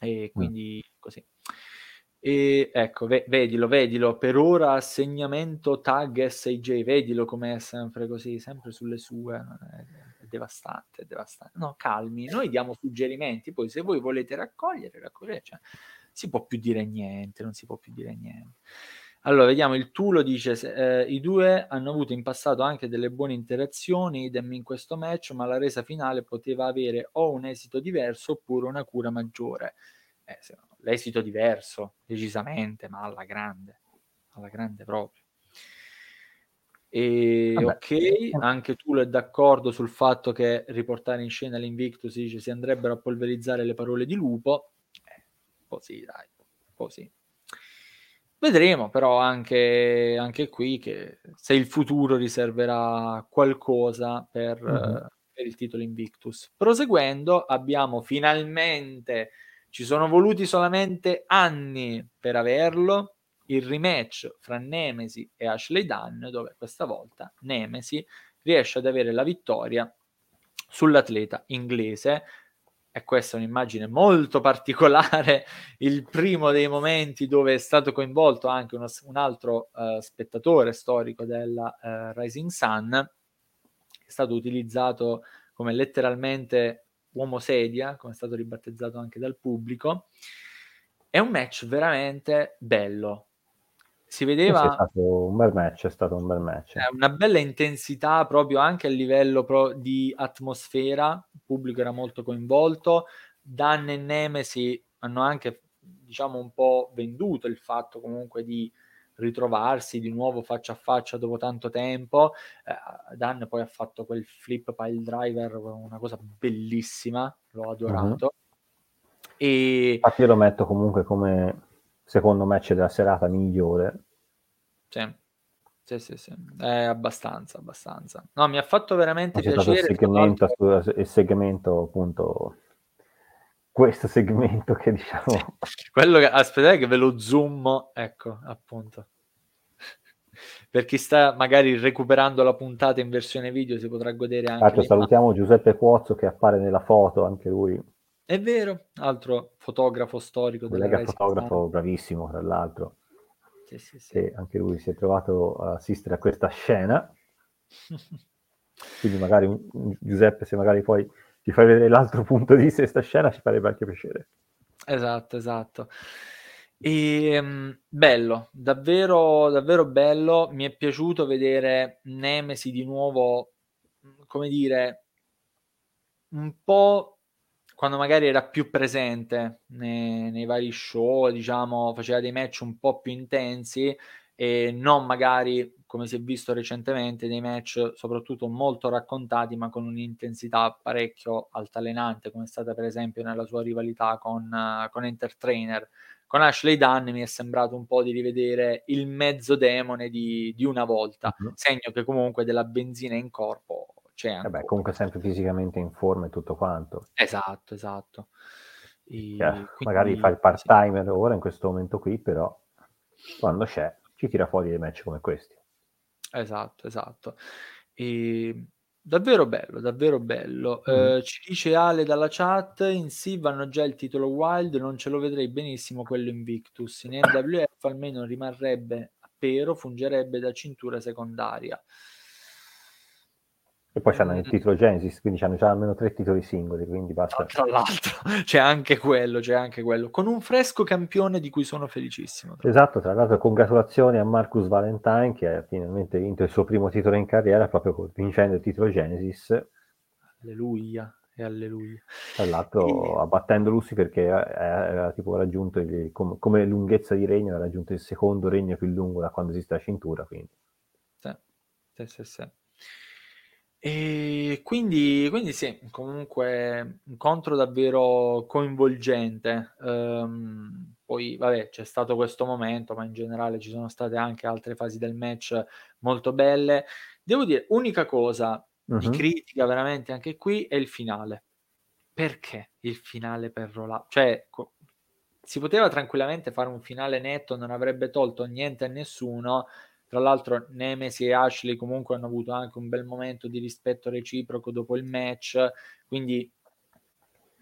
e mm. quindi mm. così e ecco ve- vedilo vedilo per ora assegnamento tag SJ vedilo come è sempre così sempre sulle sue è, è devastante è devastante no calmi noi diamo suggerimenti poi se voi volete raccogliere raccogliere cioè, si può più dire niente, non si può più dire niente. Allora, vediamo, il Tulo dice, eh, i due hanno avuto in passato anche delle buone interazioni, idem in questo match, ma la resa finale poteva avere o un esito diverso oppure una cura maggiore. Eh, l'esito diverso, decisamente, ma alla grande, alla grande proprio. E Vabbè. ok, anche tu è d'accordo sul fatto che riportare in scena l'Invictus dice si andrebbero a polverizzare le parole di lupo po' sì, dai, un po' sì. Vedremo però anche, anche qui che se il futuro riserverà qualcosa per, Mh-mh. per il titolo Invictus. Proseguendo, abbiamo finalmente, ci sono voluti solamente anni per averlo, il rematch fra Nemesi e Ashley Dunn, dove questa volta Nemesi riesce ad avere la vittoria sull'atleta inglese e questa è un'immagine molto particolare, il primo dei momenti dove è stato coinvolto anche uno, un altro uh, spettatore storico della uh, Rising Sun, è stato utilizzato come letteralmente uomo sedia, come è stato ribattezzato anche dal pubblico. È un match veramente bello, si vedeva è stato un bel match, è stato un bel match. Eh, una bella intensità proprio anche a livello pro- di atmosfera, il pubblico era molto coinvolto, Dan e Nemesi hanno anche diciamo un po' venduto il fatto comunque di ritrovarsi di nuovo faccia a faccia dopo tanto tempo. Eh, Dan poi ha fatto quel flip pile driver, una cosa bellissima, l'ho adorato. Uh-huh. E... Infatti io lo metto comunque come secondo match della serata migliore. Sì. Sì, sì, sì, è abbastanza, abbastanza. No, mi ha fatto veramente C'è piacere. Il segmento, il segmento, appunto, questo segmento che diciamo... Quello che, aspettate che ve lo zoom, ecco, appunto. per chi sta magari recuperando la puntata in versione video si potrà godere anche... Ecco, salutiamo Giuseppe Cuozzo che appare nella foto, anche lui. È vero, altro fotografo storico. Collega fotografo bravissimo, tra l'altro. Sì, sì, sì. Che anche lui si è trovato a assistere a questa scena. Quindi magari Giuseppe, se magari poi ti fai vedere l'altro punto di vista di questa scena, ci farebbe anche piacere. Esatto, esatto. E, um, bello, davvero, davvero bello. Mi è piaciuto vedere Nemesi di nuovo, come dire, un po' quando magari era più presente nei, nei, vari show, diciamo, faceva dei match un po' più intensi e non magari, come si è visto recentemente, dei match soprattutto molto raccontati, ma con un'intensità parecchio altalenante, come è stata per esempio nella sua rivalità con, uh, con Entertrainer. Con Ashley Dunn mi è sembrato un po' di rivedere il mezzo demone di, di una volta, uh-huh. segno che comunque della benzina in corpo c'è anche. Vabbè, comunque sempre fisicamente in forma e tutto quanto. Esatto, esatto. E quindi, magari fa il part-timer sì. ora in questo momento qui, però quando c'è ci tira fuori dei match come questi. Esatto, esatto. E davvero bello, davvero bello. Mm. Eh, ci dice Ale dalla chat, in sì vanno già il titolo Wild, non ce lo vedrei benissimo quello Invictus. In NWF almeno rimarrebbe a pero, fungerebbe da cintura secondaria. E poi c'hanno il titolo Genesis, quindi hanno già almeno tre titoli singoli, quindi basta. Tra l'altro, c'è anche quello, c'è anche quello. Con un fresco campione di cui sono felicissimo. Esatto, tra l'altro congratulazioni a Marcus Valentine che ha finalmente vinto il suo primo titolo in carriera proprio vincendo il titolo Genesis. Alleluia e alleluia. Tra l'altro e... abbattendo Lucy perché aveva tipo raggiunto, il, com, come lunghezza di regno, ha raggiunto il secondo regno più lungo da quando esiste la cintura. Quindi. Sì, sì, sì. sì. E quindi, quindi sì, comunque incontro davvero coinvolgente. Um, poi, vabbè, c'è stato questo momento, ma in generale ci sono state anche altre fasi del match molto belle. Devo dire, unica cosa di critica veramente anche qui è il finale. Perché il finale per roll up? Cioè, co- si poteva tranquillamente fare un finale netto, non avrebbe tolto niente a nessuno tra l'altro Nemesi e Ashley comunque hanno avuto anche un bel momento di rispetto reciproco dopo il match, quindi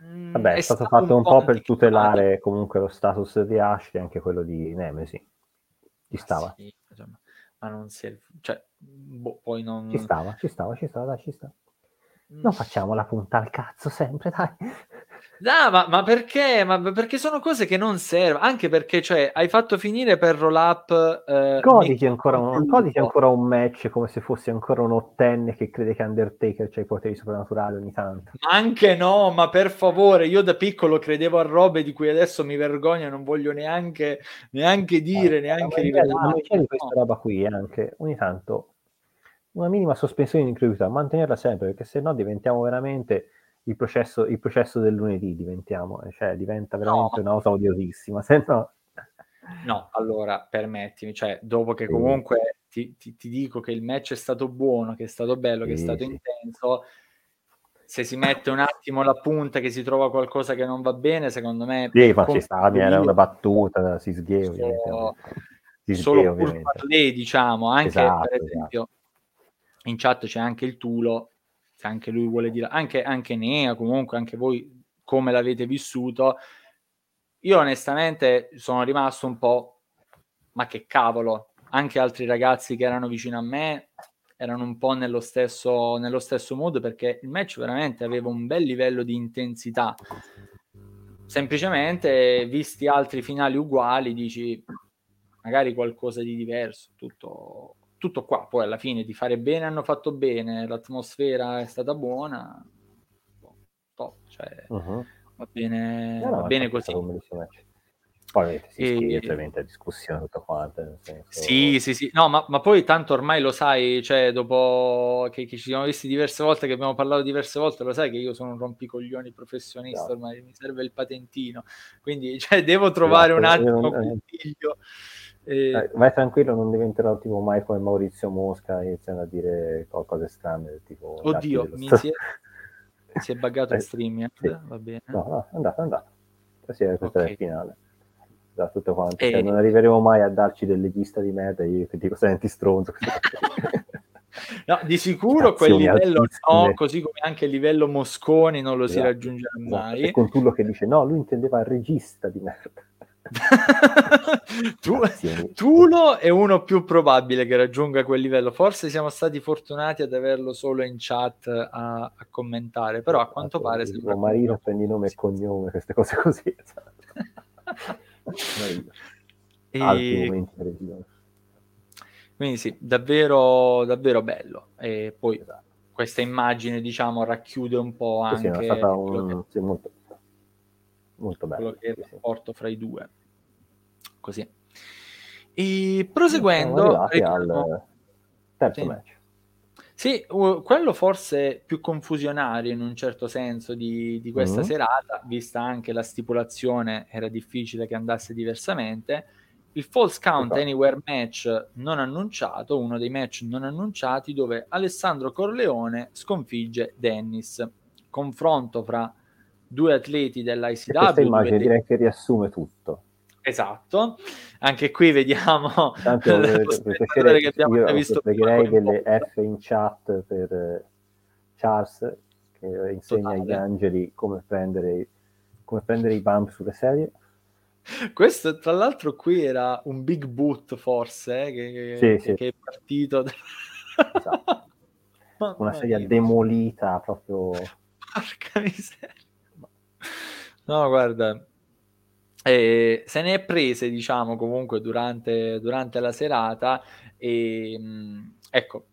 mm, Vabbè, è, è stato, stato fatto un po', per tutelare comunque lo status di Ashley e anche quello di Nemesi. Ci stava. Sì, ma non si è... Cioè, boh, poi non... Ci stava, ci stava, ci stava, dai, ci stava. Non facciamo la punta al cazzo sempre, dai. No, ma, ma, perché? Ma perché sono cose che non servono. Anche perché, cioè, hai fatto finire per roll up. Eh, goditi, ancora un, goditi ancora un match come se fossi ancora un ottenne che crede che Undertaker c'ha i poteri soprannaturali ogni tanto. Anche no, ma per favore, io da piccolo credevo a robe di cui adesso mi vergogno, non voglio neanche, neanche dire, eh, neanche rivelare. Ma c'è di questa roba qui anche ogni tanto una minima sospensione di incredulità, mantenerla sempre, perché se no diventiamo veramente il processo, il processo del lunedì diventiamo, cioè diventa veramente no. una cosa odiosissima, se no... No, allora permettimi, cioè dopo che comunque ti, ti, ti, dico che il match è stato buono, che è stato bello, sì, che è stato sì. intenso, se si mette un attimo la punta, che si trova qualcosa che non va bene, secondo me... Sì, ma ci sta, era una battuta, si sghia ovviamente. Si solo pur parlé, diciamo, anche esatto, per esempio esatto. In chat c'è anche il Tulo, se anche lui vuole dire, anche, anche Nea, comunque anche voi come l'avete vissuto, io onestamente sono rimasto un po', ma che cavolo, anche altri ragazzi che erano vicino a me erano un po' nello stesso, nello stesso mood perché il match veramente aveva un bel livello di intensità. Semplicemente, visti altri finali uguali, dici magari qualcosa di diverso, tutto, tutto qua. Poi alla fine di fare bene hanno fatto bene, l'atmosfera è stata buona, top, cioè... Uh-huh va bene, no, no, va bene così. Poi si e... ovviamente a discussione tutto quanto. Senso... Sì, sì, sì. No, ma, ma, poi tanto ormai lo sai, cioè dopo che, che, ci siamo visti diverse volte, che abbiamo parlato diverse volte, lo sai che io sono un rompicoglioni professionista, no. ormai mi serve il patentino. Quindi cioè, devo trovare esatto, un attimo un figlio. E... Eh, vai tranquillo, non diventerò tipo mai come Maurizio Mosca iniziando a dire cose strane. Tipo Oddio, mi si, è, si è buggato il streaming, sì. va bene. No, no, è andato, è andato. Questa è okay. il finale. Da tutto quanto. E... Cioè, non arriveremo mai a darci delle liste di merda. Io che dico, senti stronzo. no, di sicuro quel livello altissime. no, così come anche il livello Mosconi non lo esatto, si raggiungerà esatto. mai. E con Tullo che dice, no, lui intendeva il regista di merda. tu, Tulo è uno più probabile che raggiunga quel livello. Forse siamo stati fortunati ad averlo solo in chat a, a commentare, però a quanto esatto, pare sembra Marino prendi nome e cognome, queste cose così. e... Altri momenti Quindi sì, davvero, davvero bello. E poi esatto. questa immagine, diciamo, racchiude un po' anche... Sì, è stata un... sì, molto molto bello. Quello che è il rapporto fra i due. Così. E proseguendo... al terzo sì. match. Sì, quello forse più confusionario in un certo senso di, di questa mm-hmm. serata, vista anche la stipulazione, era difficile che andasse diversamente. Il False Count esatto. Anywhere match non annunciato, uno dei match non annunciati, dove Alessandro Corleone sconfigge Dennis. Confronto fra due atleti dell'ICW. Questa immagine direi che riassume tutto. Esatto, anche qui vediamo Tanto, per, che abbiamo visto pregherei delle F in chat per eh, Charles che insegna Totale. agli angeli come prendere, come prendere i bump sulle serie. Questo tra l'altro qui era un big boot forse eh, che, sì, che, sì. che, è partito. Esatto. Una sedia demolita proprio. Porca miseria. No, guarda, eh, se ne è prese, diciamo, comunque durante, durante la serata e mh, ecco,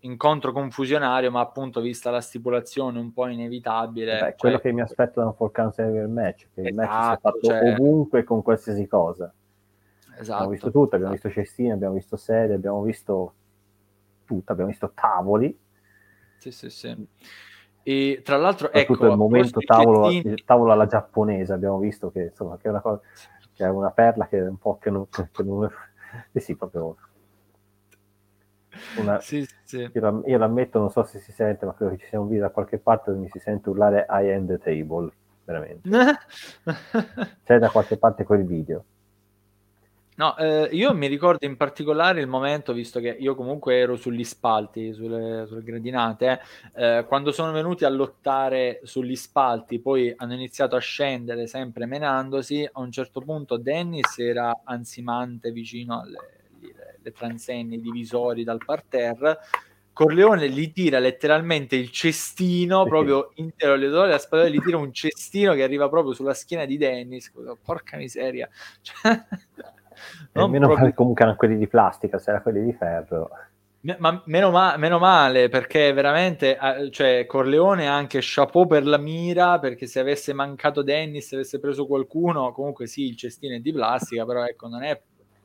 incontro confusionario, ma appunto vista la stipulazione un po' inevitabile. Beh, cioè, quello che mi aspetto da un Falcon Server match, che esatto, il match si è esatto, fatto cioè... ovunque con qualsiasi cosa. Esatto. Abbiamo visto tutto, abbiamo visto cestine, abbiamo visto sedie, abbiamo visto tutto, abbiamo visto tavoli. Sì, sì, sì. E tra l'altro, ecco, il momento tavolo, il tavolo alla giapponese abbiamo visto che insomma che è una cosa che è una perla che è un po' che non, che non eh sì, proprio una, sì, sì. Io, la, io l'ammetto, non so se si sente, ma credo che ci sia un video da qualche parte dove mi si sente urlare I end the table, veramente. C'è da qualche parte quel video. No, eh, io mi ricordo in particolare il momento, visto che io comunque ero sugli spalti, sulle, sulle gradinate, eh, quando sono venuti a lottare sugli spalti, poi hanno iniziato a scendere sempre menandosi, a un certo punto Dennis era ansimante vicino alle le, le transenni divisori dal parterre, Corleone gli tira letteralmente il cestino proprio intero le donne, la spada gli tira un cestino che arriva proprio sulla schiena di Dennis. Porca miseria. Cioè, meno proprio... male comunque erano quelli di plastica, se erano quelli di ferro. Ma meno, ma- meno, male perché veramente, cioè, Corleone anche chapeau per la mira perché se avesse mancato Dennis, se avesse preso qualcuno, comunque sì, il cestino è di plastica, però ecco, non è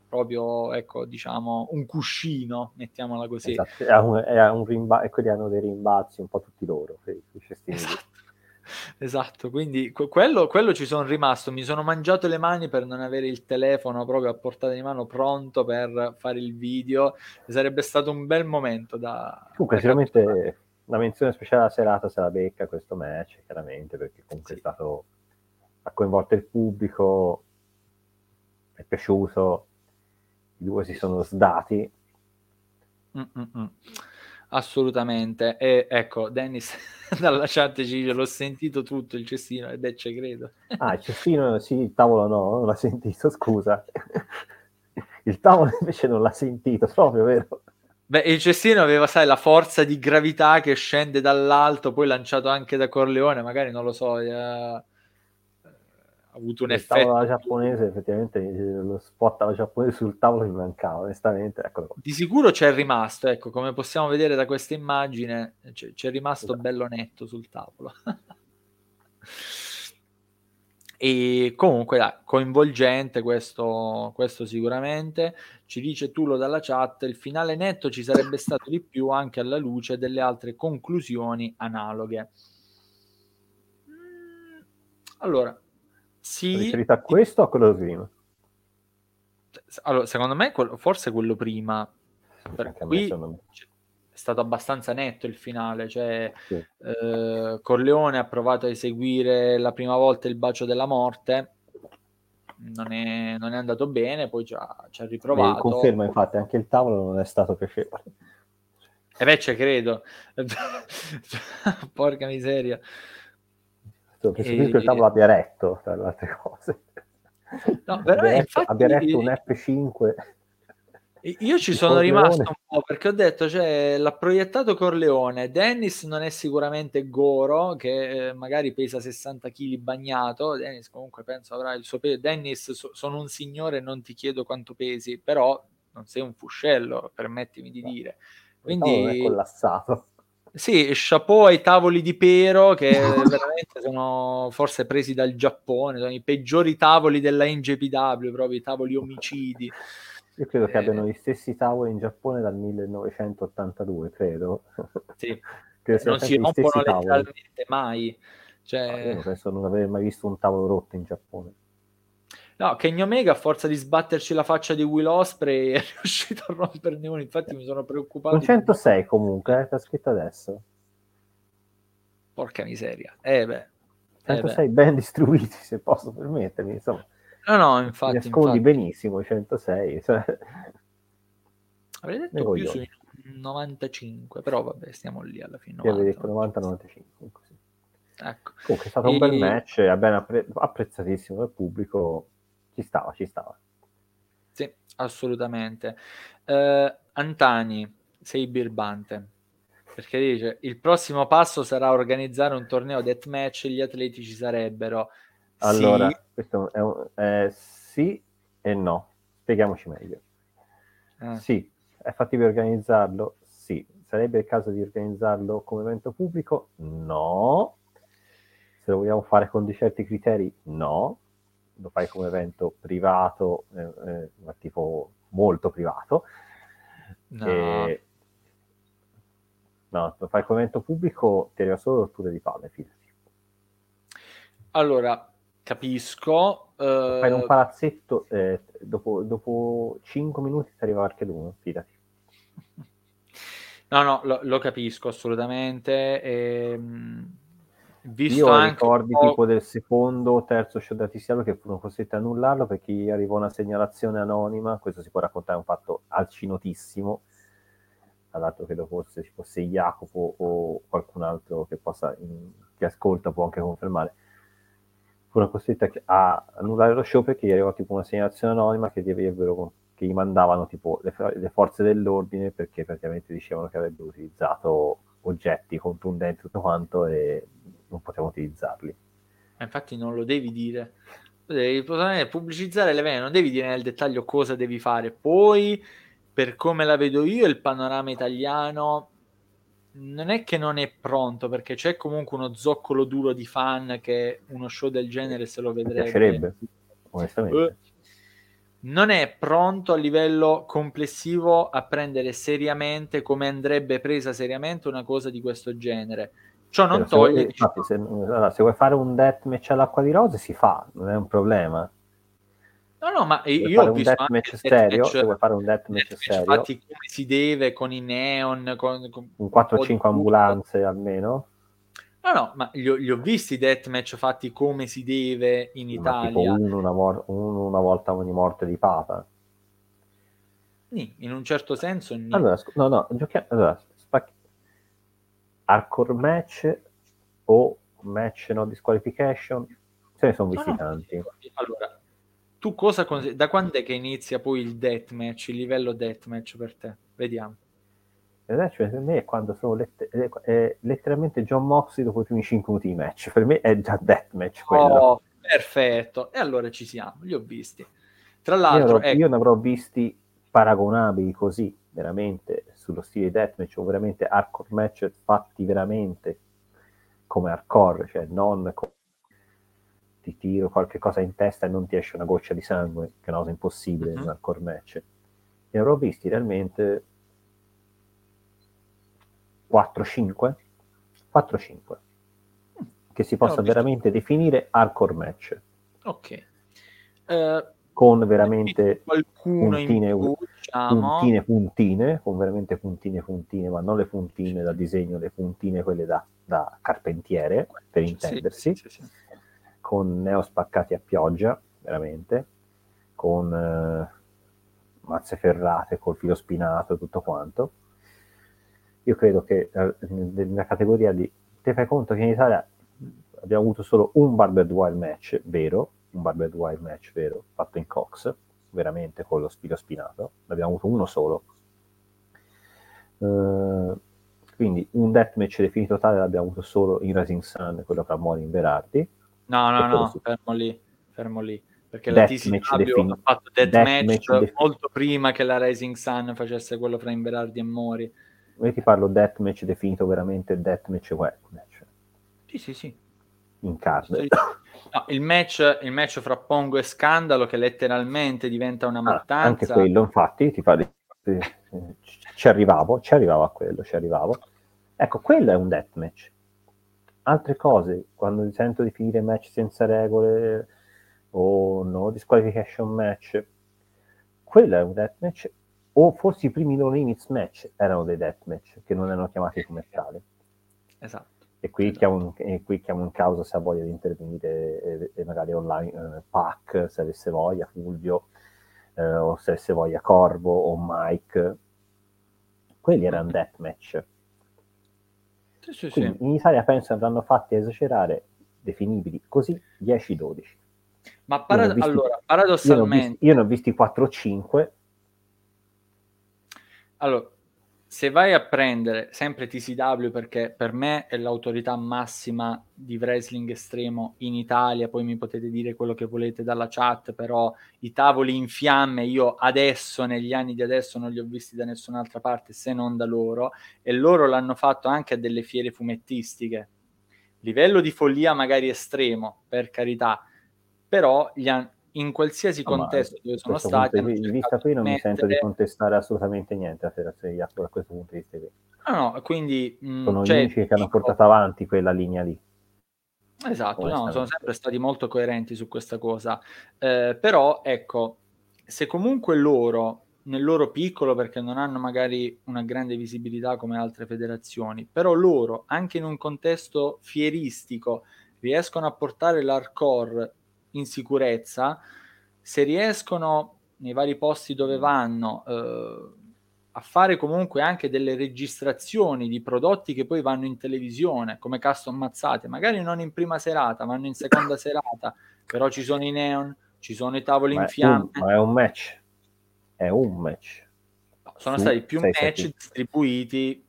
proprio, ecco, diciamo, un cuscino, mettiamola così. Esatto, è un, è un rimba- e quelli hanno dei rimbalzi un po' tutti loro, i cestini. Esatto. Esatto, quindi quello, quello ci sono rimasto, mi sono mangiato le mani per non avere il telefono proprio a portata di mano pronto per fare il video, sarebbe stato un bel momento da... Comunque da sicuramente capitare. la menzione speciale della serata se la becca questo match, chiaramente, perché comunque sì. è stato... ha coinvolto il pubblico, è piaciuto, i due si sono sdati. Mm-mm. Assolutamente. E ecco, Dennis dalla chat ci dice l'ho sentito tutto il cestino ed è ci credo. Ah, il cestino sì, il tavolo no, non l'ha sentito, scusa. Il tavolo invece non l'ha sentito, proprio, vero? Beh, il cestino aveva, sai, la forza di gravità che scende dall'alto, poi lanciato anche da Corleone, magari non lo so, eh, avuto un il effetto. tavolo giapponese, effettivamente lo spot alla giapponese sul tavolo mi mancava, onestamente. Eccolo. Di sicuro c'è rimasto, ecco, come possiamo vedere da questa immagine, c'è, c'è rimasto esatto. bello netto sul tavolo. e comunque dai, coinvolgente questo, questo sicuramente ci dice Tulo dalla chat il finale netto ci sarebbe stato di più anche alla luce delle altre conclusioni analoghe mm, allora sì. Riferita a questo o a quello prima? Allora, secondo me forse quello prima. Per qui è stato abbastanza netto il finale, cioè sì. eh, Corleone ha provato a eseguire la prima volta il bacio della morte, non è, non è andato bene, poi ci ha, ci ha riprovato. Beh, confermo infatti, anche il tavolo non è stato piacevole. E eh beh, ci credo. Porca miseria. Penso e... che il tavolo abbia retto, tra le altre cose. No, però abbia, infatti... abbia retto un F5. Io ci sono Corleone. rimasto un po' perché ho detto, cioè, l'ha proiettato Corleone. Dennis non è sicuramente Goro, che eh, magari pesa 60 kg bagnato. Dennis comunque penso avrà il suo peso. Dennis, so, sono un signore non ti chiedo quanto pesi, però non sei un fuscello, permettimi di dire. Quindi... è collassato. Sì, chapeau ai tavoli di Pero che veramente sono forse presi dal Giappone, sono i peggiori tavoli della NJPW, proprio i tavoli omicidi. Io credo eh, che abbiano gli stessi tavoli in Giappone dal 1982, credo. Sì, credo non si rompono letteralmente mai. Cioè... No, io non penso non aver mai visto un tavolo rotto in Giappone. No, Kenny Omega a forza di sbatterci la faccia di Will Osprey è riuscito a romperne uno, infatti mi sono preoccupato. Con 106 comunque, eh, sta scritto adesso. Porca miseria. Eh beh. 106 eh ben distribuiti, se posso permettermi, insomma. No, no, infatti. Mi nascondi infatti. benissimo 106. Cioè... Avrei detto più sui 95, però vabbè, stiamo lì alla fine. Io avevo detto 90-95. Ecco. Comunque è stato e... un bel match, appre- apprezzatissimo dal pubblico ci stava, ci stava. Sì, assolutamente. Uh, Antani, sei birbante, perché dice il prossimo passo sarà organizzare un torneo deathmatch e gli atleti ci sarebbero. Allora, sì. questo è un, eh, sì e no. Spieghiamoci meglio. Ah. Sì, è fattibile organizzarlo? Sì. Sarebbe il caso di organizzarlo come evento pubblico? No. Se lo vogliamo fare con certi criteri? No lo fai come evento privato, eh, eh, ma tipo molto privato. No. E... no, lo fai come evento pubblico, ti arriva solo rotture di palle, fidati. Allora, capisco. Uh... Fai in un palazzetto, eh, dopo, dopo 5 minuti ti arriva anche l'uno, fidati. No, no, lo, lo capisco assolutamente. E, ehm, Visto Io ho ricordi tipo del secondo o terzo show da TCL che furono costretti a annullarlo perché gli arrivò una segnalazione anonima, questo si può raccontare, un fatto alcinotissimo, all'altro credo forse ci fosse Jacopo o qualcun altro che possa, che ascolta può anche confermare, furono costretti a annullare lo show perché gli arrivò tipo una segnalazione anonima che gli, avrebbero, che gli mandavano tipo le, le forze dell'ordine perché praticamente dicevano che avrebbero utilizzato oggetti contundenti tutto quanto e non potevamo utilizzarli. Infatti non lo devi dire. Devi pubblicizzare l'evento, non devi dire nel dettaglio cosa devi fare. Poi, per come la vedo io, il panorama italiano non è che non è pronto, perché c'è comunque uno zoccolo duro di fan che uno show del genere se lo vedrebbe. Mi piacerebbe, onestamente. Uh, non è pronto a livello complessivo a prendere seriamente come andrebbe presa seriamente una cosa di questo genere Ciò non Però toglie... Se, vuoi, infatti, se, allora, se vuoi fare un deathmatch all'acqua di rose si fa, non è un problema. No, no, ma io ho visto deathmatch stereo, se vuoi fare un deathmatch serio, fatti come si deve, con i neon, con, con un 4-5 ambulanze almeno. No, no, ma li ho, li ho visti i deathmatch fatti come si deve in ma Italia. Uno una, mor- uno una, volta ogni morte di Papa. In un certo senso. Allora, no, no, giochiamo. Allora. Hardcore match o match no disqualification? Se ne sono visti no, no. tanti. Allora, tu cosa consigli? Da quando è che inizia poi il deathmatch, il livello deathmatch per te? Vediamo. Il deathmatch per me è quando sono lett- è letteralmente John Moxley dopo i primi 5 minuti di match. Per me è già deathmatch quello. Oh, perfetto. E allora ci siamo, li ho visti. Tra l'altro, io, avrò, ecco... io ne avrò visti paragonabili così, veramente, sullo stile deathmatch o veramente hardcore match fatti veramente come hardcore, cioè non come ti tiro qualche cosa in testa e non ti esce una goccia di sangue, che è una cosa impossibile uh-huh. in un hardcore match. Ne avrò visti realmente 4-5, 4-5, che si possa veramente definire hardcore match. Ok. Uh, con veramente puntine, più, diciamo. puntine, puntine, con veramente puntine, puntine, ma non le puntine da disegno, le puntine quelle da, da carpentiere, per intendersi. Sì, sì, sì con neo spaccati a pioggia, veramente, con eh, mazze ferrate, col filo spinato e tutto quanto. Io credo che eh, nella categoria di... Ti fai conto che in Italia abbiamo avuto solo un Barbed Wild match vero, un Barbed Wild match vero, fatto in Cox, veramente con lo filo spinato, l'abbiamo avuto uno solo. Uh, quindi un deathmatch definito tale l'abbiamo avuto solo in Rising Sun, quello fra Mori in Verardi, No, no, no, su... fermo lì, fermo lì. Perché la TCW defin- ha fatto Deathmatch death defin- molto prima che la Rising Sun facesse quello fra Inverardi e Mori. Io ti parlo deathmatch definito veramente deathmatch web match. Sì, sì, sì. In card. No, il, match, il match fra Pongo e Scandalo che letteralmente diventa una mattanza. Ah, anche quello, infatti, ti parli... ci arrivavo, ci arrivavo a quello, ci arrivavo. Ecco, quello è un deathmatch altre cose, quando sento di finire match senza regole o no disqualification match, quello è un deathmatch, o forse i primi no limits match erano dei deathmatch che non erano chiamati come tali. Esatto. E qui, esatto. chiamo, e qui chiamo in causa se ha voglia di intervenire e, e magari online, eh, Pac, se avesse voglia, Fulvio, eh, o se avesse voglia Corvo o Mike. Quelli erano deathmatch sì, sì, Quindi sì. in Italia penso avranno fatti esagerare definibili così 10-12. Ma para- visti, allora, paradossalmente... Io ne ho visti, visti 4-5. Allora, se vai a prendere sempre TCW perché per me è l'autorità massima di wrestling estremo in Italia, poi mi potete dire quello che volete dalla chat, però i tavoli in fiamme io adesso, negli anni di adesso, non li ho visti da nessun'altra parte se non da loro e loro l'hanno fatto anche a delle fiere fumettistiche. Livello di follia magari estremo, per carità, però gli hanno in qualsiasi no, contesto dove sono stati. Di vista qui non mettere... mi sento di contestare assolutamente niente a Federazione Acqua da questo punto di vista. No, no, quindi... Mh, mm, sono cioè, gli unici che hanno portato avanti quella linea lì. Esatto, no, sono sempre stati molto coerenti su questa cosa. Eh, però, ecco, se comunque loro, nel loro piccolo, perché non hanno magari una grande visibilità come altre federazioni, però loro, anche in un contesto fieristico, riescono a portare l'hardcore in sicurezza, se riescono nei vari posti dove vanno eh, a fare comunque anche delle registrazioni di prodotti che poi vanno in televisione come custom mazzate, magari non in prima serata, vanno in seconda serata, però ci sono i neon, ci sono i tavoli ma in fiamme. Un, ma è un match, è un match. sono su stati più match stati... distribuiti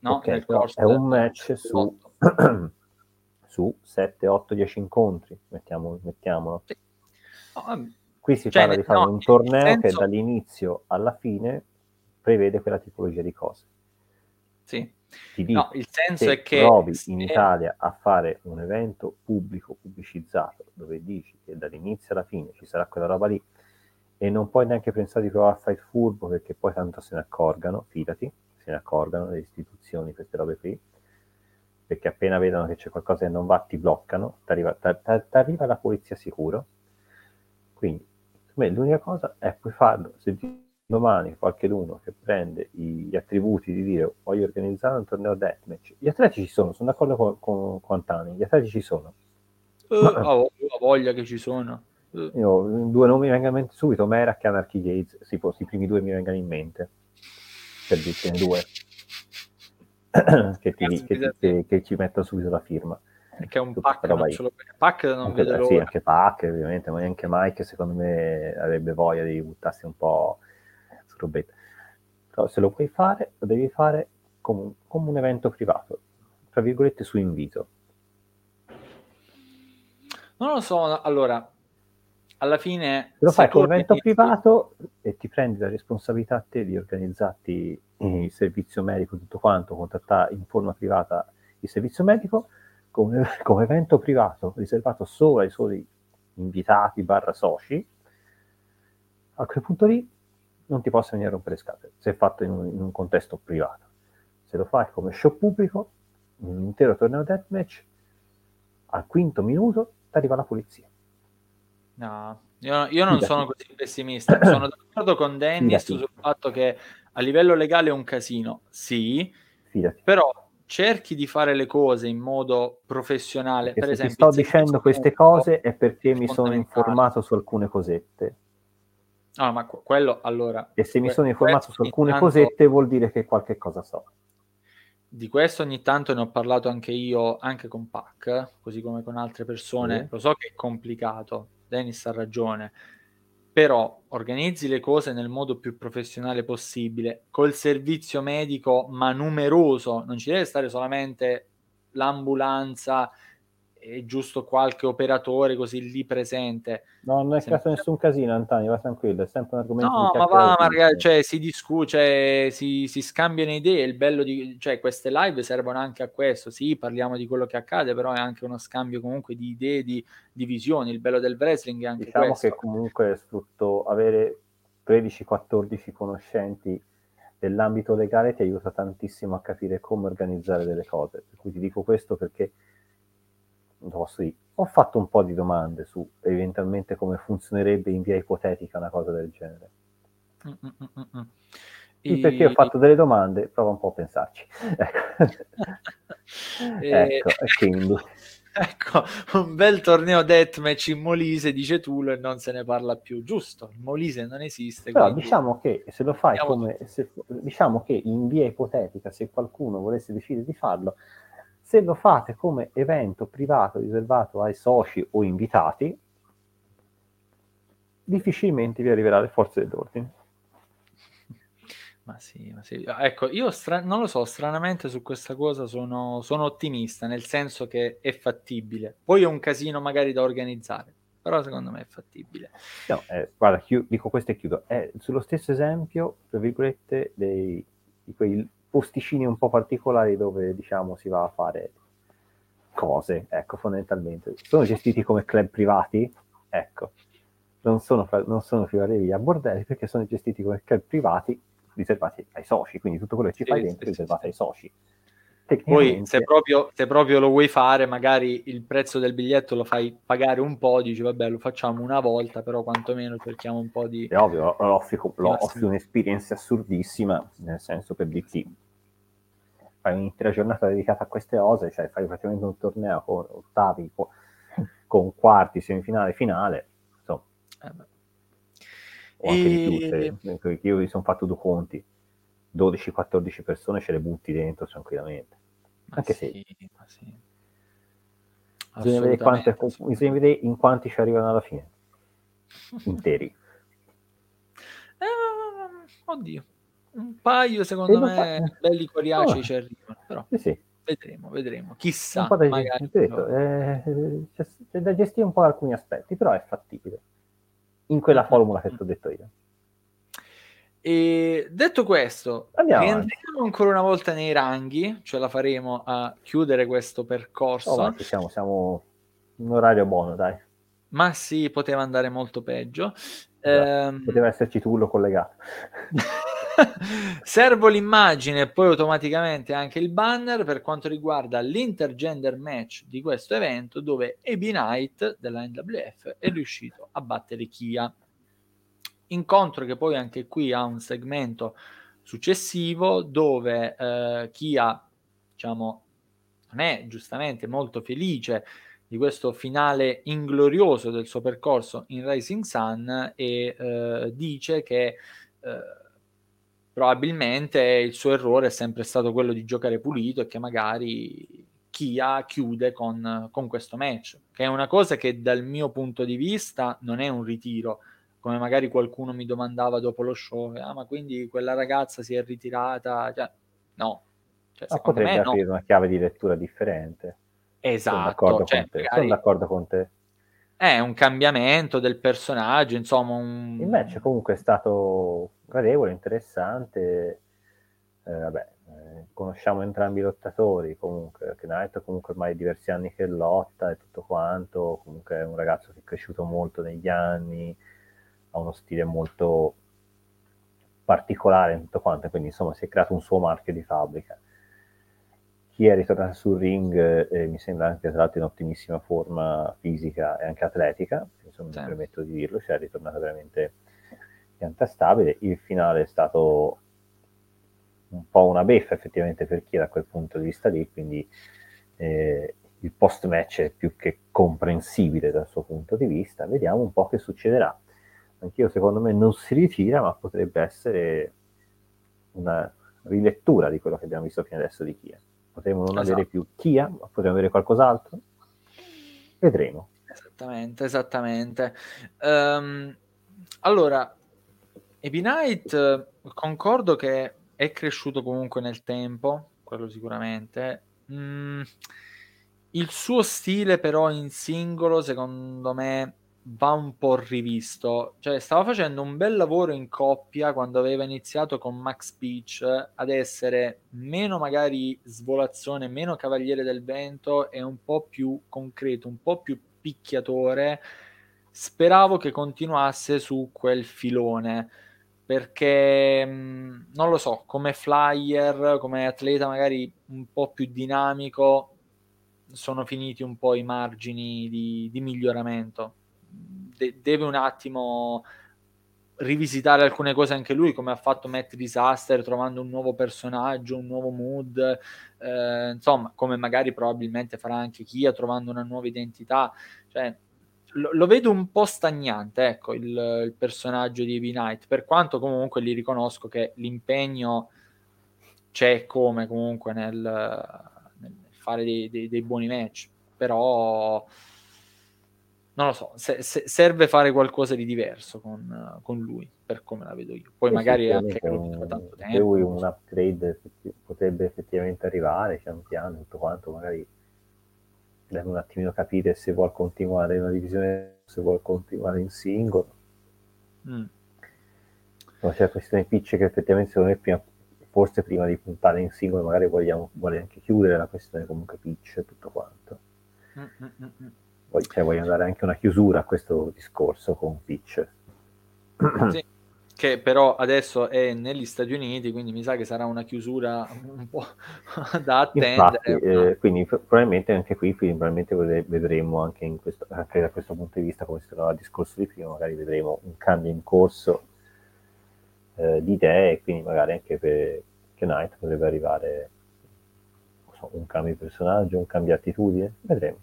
no, okay, nel corso è un match su su 7, 8, 10 incontri, mettiamo, mettiamolo. Sì. No, Qui si cioè, parla di fare no, un torneo senso... che dall'inizio alla fine prevede quella tipologia di cose. Sì. Ti dico, no, il senso è che provi in Italia a fare un evento pubblico, pubblicizzato, dove dici che dall'inizio alla fine ci sarà quella roba lì e non puoi neanche pensare di provare a fare il furbo perché poi tanto se ne accorgano, fidati, se ne accorgano le istituzioni, queste robe qui, perché appena vedono che c'è qualcosa che non va ti bloccano, ti arriva la polizia sicuro. Quindi, me, l'unica cosa è puoi farlo se domani qualcuno che prende gli attributi di dire voglio organizzare un torneo deathmatch. Gli atleti ci sono, sono d'accordo con, con, con Tani, gli atleti ci sono. Uh, ho voglia che ci sono. Uh. Io, due nomi mi vengono in mente subito, Merak e Anarchy Gates, si i primi due mi vengono in mente, per dirtene due. che, ti, che, ti, che, che, ci mettono subito la firma. È un pack, non ce lo... pack non anche, vedo Sì, anche pack ovviamente, ma anche Mike secondo me avrebbe voglia di buttarsi un po' su robetta. Però se lo puoi fare, lo devi fare come, come un evento privato, tra virgolette su invito. Non lo so, allora, alla fine... Lo fai come evento privato e ti prendi la responsabilità a te di organizzarti il servizio medico, tutto quanto, contattare in forma privata il servizio medico, come, come evento privato riservato solo ai soli invitati barra soci, a quel punto lì non ti possono venire a rompere le scatole, se è fatto in un, in un, contesto privato. Se lo fai come show pubblico, un intero torneo deathmatch, al quinto minuto ti arriva la polizia. No, io, io non sono così pessimista. Sono d'accordo con Dennis Fidati. sul fatto che a livello legale è un casino, sì, Fidati. però cerchi di fare le cose in modo professionale. Perché per se esempio, sto dicendo queste cose è perché mi sono informato su alcune cosette. Ah, ma quello allora. E se mi sono informato su alcune tanto... cosette vuol dire che qualche cosa so. Di questo ogni tanto ne ho parlato anche io, anche con Pac, così come con altre persone. Sì. Lo so che è complicato, Dennis ha ragione, però organizzi le cose nel modo più professionale possibile, col servizio medico ma numeroso, non ci deve stare solamente l'ambulanza è giusto qualche operatore così lì presente. No, non è sempre... caso nessun casino, Antonio, va tranquillo, è sempre un argomento. No, ma va, magari, cioè, si discute, cioè, si, si, scambiano idee, il bello di, cioè, queste live servono anche a questo, sì, parliamo di quello che accade, però è anche uno scambio comunque di idee, di, di visioni, il bello del wrestling è anche diciamo questo. che comunque sfrutto avere 13-14 conoscenti dell'ambito legale ti aiuta tantissimo a capire come organizzare delle cose, per cui ti dico questo perché posso dire, ho fatto un po' di domande su eventualmente come funzionerebbe in via ipotetica una cosa del genere. Mm-mm-mm. E... Perché ho fatto delle domande, prova un po' a pensarci. e... ecco, e quindi... Ecco, un bel torneo deathmatch in Molise, dice Tulo, e non se ne parla più. Giusto, il Molise non esiste. Però quindi... diciamo che se lo fai Andiamo... come... Se, diciamo che in via ipotetica, se qualcuno volesse decidere di farlo, se lo fate come evento privato riservato ai soci o invitati, difficilmente vi arriverà le forze dell'ordine. Ma sì, ma sì. Ecco, io stra- non lo so, stranamente su questa cosa sono, sono, ottimista, nel senso che è fattibile. Poi è un casino magari da organizzare, però secondo me è fattibile. No, eh, guarda, chiud- dico questo e chiudo. È sullo stesso esempio, tra virgolette, dei, di quei posticini un po' particolari dove diciamo si va a fare cose, ecco, fondamentalmente. Sono gestiti come club privati, ecco, non sono, non sono a bordelli perché sono gestiti come club privati riservati ai soci, quindi tutto quello che ci sì, fai dentro è riservato sì. ai soci. Poi se proprio, se proprio, lo vuoi fare, magari il prezzo del biglietto lo fai pagare un po', dici vabbè lo facciamo una volta, però quantomeno cerchiamo un po' di... È ovvio, lo offri, un'esperienza assurdissima, nel senso per dirti, fai un'intera giornata dedicata a queste cose, cioè fai praticamente un torneo con ottavi, con, con quarti, semifinale, finale, insomma. Eh o anche e... di più, se, io mi sono fatto due conti, 12-14 persone ce le butti dentro tranquillamente. Anche sì, se... Sì. Bisogna vedere, quante, bisogna vedere in quanti ci arrivano alla fine. Interi. Eh, oddio. Un paio, secondo me, pa- belli coriacei oh. ci arrivano. Però sì, sì. vedremo, vedremo. Chissà. Da magari, detto, eh, c'è, c'è da gestire un po' alcuni aspetti, però è fattibile. In quella formula che ti ho detto io. E detto questo, Andiamo rientriamo ancora una volta nei ranghi, ce la faremo a chiudere questo percorso. Oh, siamo, siamo in orario buono, dai. Ma sì, poteva andare molto peggio. Eh, poteva esserci Tullo collegato. Servo l'immagine e poi automaticamente anche il banner per quanto riguarda l'intergender match di questo evento dove Ebi Knight della NWF è riuscito a battere Kia. Incontro che poi anche qui ha un segmento successivo dove eh, Kia diciamo non è giustamente molto felice di questo finale inglorioso del suo percorso in Rising Sun e eh, dice che eh, probabilmente il suo errore è sempre stato quello di giocare pulito e che magari Kia chiude con, con questo match, che è una cosa che dal mio punto di vista non è un ritiro, come magari qualcuno mi domandava dopo lo show, ah ma quindi quella ragazza si è ritirata, cioè, no. Cioè, ma potrebbe aprire no. una chiave di lettura differente. Esatto. Sono d'accordo, cioè, con, te. Sono d'accordo con te. È un cambiamento del personaggio, insomma. Un... Il match comunque è stato gradevole, interessante. Eh, vabbè, eh, conosciamo entrambi i lottatori, comunque, Knight comunque ormai diversi anni che lotta e tutto quanto, comunque è un ragazzo che è cresciuto molto negli anni, ha uno stile molto particolare in tutto quanto, quindi insomma si è creato un suo marchio di fabbrica chi è ritornato sul ring eh, mi sembra anche tra l'altro in ottimissima forma fisica e anche atletica, insomma sì. mi permetto di dirlo, cioè è ritornato veramente pianta stabile. Il finale è stato un po' una beffa effettivamente per chi da quel punto di vista lì, quindi eh, il post match è più che comprensibile dal suo punto di vista. Vediamo un po' che succederà. Anch'io secondo me non si ritira, ma potrebbe essere una rilettura di quello che abbiamo visto fino adesso di Kia potremo non esatto. avere più Kia, ma potremo avere qualcos'altro. Vedremo. Esattamente, esattamente. Um, allora, Ebi Knight, concordo che è cresciuto comunque nel tempo, quello sicuramente. Mm, il suo stile però in singolo, secondo me, va un po' rivisto. Cioè, stava facendo un bel lavoro in coppia quando aveva iniziato con Max Peach ad essere meno magari svolazzone, meno cavaliere del vento e un po' più concreto, un po' più picchiatore. Speravo che continuasse su quel filone perché non lo so, come flyer, come atleta magari un po' più dinamico sono finiti un po' i margini di, di miglioramento de- deve un attimo rivisitare alcune cose anche lui, come ha fatto Matt Disaster, trovando un nuovo personaggio, un nuovo mood, eh, insomma, come magari probabilmente farà anche Kia, trovando una nuova identità. Cioè, lo, lo vedo un po' stagnante, ecco, il, il personaggio di Evi Knight, per quanto comunque gli riconosco che l'impegno c'è come comunque nel, nel fare dei, dei, dei buoni match, però non lo so, se, se serve fare qualcosa di diverso con, con, lui, per come la vedo io. Poi sì, magari anche un, tanto tempo. Lui un upgrade potrebbe effettivamente arrivare pian piano, tutto quanto, magari deve un attimino capire se vuole continuare in una divisione, se vuole continuare in singolo. Mm. No, c'è la questione pitch che effettivamente secondo me prima, forse prima di puntare in singolo magari vogliamo, vuole anche chiudere la questione comunque pitch e tutto quanto. Mm-mm-mm poi cioè, voglio dare anche una chiusura a questo discorso con Pitch. Sì, che però adesso è negli Stati Uniti, quindi mi sa che sarà una chiusura un po' da attendere. Infatti, eh, quindi probabilmente anche qui probabilmente vedremo anche, questo, anche, da questo punto di vista, come si trovava il discorso di prima, magari vedremo un cambio in corso eh, di idee e quindi magari anche per Knight potrebbe arrivare so, un cambio di personaggio, un cambio di attitudine, vedremo.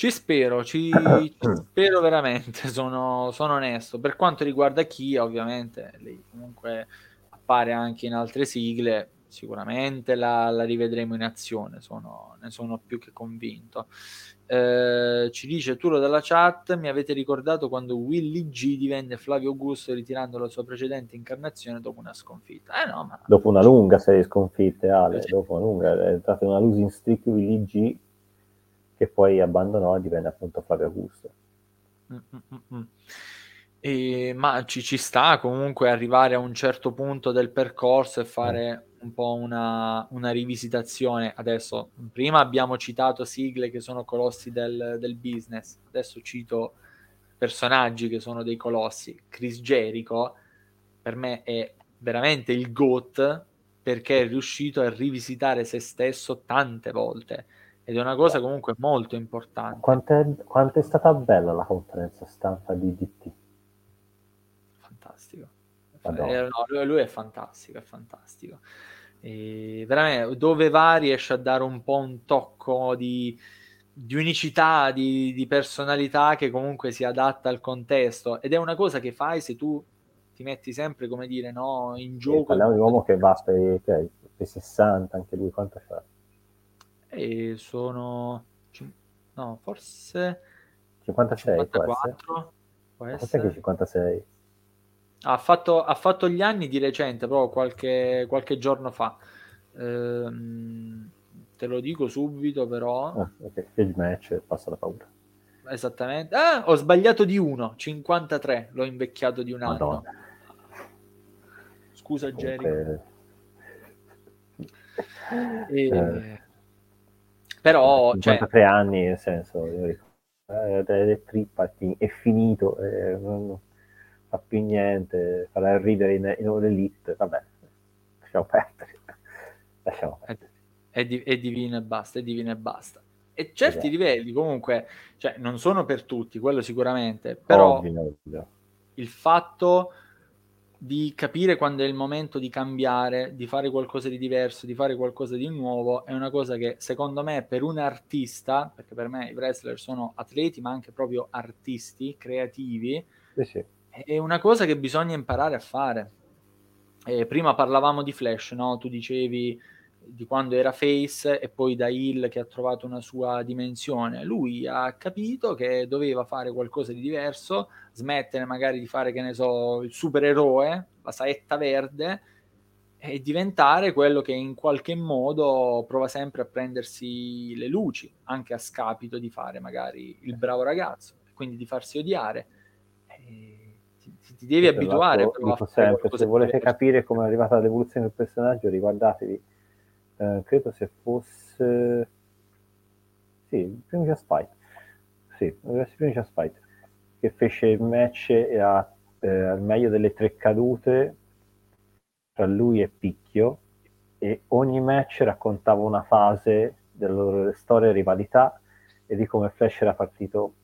Ci spero, ci, ci spero veramente, sono, sono, onesto. Per quanto riguarda Kia, ovviamente, lei comunque appare anche in altre sigle, sicuramente la, la rivedremo in azione, sono, ne sono più che convinto. Eh, ci dice Turo dalla chat, mi avete ricordato quando Willy G divenne Flavio Augusto ritirando la sua precedente incarnazione dopo una sconfitta. Eh no, ma... Dopo una lunga serie di sconfitte, Ale, dopo una lunga, è stata una losing streak Willy G che poi abbandonò e divenne appunto Flavio Augusto. Mm-mm-mm. E, ma ci, ci, sta comunque arrivare a un certo punto del percorso e fare mm. un po' una, una, rivisitazione. Adesso, prima abbiamo citato sigle che sono colossi del, del, business, adesso cito personaggi che sono dei colossi. Chris Jericho per me è veramente il GOAT perché è riuscito a rivisitare se stesso tante volte ed è una cosa comunque molto importante. Quanto è, quanto è stata bella la conferenza stampa di DT? Fantastico. Eh, no, lui è fantastico, è fantastico. E veramente dove va riesce a dare un po' un tocco di, di unicità, di, di, personalità che comunque si adatta al contesto ed è una cosa che fai se tu ti metti sempre, come dire, no, in gioco. parliamo di un uomo che va per, per, per 60, anche lui quanto fa? E sono... no, forse... 56 54, può essere? Può essere. che 56? Ha fatto, ha fatto gli anni di recente, proprio qualche, qualche giorno fa. Ehm, te lo dico subito, però. Ah, ok, il match passa la paura. Esattamente. Ah, ho sbagliato di uno, 53, l'ho invecchiato di un Madonna. anno. Scusa, Comunque... E... Eh, però... 53 cioè... anni, nel senso, io ricordo, eh, è, trippa, è finito, eh, non fa più niente, farà ridere in, in l'elite, vabbè, lasciamo perdere. Lasciamo perdere. È, di, è, divino e basta, è divino e basta. E certi esatto. livelli comunque, cioè, non sono per tutti, quello sicuramente, però ovvio, ovvio. il fatto di capire quando è il momento di cambiare, di fare qualcosa di diverso, di fare qualcosa di nuovo, è una cosa che secondo me per un artista, perché per me i wrestler sono atleti ma anche proprio artisti, creativi, sì, sì è una cosa che bisogna imparare a fare. Eh, prima parlavamo di Flash, no? Tu dicevi di quando era Face e poi da Hill che ha trovato una sua dimensione. Lui ha capito che doveva fare qualcosa di diverso, smettere magari di fare, che ne so, il supereroe, la saetta verde e diventare quello che in qualche modo prova sempre a prendersi le luci, anche a scapito di fare magari il bravo ragazzo, quindi di farsi odiare. E ti devi abituare. Dico sempre, se volete capire come è arrivata l'evoluzione del personaggio, riguardatevi, eh, credo se fosse... Sì, il primo Just Fight. Sì, il primo Just Fight, che fece il match a, eh, al meglio delle tre cadute tra lui e Picchio e ogni match raccontava una fase della loro storia e rivalità e di come Flash era partito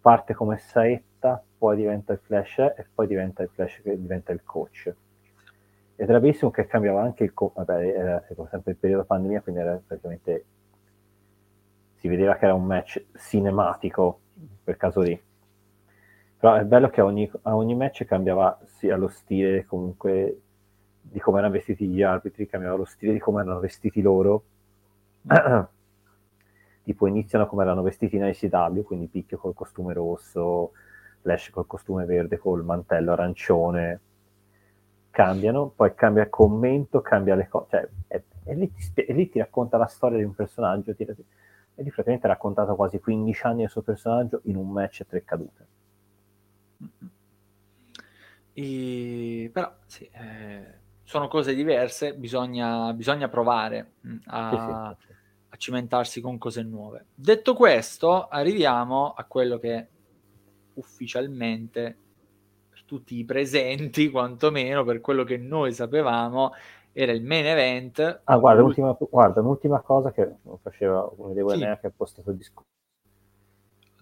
parte come saetta poi diventa il flash e poi diventa il flash che diventa il coach. Ed era bellissimo che cambiava anche il coach, vabbè, era, era sempre il periodo pandemia, quindi era praticamente si vedeva che era un match cinematico, per caso lì. Però è bello che a ogni, a ogni match cambiava sia lo stile comunque di come erano vestiti gli arbitri, cambiava lo stile di come erano vestiti loro. tipo iniziano come erano vestiti in ICW, quindi picchio col costume rosso, Flash col costume verde, col mantello arancione, cambiano, poi cambia il commento, cambia le cose, cioè, e, e, lì ti, e, lì ti, racconta la storia di un personaggio, ti, e lì praticamente ha raccontato quasi 15 anni del suo personaggio in un match e tre cadute. E, però sì, eh, sono cose diverse, bisogna, bisogna provare mm, a, sì, sì, a cimentarsi con cose nuove. Detto questo, arriviamo a quello che ufficialmente tutti i presenti, quantomeno per quello che noi sapevamo, era il main event. Ah, guarda, l'ultima, guarda un'ultima cosa che faceva come devo sì. che ha postato il discorso.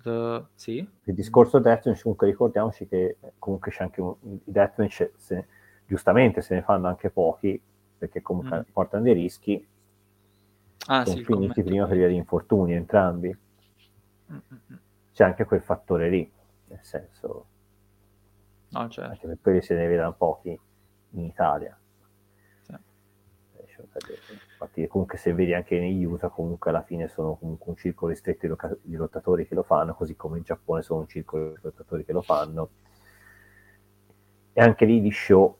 Uh, sì. Il discorso Deathmatch, comunque ricordiamoci che comunque c'è anche un, Deathmatch, se, giustamente se ne fanno anche pochi, perché comunque mm. portano dei rischi, ah, sono sì, finiti prima per via di infortuni entrambi. Mm-hmm. C'è anche quel fattore lì nel senso no, certo. anche per quelli se ne vedono pochi in Italia sì. Infatti comunque se vedi anche negli USA comunque alla fine sono comunque un circolo ristretto di lottatori che lo fanno così come in Giappone sono un circolo di lottatori che lo fanno e anche lì di show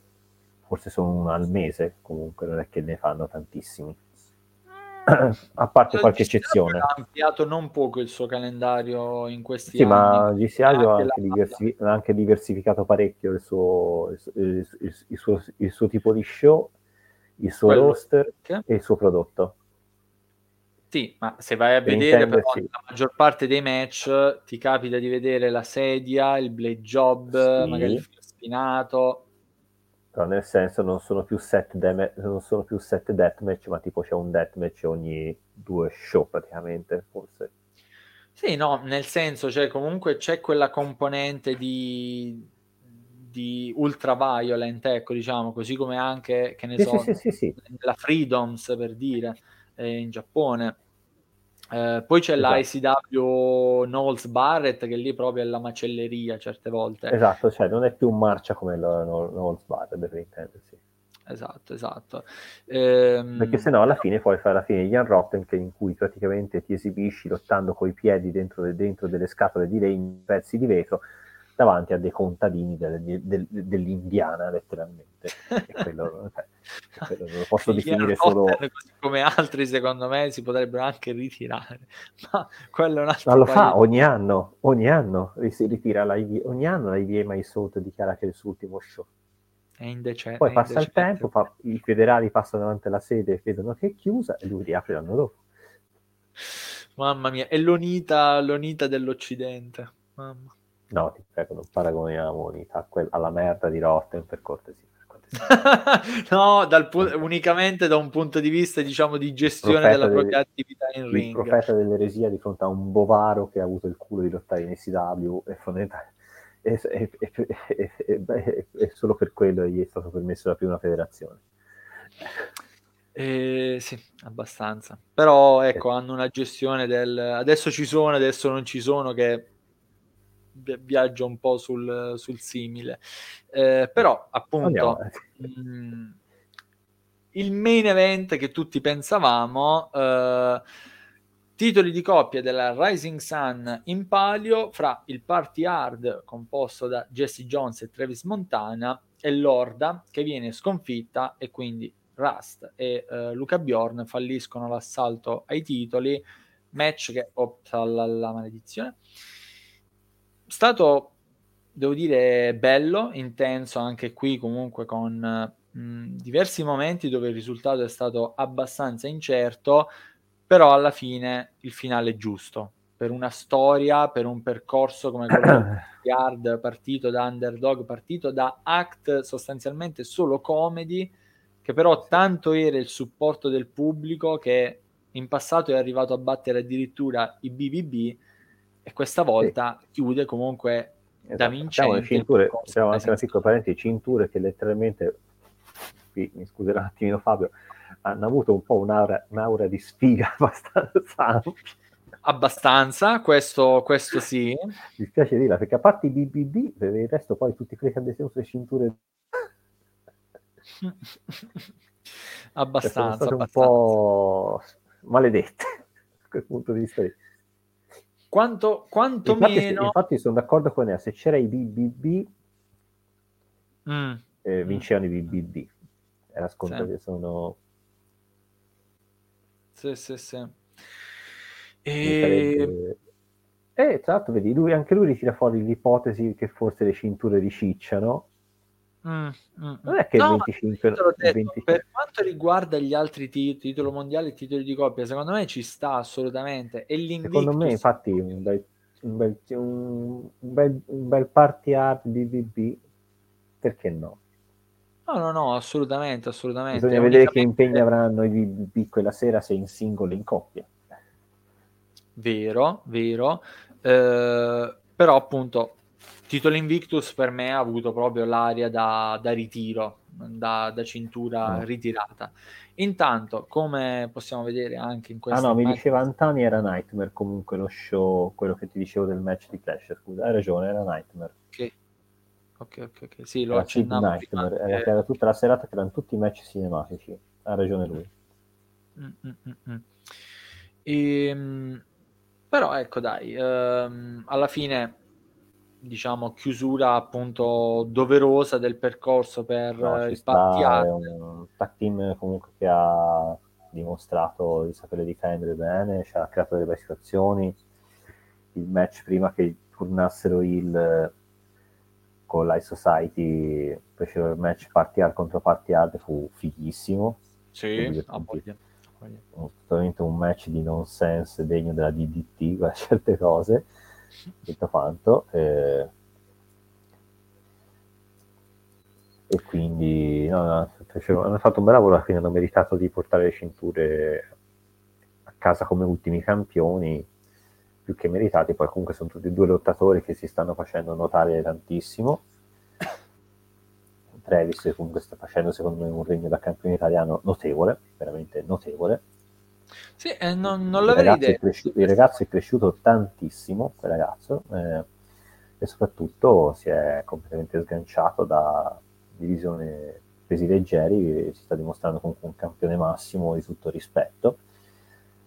forse sono uno al mese comunque non è che ne fanno tantissimi a parte qualche eccezione. Ha ampliato non poco il suo calendario in questi sì, anni. ma GCI ha anche, diversi- anche, diversificato parecchio il suo, il, il, il, suo, il suo, tipo di show, il suo Quello roster che? e il suo prodotto. Sì, ma se vai a vedere però, sì. la maggior parte dei match ti capita di vedere la sedia, il blade job, sì. magari il filo spinato. Però nel senso non sono più set, dem- non sono più set deathmatch, ma tipo c'è un deathmatch ogni due show praticamente, forse. Sì, no, nel senso, cioè comunque c'è quella componente di, di ultra violent, ecco, diciamo, così come anche, che ne sì, so, sì, sì, la Freedoms, per dire, eh, in Giappone. Eh, poi c'è esatto. la ICW Knowles Barrett che lì proprio è la macelleria certe volte. Esatto, cioè non è più marcia come la Knowles Barrett, per intendersi. Esatto, esatto. Ehm... Perché se no alla fine poi fai alla fine Ian Rotten in cui praticamente ti esibisci lottando coi piedi dentro, dentro delle scatole di legno, pezzi di vetro, davanti a dei contadini del, del, dell'Indiana, letteralmente. Quello, cioè, quello lo posso definire solo... Come altri, secondo me, si potrebbero anche ritirare. Ma quello è un altro... Ma lo fa ogni anno, ogni anno si ritira la ogni anno la IVA Salt dichiara che è il suo ultimo show. È indecente. Poi passa il tempo, fa, i federali passano davanti alla sede e vedono che è chiusa e lui riapre l'anno dopo. Mamma mia, è l'onita, l'onita dell'Occidente. Mamma. No, ti prego, non paragoniamo unità alla merda di Rotten per cortesia. no, pu- unicamente da un punto di vista, diciamo, di gestione della delle, propria attività in il ring. Il profeta dell'eresia di fronte a un bovaro che ha avuto il culo di lottare in SW è fondamentale. E, e, e, e, solo per quello gli è stato permesso la prima federazione. Eh, sì, abbastanza. Però ecco, hanno una gestione del adesso ci sono, adesso non ci sono che viaggio un po' sul, sul simile. Eh, però, appunto, mh, mm, il main event che tutti pensavamo, eh, titoli di coppia della Rising Sun in palio fra il Party Hard composto da Jesse Jones e Travis Montana e Lorda che viene sconfitta e quindi Rust e uh, Luca Bjorn falliscono l'assalto ai titoli match che opta alla maledizione stato, devo dire, bello, intenso anche qui comunque con mh, diversi momenti dove il risultato è stato abbastanza incerto, però alla fine il finale è giusto. Per una storia, per un percorso come quello di Hard, partito da underdog, partito da act sostanzialmente solo comedy, che però tanto era il supporto del pubblico che in passato è arrivato a battere addirittura i BBB e questa volta sì. chiude comunque esatto. da vincente. Cinture, facciamo anche una piccola parentesi, cinture che letteralmente, qui, mi scuserà un attimino Fabio, hanno avuto un po' un'aura, un'aura di sfiga abbastanza ampia. Abbastanza, questo, questo sì. Mi spiace dirla, perché a parte i BBB, per il resto poi tutti quelli che hanno deciso le cinture... abbastanza. Sono state un po' maledette da quel punto di vista lì. Quanto, quanto infatti, meno... infatti sono d'accordo con lei, se c'era i BBB, mm. eh, vincevano mm. i BBB. Era scontato sì. che sono... Sì, sì, sì. E... e tra l'altro, vedi, lui, anche lui ritira fuori l'ipotesi che forse le cinture ricicciano Mm, mm, mm, non è che no, il 25, il detto, 25... per quanto riguarda gli altri titoli, titolo mondiale e titoli di coppia, secondo me ci sta assolutamente. E secondo me, infatti, un bel, un bel, un bel, un bel party art BBB, perché no? No, no, no, assolutamente, assolutamente. Bisogna vedere che impegni avranno i BBB quella sera se in singolo in coppia. Vero, vero. Eh, però appunto Titolo Invictus per me ha avuto proprio l'aria da, da ritiro, da, da cintura oh. ritirata. Intanto, come possiamo vedere anche in questo... Ah no, mi diceva Antani era Nightmare comunque lo show, quello che ti dicevo del match di Clash, scusa, hai ragione, era Nightmare. Ok, ok, ok, okay. sì, lo accennavo Nightmare, era, che... era tutta la serata che erano tutti match cinematici, ha ragione lui. Mm-mm-mm. E, ehm, però ecco dai, ehm, alla fine diciamo, chiusura appunto doverosa del percorso per no, il È un tag team comunque che ha dimostrato di sapere difendere bene, ci ha creato delle belle situazioni. Il match prima che turnassero il con l'High Society fecero il match party hard contro party hard fu fighissimo. Sì, a voglia. Totalmente un match di nonsense degno della DDT certe cose tutto quanto. Eh, e quindi no, no, hanno fatto un bel lavoro, quindi hanno meritato di portare le cinture a casa come ultimi campioni, più che meritati, poi comunque sono tutti e due lottatori che si stanno facendo notare tantissimo. Travis comunque sta facendo secondo me un regno da campione italiano notevole, veramente notevole. Sì, eh, non, non l'avrei detto. il ragazzo è cresciuto tantissimo, quel ragazzo, eh, e soprattutto si è completamente sganciato da divisione pesi leggeri, si sta dimostrando comunque un campione massimo di tutto rispetto.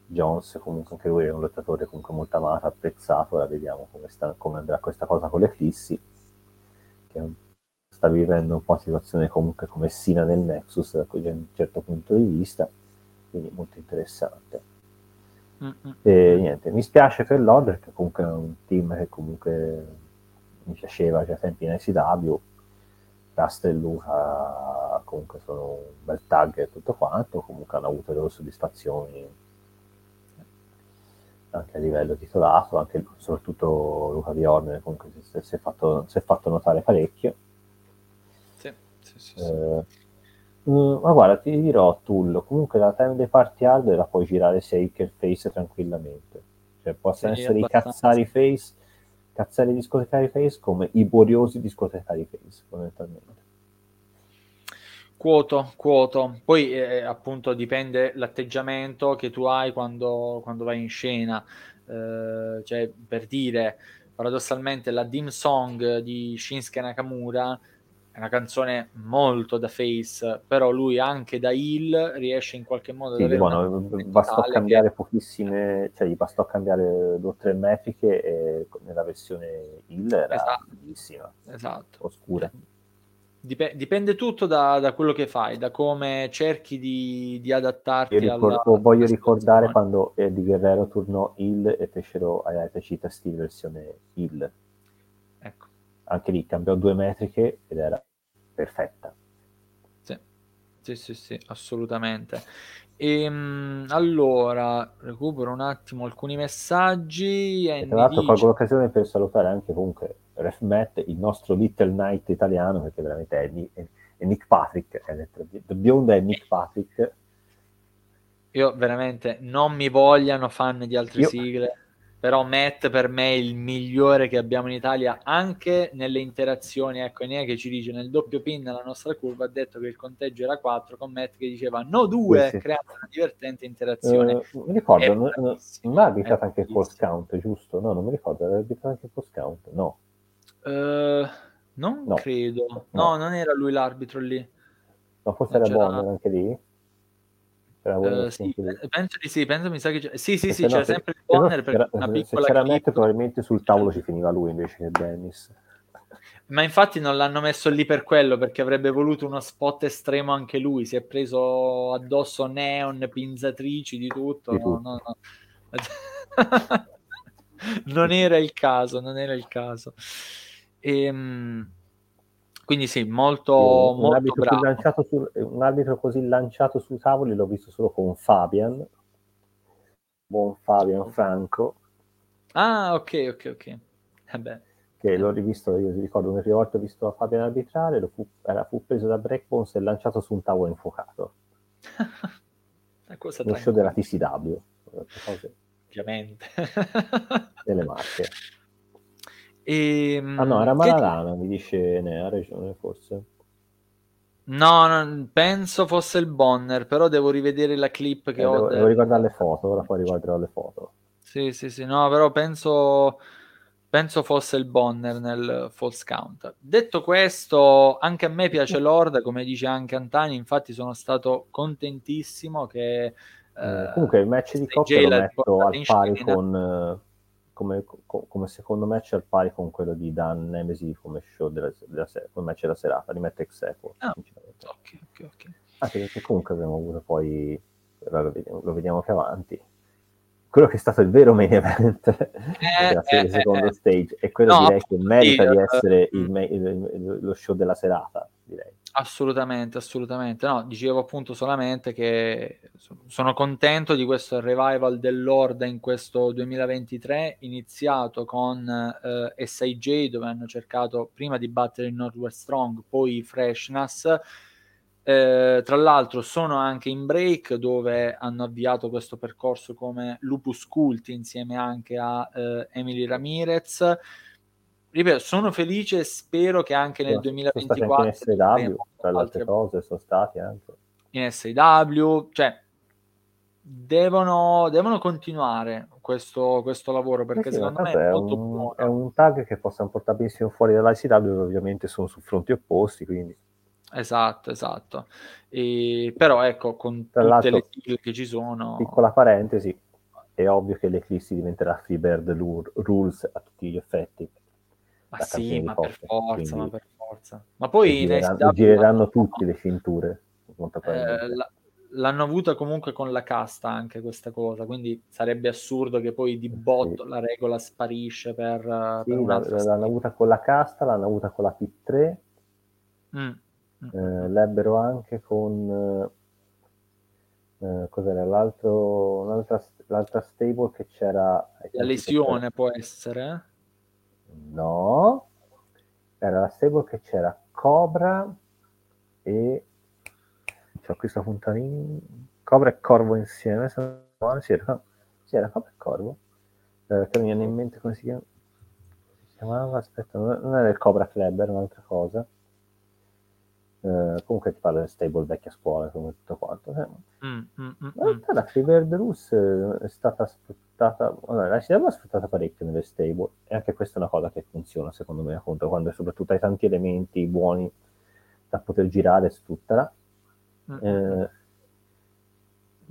Jones comunque anche lui è un lottatore comunque molto amato, apprezzato, ora vediamo come, sta, come andrà questa cosa con l'Eclissi, che sta vivendo un po' una situazione comunque come Sina nel Nexus da un certo punto di vista, quindi molto interessante. Mm-hmm. E niente, mi spiace per l'Odder che comunque è un team che comunque mi piaceva già tempi in ICW, Rasta e Luca comunque sono un bel tag e tutto quanto, comunque hanno avuto le loro soddisfazioni anche a livello titolato, anche soprattutto Luca Bjorn comunque si, si, è fatto, si, è fatto, notare parecchio. Sì, sì, sì, eh, mh, ma guarda, ti dirò Tullo, comunque la time dei party hard la puoi girare Shaker Face tranquillamente. Cioè possono essere i cazzari face cazzari discotecari face come i boriosi discotecari face, fondamentalmente. Quoto, quoto. Poi eh, appunto dipende l'atteggiamento che tu hai quando, quando vai in scena. Eh, cioè, per dire, paradossalmente la dim song di Shinsuke Nakamura è una canzone molto da face, però lui anche da heel riesce in qualche modo sì, ad buono, bastò cambiare che... pochissime, cioè gli bastò cambiare due o tre metriche e nella versione heel era esatto. bellissima, esatto. oscura. Dip- dipende tutto da, da, quello che fai, da come cerchi di, di adattarti. Ricordo, alla, voglio ricordare quando Eddie Guerrero tornò heel e fecero a Cheetah Steel versione heel. Anche lì cambiò due metriche ed era perfetta. Sì, sì, sì, sì assolutamente. E, ehm, allora, recupero un attimo alcuni messaggi. E tra l'altro dice... colgo l'occasione per salutare anche comunque Ref Matt, il nostro Little Knight italiano, perché veramente è, è, è Nick Patrick, è The bionda è Nick Patrick. Io veramente non mi vogliano fan di altre Io... sigle però Matt per me è il migliore che abbiamo in Italia anche nelle interazioni, ecco Enea che ci dice nel doppio pin nella nostra curva ha detto che il conteggio era 4 con Matt che diceva no 2 sì, sì. creando una divertente interazione uh, mi ricordo, non, non, non ha arbitrato anche il post count giusto? no, non mi ricordo, aveva arbitrato anche il post count no uh, non no. credo no. no. non era lui l'arbitro lì ma forse non era Bonner anche lì? Uh, sì, penso di sì, penso mi sa che c'è. Sì, sì, sì, no, c'era sempre il corner per una piccola se Matt, probabilmente sul tavolo ci finiva lui invece che Dennis. Ma infatti non l'hanno messo lì per quello, perché avrebbe voluto uno spot estremo anche lui. Si è preso addosso neon, pinzatrici, di tutto. Di no, no, no. non era il caso, non era il caso. Ehm quindi sì, molto, un, molto arbitro bravo. Su, un arbitro così lanciato sui tavoli l'ho visto solo con Fabian, buon Fabian Franco. Ah, ok, ok, ok. Eh che l'ho rivisto, io ricordo una prima volta ho visto Fabian arbitrare, lo fu, era, fu preso da Breakbones e lanciato su un tavolo infuocato. Lo show della TCW. Ovviamente. delle marche. E, ehm, ah no, era Maradana, ti... mi dice ne ha ragione forse. No, non, penso fosse il Bonner, però devo rivedere la clip che eh, ho. Devo, devo riguardare le foto, ora poi riguarderò le foto. Sì, sì, sì, no, però penso, penso fosse il Bonner nel false count. Detto questo, anche a me piace Lord, come dice anche Antani, infatti sono stato contentissimo che... Eh, comunque il match di coppia lo metto al pari con come, come, secondo match al pari con quello di Dan Nemesi come show della, della come match della serata, di Matt Execo. Ah, ok, ok, ok. Anche perché comunque abbiamo avuto poi, lo vediamo, lo vediamo più avanti, quello che è stato il vero main event eh, della serie eh, secondo eh, stage e quello no, direi che merita sì, di essere il, il, il, lo show della serata, direi. Assolutamente, assolutamente. No, dicevo appunto solamente che sono contento di questo revival dell'Horde in questo 2023, iniziato con eh, SIJ, dove hanno cercato prima di battere il Northwest Strong, poi Freshness. Eh, tra l'altro sono anche in break dove hanno avviato questo percorso come Lupus Cult insieme anche a eh, Emily Ramirez ripeto, sono felice e spero che anche nel 2024 in SW, tra le altre cose, sono stati anche in SW, cioè devono, devono continuare questo, questo lavoro perché sì, secondo me è, molto un, buono. È un tag che possono portare benissimo fuori dall'ICW, ovviamente sono su fronti opposti, quindi Esatto, esatto. E, però ecco, con Tra tutte le sigle che ci sono... Piccola parentesi, è ovvio che l'Eclipse diventerà Freebird Rules a tutti gli effetti. Ma sì, ma per forza, ma per forza. Ma poi gireranno, gireranno tutti le cinture. Eh, l'hanno avuta comunque con la casta anche questa cosa, quindi sarebbe assurdo che poi di botto sì. la regola sparisce per, sì, per un'altra l'hanno avuta con la casta, l'hanno avuta con la P3 mm. mm. Eh, l'ebbero anche con eh, cos'era l'altro l'altra, l'altra stable che c'era la lesione può essere No, era la stable che c'era Cobra e c'ho questa puntanina Cobra e Corvo insieme sì, era, sì, era Cobra e Corvo. Eh, che non mi viene in mente come si chiama chiamava? Aspetta non era il Cobra Club era un'altra cosa eh, comunque ti parlo del stable vecchia scuola come tutto quanto eh. mm, mm, mm, mm. la Freebird Rus è stata sfruttata allora, la CW è sfruttata parecchio nelle stable e anche questa è una cosa che funziona secondo me appunto quando soprattutto hai tanti elementi buoni da poter girare sfruttala mm. eh,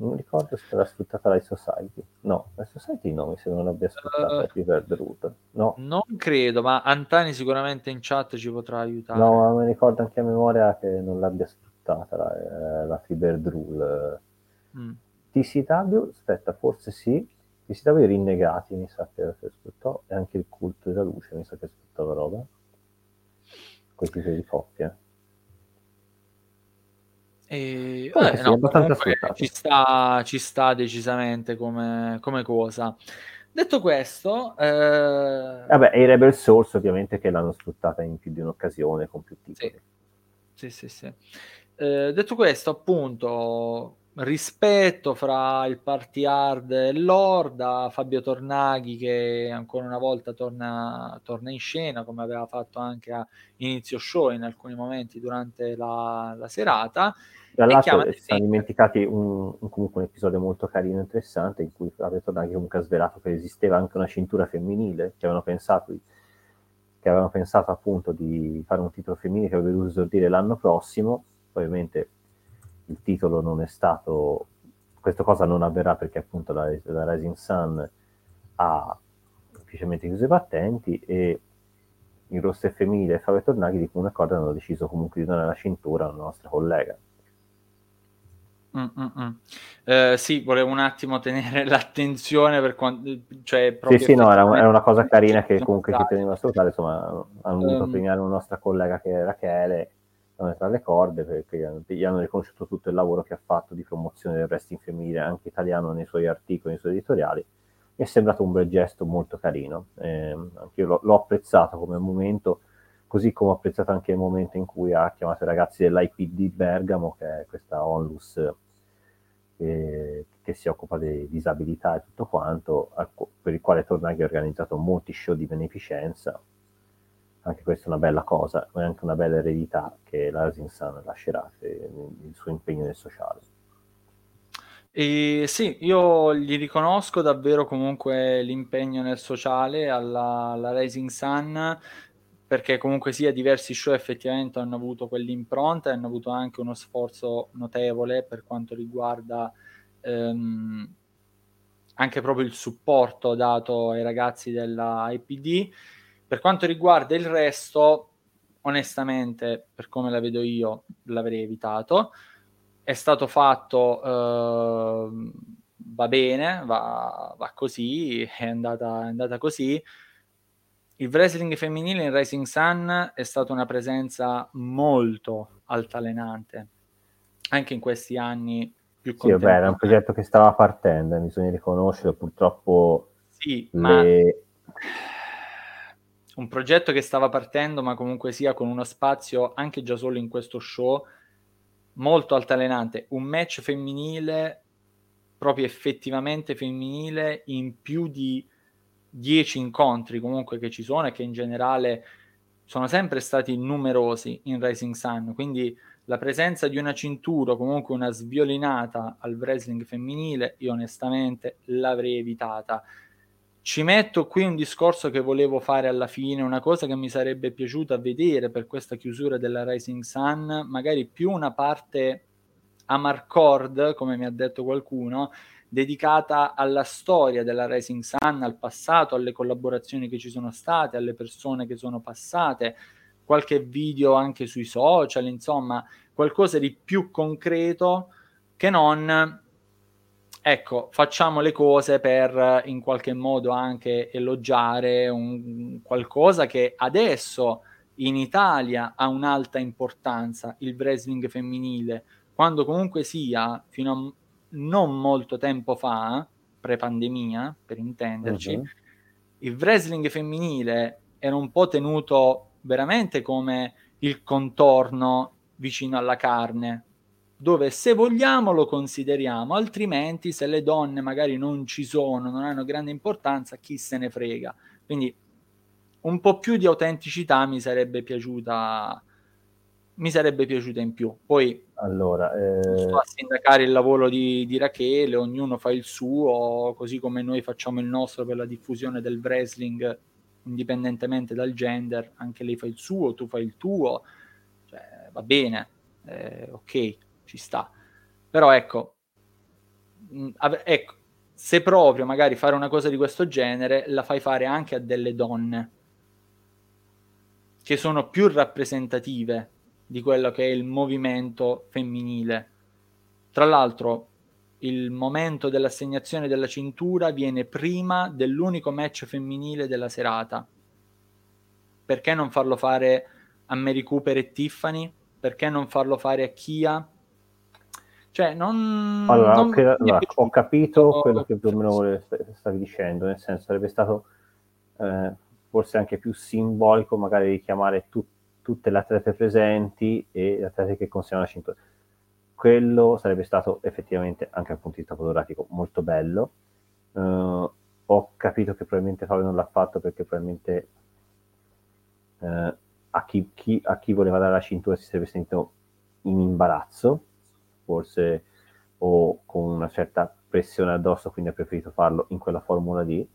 non mi ricordo se era sfruttata la Society. No, la Society no, mi sembra non abbia sfruttato uh, River Root. No. Non credo, ma Antani sicuramente in chat ci potrà aiutare. No, ma mi ricordo anche a memoria che non l'abbia sfruttata la, eh, la Freebird Rule. Mm. TCW, aspetta, forse sì. TCW i rinnegati mi sa che sfruttò e anche il culto della luce mi sa che sfruttò la roba. Questi di coppia. E, vabbè, sì, no, ci, sta, ci sta decisamente come, come cosa. Detto questo, eh... vabbè, i Rebel Source ovviamente che l'hanno sfruttata in più di un'occasione con più titoli. Sì, sì, sì. sì. Eh, detto questo, appunto, rispetto fra il party hard e l'Orda, Fabio Tornaghi che ancora una volta torna, torna, in scena come aveva fatto anche a inizio show in alcuni momenti durante la, la serata tra l'altro si sono dimenticati un, un, comunque un episodio molto carino e interessante in cui Fabio Tornaghi comunque ha svelato che esisteva anche una cintura femminile, che avevano pensato, che avevano pensato appunto di fare un titolo femminile che avrebbe dovuto esordire l'anno prossimo, ovviamente il titolo non è stato, questa cosa non avverrà perché appunto la, la Rising Sun ha ufficialmente chiuso i battenti e il roster femminile e Fabio Tornaghi di comune accordo hanno deciso comunque di donare la cintura alla nostra collega. Mm, mm, mm. Eh, sì, volevo un attimo tenere l'attenzione per quanto... Cioè, sì, sì, no, era, era, una cosa carina che comunque ci teneva a salutare, insomma, hanno voluto um, premiare una nostra collega che è Rachele, tra le corde, perché gli hanno riconosciuto tutto il lavoro che ha fatto di promozione del wrestling femminile, anche italiano, nei suoi articoli, nei suoi editoriali. Mi è sembrato un bel gesto molto carino, eh, anche io l'ho, l'ho apprezzato come momento, così come ho apprezzato anche il momento in cui ha chiamato i ragazzi dell'IPD Bergamo, che è questa onlus eh, che si occupa di disabilità e tutto quanto, per il quale Tornaghi ha organizzato molti show di beneficenza. Anche questa è una bella cosa, ma è anche una bella eredità che la Rasinsan lascerà, il suo impegno nel sociale. E sì, io gli riconosco davvero comunque l'impegno nel sociale alla, alla Rising Sun perché comunque sia diversi show effettivamente hanno avuto quell'impronta e hanno avuto anche uno sforzo notevole per quanto riguarda ehm, anche proprio il supporto dato ai ragazzi della IPD. Per quanto riguarda il resto, onestamente, per come la vedo io, l'avrei evitato. È stato fatto, eh, va bene, va, va così, è andata, è andata così il wrestling femminile in Rising Sun è stata una presenza molto altalenante, anche in questi anni più Sì, vabbè, era un progetto che stava partendo, bisogna riconoscerlo, purtroppo sì, le... ma un progetto che stava partendo, ma comunque sia con uno spazio anche già solo in questo show molto altalenante. Un match femminile, proprio effettivamente femminile, in più di dieci incontri comunque che ci sono e che in generale sono sempre stati numerosi in Rising Sun. Quindi la presenza di una cintura o comunque una sviolinata al wrestling femminile, io onestamente l'avrei evitata ci metto qui un discorso che volevo fare alla fine, una cosa che mi sarebbe piaciuta vedere per questa chiusura della Rising Sun, magari più una parte a Marcord, come mi ha detto qualcuno, dedicata alla storia della Rising Sun, al passato, alle collaborazioni che ci sono state, alle persone che sono passate, qualche video anche sui social, insomma, qualcosa di più concreto che non ecco, facciamo le cose per in qualche modo anche elogiare un, qualcosa che adesso in Italia ha un'alta importanza, il wrestling femminile, quando comunque sia fino a non molto tempo fa, pre-pandemia, per intenderci, uh-huh. il wrestling femminile era un po' tenuto veramente come il contorno vicino alla carne, dove se vogliamo lo consideriamo, altrimenti se le donne magari non ci sono, non hanno grande importanza, chi se ne frega. Quindi un po' più di autenticità mi sarebbe piaciuta mi sarebbe piaciuta in più. Poi allora, eh... sto a sindacare il lavoro di, di, Rachele, ognuno fa il suo, così come noi facciamo il nostro per la diffusione del wrestling indipendentemente dal gender, anche lei fa il suo, tu fai il tuo, cioè, va bene, eh, ok ci sta. Però ecco, mh, ecco, se proprio magari fare una cosa di questo genere, la fai fare anche a delle donne che sono più rappresentative di quello che è il movimento femminile. Tra l'altro, il momento dell'assegnazione della cintura viene prima dell'unico match femminile della serata. Perché non farlo fare a Mary Cooper e Tiffany? Perché non farlo fare a Kia? Cioè, non... Allora, non okay, allora ho capito quello che più o meno stavi dicendo, nel senso sarebbe stato eh, forse anche più simbolico magari richiamare tu, tutte le atlete presenti e le atlete che consegnano la cintura. Quello sarebbe stato effettivamente, anche dal punto di vista fotografico, molto bello. Uh, ho capito che probabilmente Fabio non l'ha fatto perché probabilmente uh, a, chi, chi, a chi voleva dare la cintura si sarebbe sentito in imbarazzo forse o con una certa pressione addosso, quindi ha preferito farlo in quella Formula D.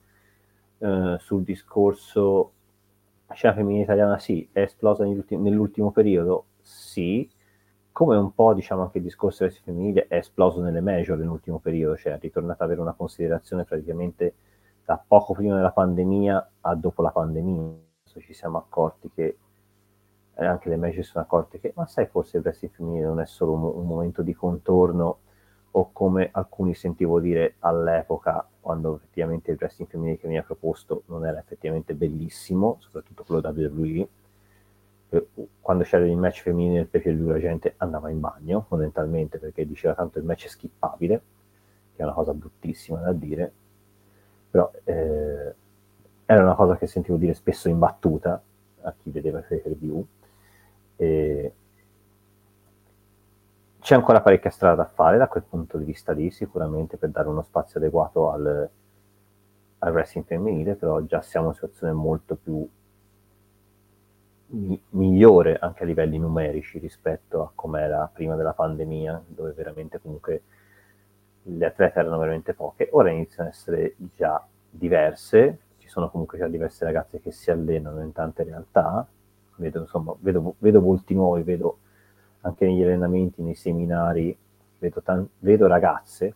Uh, sul discorso scena femminile italiana, sì, è esplosa nell'ultimo periodo, sì, come un po' diciamo anche il discorso del femminile è esploso nelle major nell'ultimo periodo, cioè è ritornata ad avere una considerazione praticamente da poco prima della pandemia a dopo la pandemia. Ci siamo accorti che e anche le Magic sono accorte che, ma sai, forse il wrestling femminile non è solo un, un, momento di contorno o come alcuni sentivo dire all'epoca, quando effettivamente il wrestling femminile che mi ha proposto non era effettivamente bellissimo, soprattutto quello da WWE. Quando c'era il match femminile del pay la gente andava in bagno, fondamentalmente, perché diceva tanto il match è skippabile, che è una cosa bruttissima da dire, però eh, era una cosa che sentivo dire spesso in battuta a chi vedeva il pay per view e c'è ancora parecchia strada da fare da quel punto di vista lì, sicuramente per dare uno spazio adeguato al, al wrestling femminile, però già siamo in una situazione molto più mi- migliore anche a livelli numerici rispetto a come era prima della pandemia, dove veramente comunque le atlete erano veramente poche. Ora iniziano ad essere già diverse, ci sono comunque già diverse ragazze che si allenano in tante realtà, vedo, insomma, vedo, vedo volti nuovi, vedo anche negli allenamenti, nei seminari, vedo, tan- vedo ragazze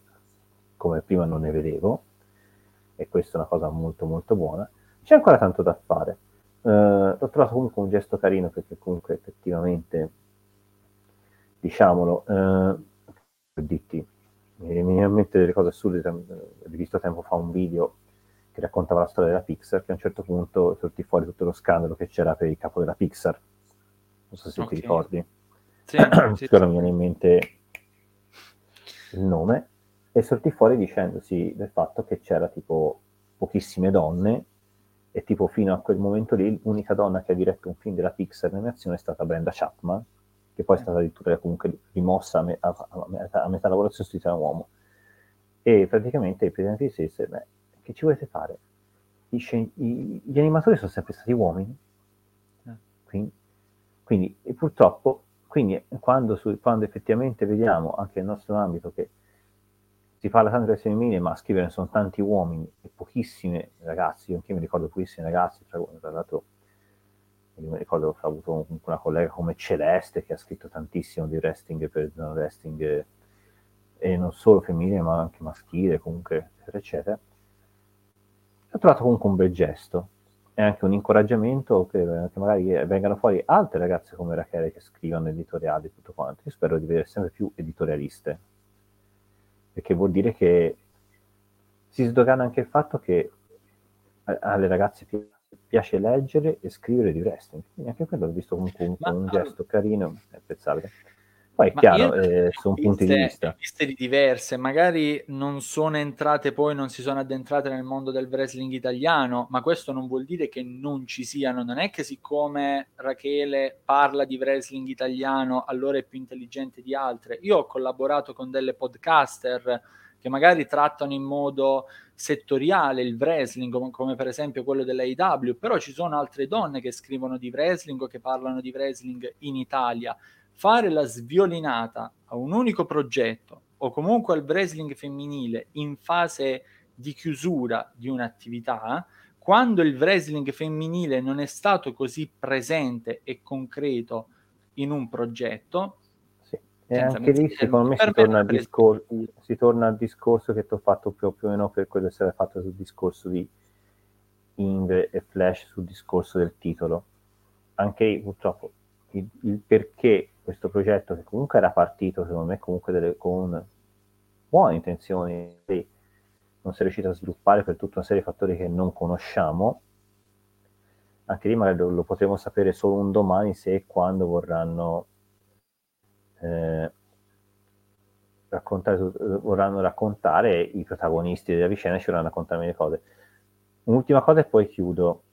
come prima non ne vedevo e questa è una cosa molto molto buona. C'è ancora tanto da fare. Uh, l'ho trovato comunque un gesto carino perché comunque effettivamente, diciamolo, uh, per dirti, mi viene in mente delle cose assurde, ho visto tempo fa un video che raccontava la storia della Pixar, che a un certo punto sortì fuori tutto lo scandalo che c'era per il capo della Pixar. Non so se okay. ti ricordi. sì, sì, non mi viene in mente il nome, e sortì fuori dicendosi del fatto che c'era tipo pochissime donne e tipo fino a quel momento lì l'unica donna che ha diretto un film della Pixar animazione è stata Brenda Chapman, che poi è stata addirittura comunque rimossa a, me- a, a, metà lavorazione sostituita da un uomo. E praticamente il presidente disse, beh, che ci volete fare? I, i, gli animatori sono sempre stati uomini, eh. quindi, quindi purtroppo, quindi quando, su, quando effettivamente vediamo anche nel nostro ambito che si parla tanto di femminile, ma a scrivere sono tanti uomini e pochissime ragazzi. Io anche mi ricordo pochissimi ragazzi, tra, l'altro mi ricordo che ho avuto una collega come Celeste che ha scritto tantissimo di wrestling per wrestling e non solo femminile ma anche maschile comunque eccetera eccetera ho trovato comunque un bel gesto e anche un incoraggiamento che, che magari vengano fuori altre ragazze come Rachele che scrivono editoriali e tutto quanto. Io spero di vedere sempre più editorialiste. Perché vuol dire che si sdogana anche il fatto che alle ragazze piace leggere e scrivere di wrestling, quindi anche quello l'ho visto comunque un, un gesto carino e apprezzabile. Poi è chiaro, eh, sono punti di vista. Viste di diverse, magari non sono entrate poi, non si sono addentrate nel mondo del wrestling italiano, ma questo non vuol dire che non ci siano. Non è che siccome Rachele parla di wrestling italiano, allora è più intelligente di altre. Io ho collaborato con delle podcaster che magari trattano in modo settoriale il wrestling, come, come per esempio quello dell'AEW, però ci sono altre donne che scrivono di wrestling o che parlano di wrestling in Italia fare la sviolinata a un unico progetto o comunque al wrestling femminile in fase di chiusura di un'attività, quando il wrestling femminile non è stato così presente e concreto in un progetto. E anche lì secondo me si torna, discor- si torna, al discorso che ti ho fatto più, più o meno per quello che si era fatto sul discorso di Ingrid e Flash sul discorso del titolo. Anche lì purtroppo il, il perché questo progetto che comunque era partito secondo me comunque delle, con buone intenzioni non si è riuscito a sviluppare per tutta una serie di fattori che non conosciamo. Anche lì magari lo, lo potremo sapere solo un domani se e quando vorranno eh, raccontare, vorranno raccontare i protagonisti della vicenda ci vorranno raccontare le cose. Un'ultima cosa e poi chiudo.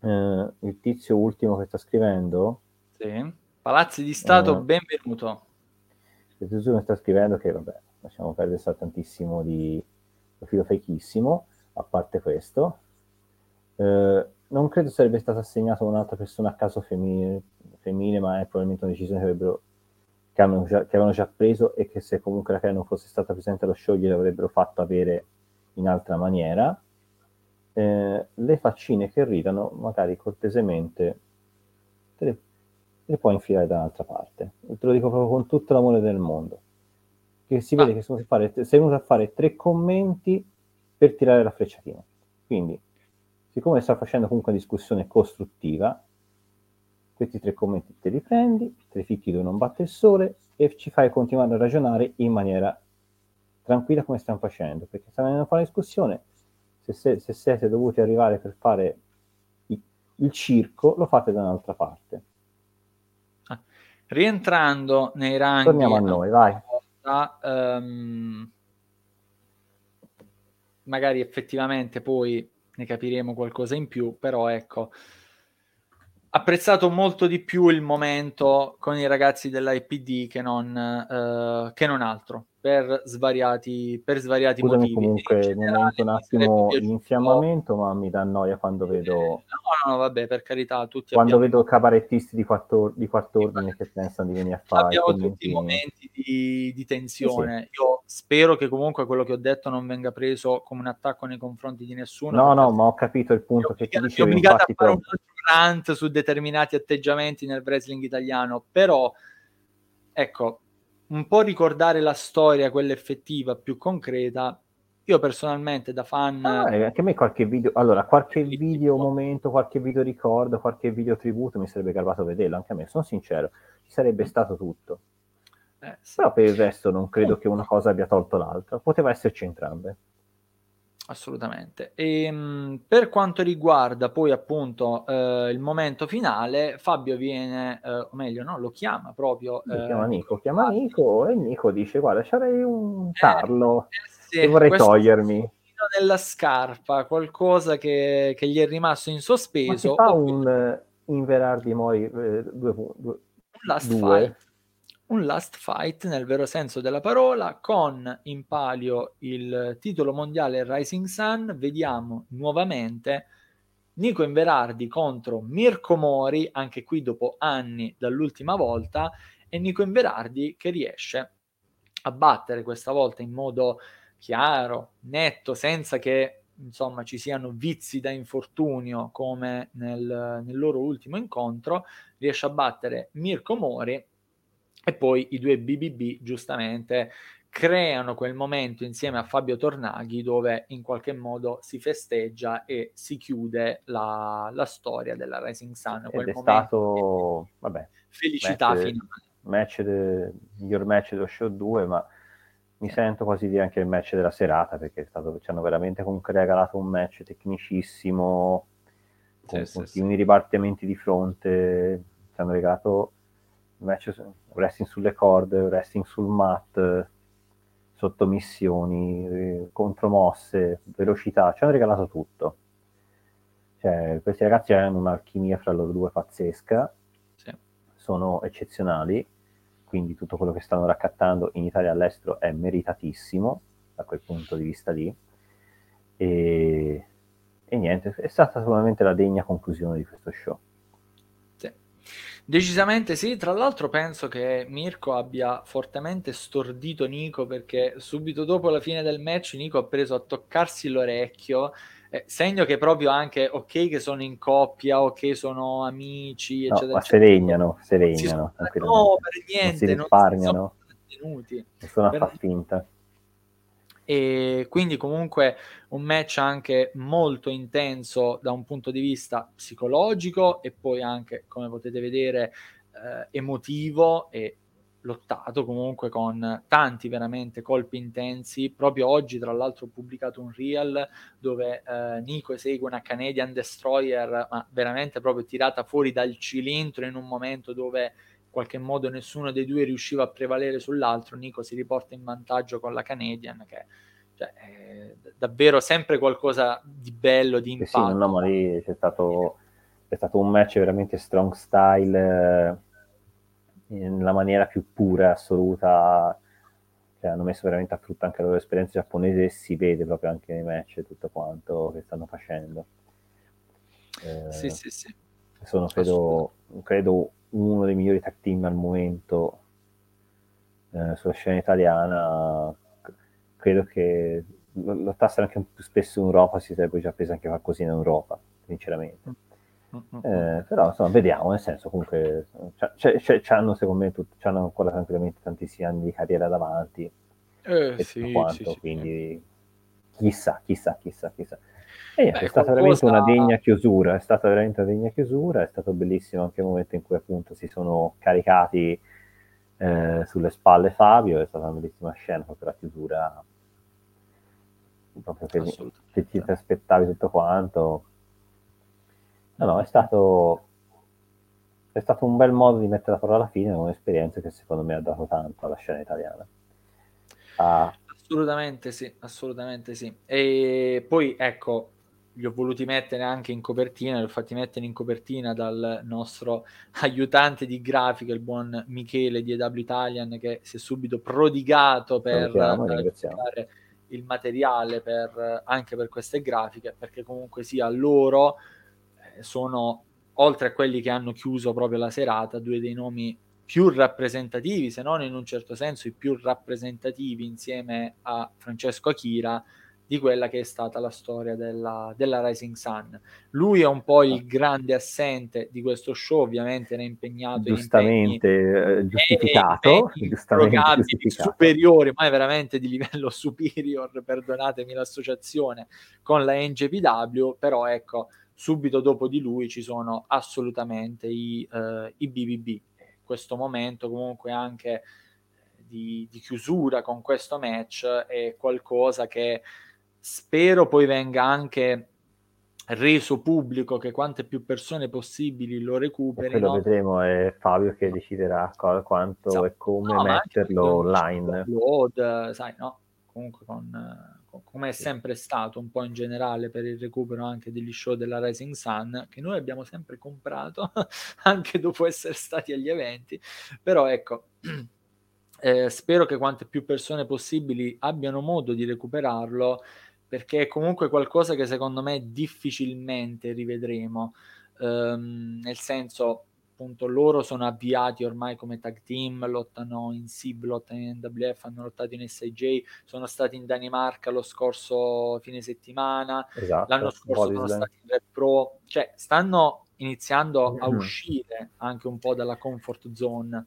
Eh, il tizio ultimo che sta scrivendo sì Palazzi di Stato, eh, benvenuto. Gesù mi sta scrivendo che, vabbè, lasciamo perdere sta tantissimo di profilo fechissimo, a parte questo. Eh, non credo sarebbe stato assegnato a un'altra persona a caso femminile, femminile ma è probabilmente una decisione che, avrebbero, che, hanno già, che avevano già preso e che se comunque la Karen non fosse stata presente allo show gliel'avrebbero fatto avere in altra maniera. Eh, le faccine che ridano, magari cortesemente, te le e poi infilare da un'altra parte. Te lo dico proprio con tutto l'amore del mondo. Che si vede ah. che sono fare, sei venuto a fare tre commenti per tirare la frecciatina. Quindi, siccome sta facendo comunque una discussione costruttiva, questi tre commenti te li prendi, te li ficchi dove non batte il sole e ci fai continuare a ragionare in maniera tranquilla come stiamo facendo, perché stiamo andando a fare una discussione, se, se, se siete dovuti arrivare per fare il, il circo, lo fate da un'altra parte rientrando nei ranghi torniamo a noi vai. volta, um, magari effettivamente poi ne capiremo qualcosa in più però ecco apprezzato molto di più il momento con i ragazzi dell'IPD che non, uh, che non altro per svariati, per svariati Scusami motivi. comunque momento un attimo l'infiammamento, ma mi dà noia quando vedo... No, no, vabbè, per carità, tutti Quando abbiamo... vedo cabarettisti di quarto, di ordine che pensano di venire a fare... Abbiamo tutti i momenti di, di tensione. Sì, sì. Io spero che comunque quello che ho detto non venga preso come un attacco nei confronti di nessuno. No, no, ma ho capito il punto che ti dicevo. Mi obbligato a fare un rant su determinati atteggiamenti nel wrestling italiano, però... Ecco, un po' ricordare la storia, quella effettiva, più concreta, io personalmente da fan... Ah, anche a me qualche video, allora, qualche video momento, qualche video ricordo, qualche video tributo mi sarebbe garbato vederlo, anche a me, sono sincero, ci sarebbe stato tutto. Eh, sì. Però per il resto non credo che una cosa abbia tolto l'altra, poteva esserci entrambe. Assolutamente. E, mh, per quanto riguarda poi appunto eh, il momento finale, Fabio viene, eh, o meglio, no, lo chiama proprio. Eh, chiama Nico, chiama Nico e Nico dice: Guarda, c'avrei un eh, tarlo eh, sì, che vorrei togliermi. Nella scarpa, qualcosa che, che, gli è rimasto in sospeso. Ma fa un uh, Inverardi Mori 2. due, un last due. fight un last fight nel vero senso della parola, con in palio il titolo mondiale Rising Sun. Vediamo nuovamente Nico Inverardi contro Mirko Mori, anche qui dopo anni dall'ultima volta, e Nico Inverardi che riesce a battere questa volta in modo chiaro, netto, senza che insomma ci siano vizi da infortunio come nel, nel loro ultimo incontro, riesce a battere Mirko Mori e poi i due BBB giustamente creano quel momento insieme a Fabio Tornaghi dove in qualche modo si festeggia e si chiude la, la storia della Rising Sun. Quel Ed è stato, vabbè, felicità match, finale. Match de, miglior match dello show 2, ma mi sento quasi dire anche il match della serata perché stato, ci hanno veramente comunque regalato un match tecnicissimo, con sì, continui sì, ripartimenti di fronte, ci hanno regalato match wrestling sulle corde, wrestling sul mat, sottomissioni, eh, contromosse, velocità, ci hanno regalato tutto. Cioè, questi ragazzi hanno un'alchimia fra loro due pazzesca, sì. sono eccezionali, quindi tutto quello che stanno raccattando in Italia e all'estero è meritatissimo da quel punto di vista lì. E, e niente, è stata sicuramente la degna conclusione di questo show. Decisamente sì, tra l'altro penso che Mirko abbia fortemente stordito Nico perché subito dopo la fine del match Nico ha preso a toccarsi l'orecchio, eh, segno che proprio anche ok che sono in coppia, ok sono amici, eccetera. No, ma eccetera. se regnano, se regnano. No, per niente, non si risparmiano. Non sono tenuti. Nessuno per... fa finta e quindi comunque un match anche molto intenso da un punto di vista psicologico e poi anche come potete vedere eh, emotivo e lottato comunque con tanti veramente colpi intensi. Proprio oggi, tra l'altro, ho pubblicato un reel dove eh, Nico esegue una Canadian Destroyer, ma veramente proprio tirata fuori dal cilindro in un momento dove qualche modo nessuno dei due riusciva a prevalere sull'altro. Nico si riporta in vantaggio con la Canadian che cioè, è davvero sempre qualcosa di bello, di impatto. Sì, sì no, ma lì c'è stato, c'è stato un match veramente strong style eh, nella maniera più pura, assoluta. Cioè, hanno messo veramente a frutto anche la loro esperienza giapponese e si vede proprio anche nei match tutto quanto che stanno facendo. Eh, sì, sì, sì. Sono, credo, credo, uno dei migliori tag team al momento eh, sulla scena italiana credo che lottassero anche più spesso in Europa si sarebbe già presa anche qualcosina in Europa, sinceramente. Eh, però insomma vediamo nel senso comunque hanno secondo me tut- hanno ancora tranquillamente tantissimi anni di carriera davanti eh, sì, quanto, sì, quindi sì. chissà chissà chissà chissà e Beh, è stata qualcosa... veramente una degna chiusura è stata veramente una degna chiusura è stato bellissimo anche il momento in cui appunto si sono caricati eh, sulle spalle Fabio è stata una bellissima scena proprio la chiusura proprio che, che ti aspettavi tutto quanto. No, no, è stato, è stato un bel modo di mettere la parola alla fine, un'esperienza che secondo me ha dato tanto alla scena italiana. Ah. Assolutamente sì, assolutamente sì. E poi ecco, li ho voluti mettere anche in copertina, li ho fatti mettere in copertina dal nostro aiutante di grafica, il buon Michele di EW Italian, che si è subito prodigato per aiutare il materiale per, anche per queste grafiche, perché comunque sia loro eh, sono, oltre a quelli che hanno chiuso proprio la serata, due dei nomi più rappresentativi, se non in un certo senso i più rappresentativi insieme a Francesco Akira di quella che è stata la storia della, della, Rising Sun. Lui è un po' il grande assente di questo show, ovviamente era impegnato giustamente in impegni, eh, giustificato, giustamente giustificato. superiori, ma è veramente di livello superior, perdonatemi l'associazione, con la NJPW, però ecco, subito dopo di lui ci sono assolutamente i, uh, i BBB. Questo momento comunque anche di, di chiusura con questo match è qualcosa che spero poi venga anche reso pubblico che quante più persone possibili lo recuperino. Quello vedremo, è Fabio che deciderà co- quanto esatto. e come no, metterlo online. Upload, sai, no? Comunque con, con, come è sempre stato un po' in generale per il recupero anche degli show della Rising Sun, che noi abbiamo sempre comprato anche dopo essere stati agli eventi, però ecco... Eh, spero che quante più persone possibili abbiano modo di recuperarlo perché è comunque qualcosa che secondo me difficilmente rivedremo, ehm, nel senso appunto loro sono avviati ormai come tag team, lottano in SIB, lottano in NWF, hanno lottato in SIJ, sono stati in Danimarca lo scorso fine settimana, esatto, l'anno scorso sono stati in Red Pro, cioè stanno iniziando mm-hmm. a uscire anche un po' dalla comfort zone.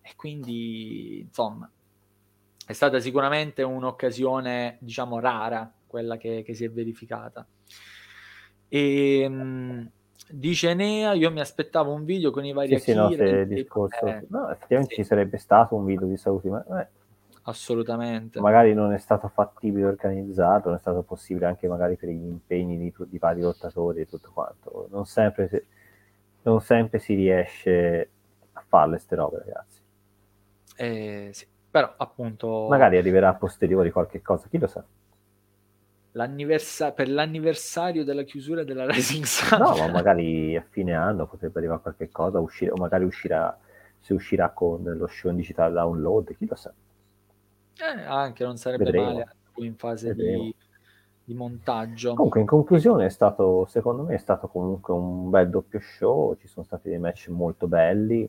E quindi insomma è stata sicuramente un'occasione diciamo rara quella che, che si è verificata. E, ehm, mh, dice Nea, io mi aspettavo un video con i vari sì, Akira. Sì, no, se discorso... Eh, no, effettivamente sì. ci sarebbe stato un video di saluti, ma eh, assolutamente. Magari non è stato fattibile organizzato, non è stato possibile anche magari per gli impegni di, di vari lottatori e tutto quanto. Non sempre, non sempre si riesce a farle queste robe, ragazzi. Eh, sì, però appunto... Magari arriverà a posteriori qualche cosa, chi lo sa l'anniversa- per l'anniversario della chiusura della Rising Sun. No, ma magari a fine anno potrebbe arrivare qualche cosa, uscire, o magari uscirà, se uscirà con lo show in digitale download, chi lo sa. Eh, anche non sarebbe Vedremo. male in fase di, di, montaggio. Comunque, in conclusione, è stato, secondo me, è stato comunque un bel doppio show. Ci sono stati dei match molto belli,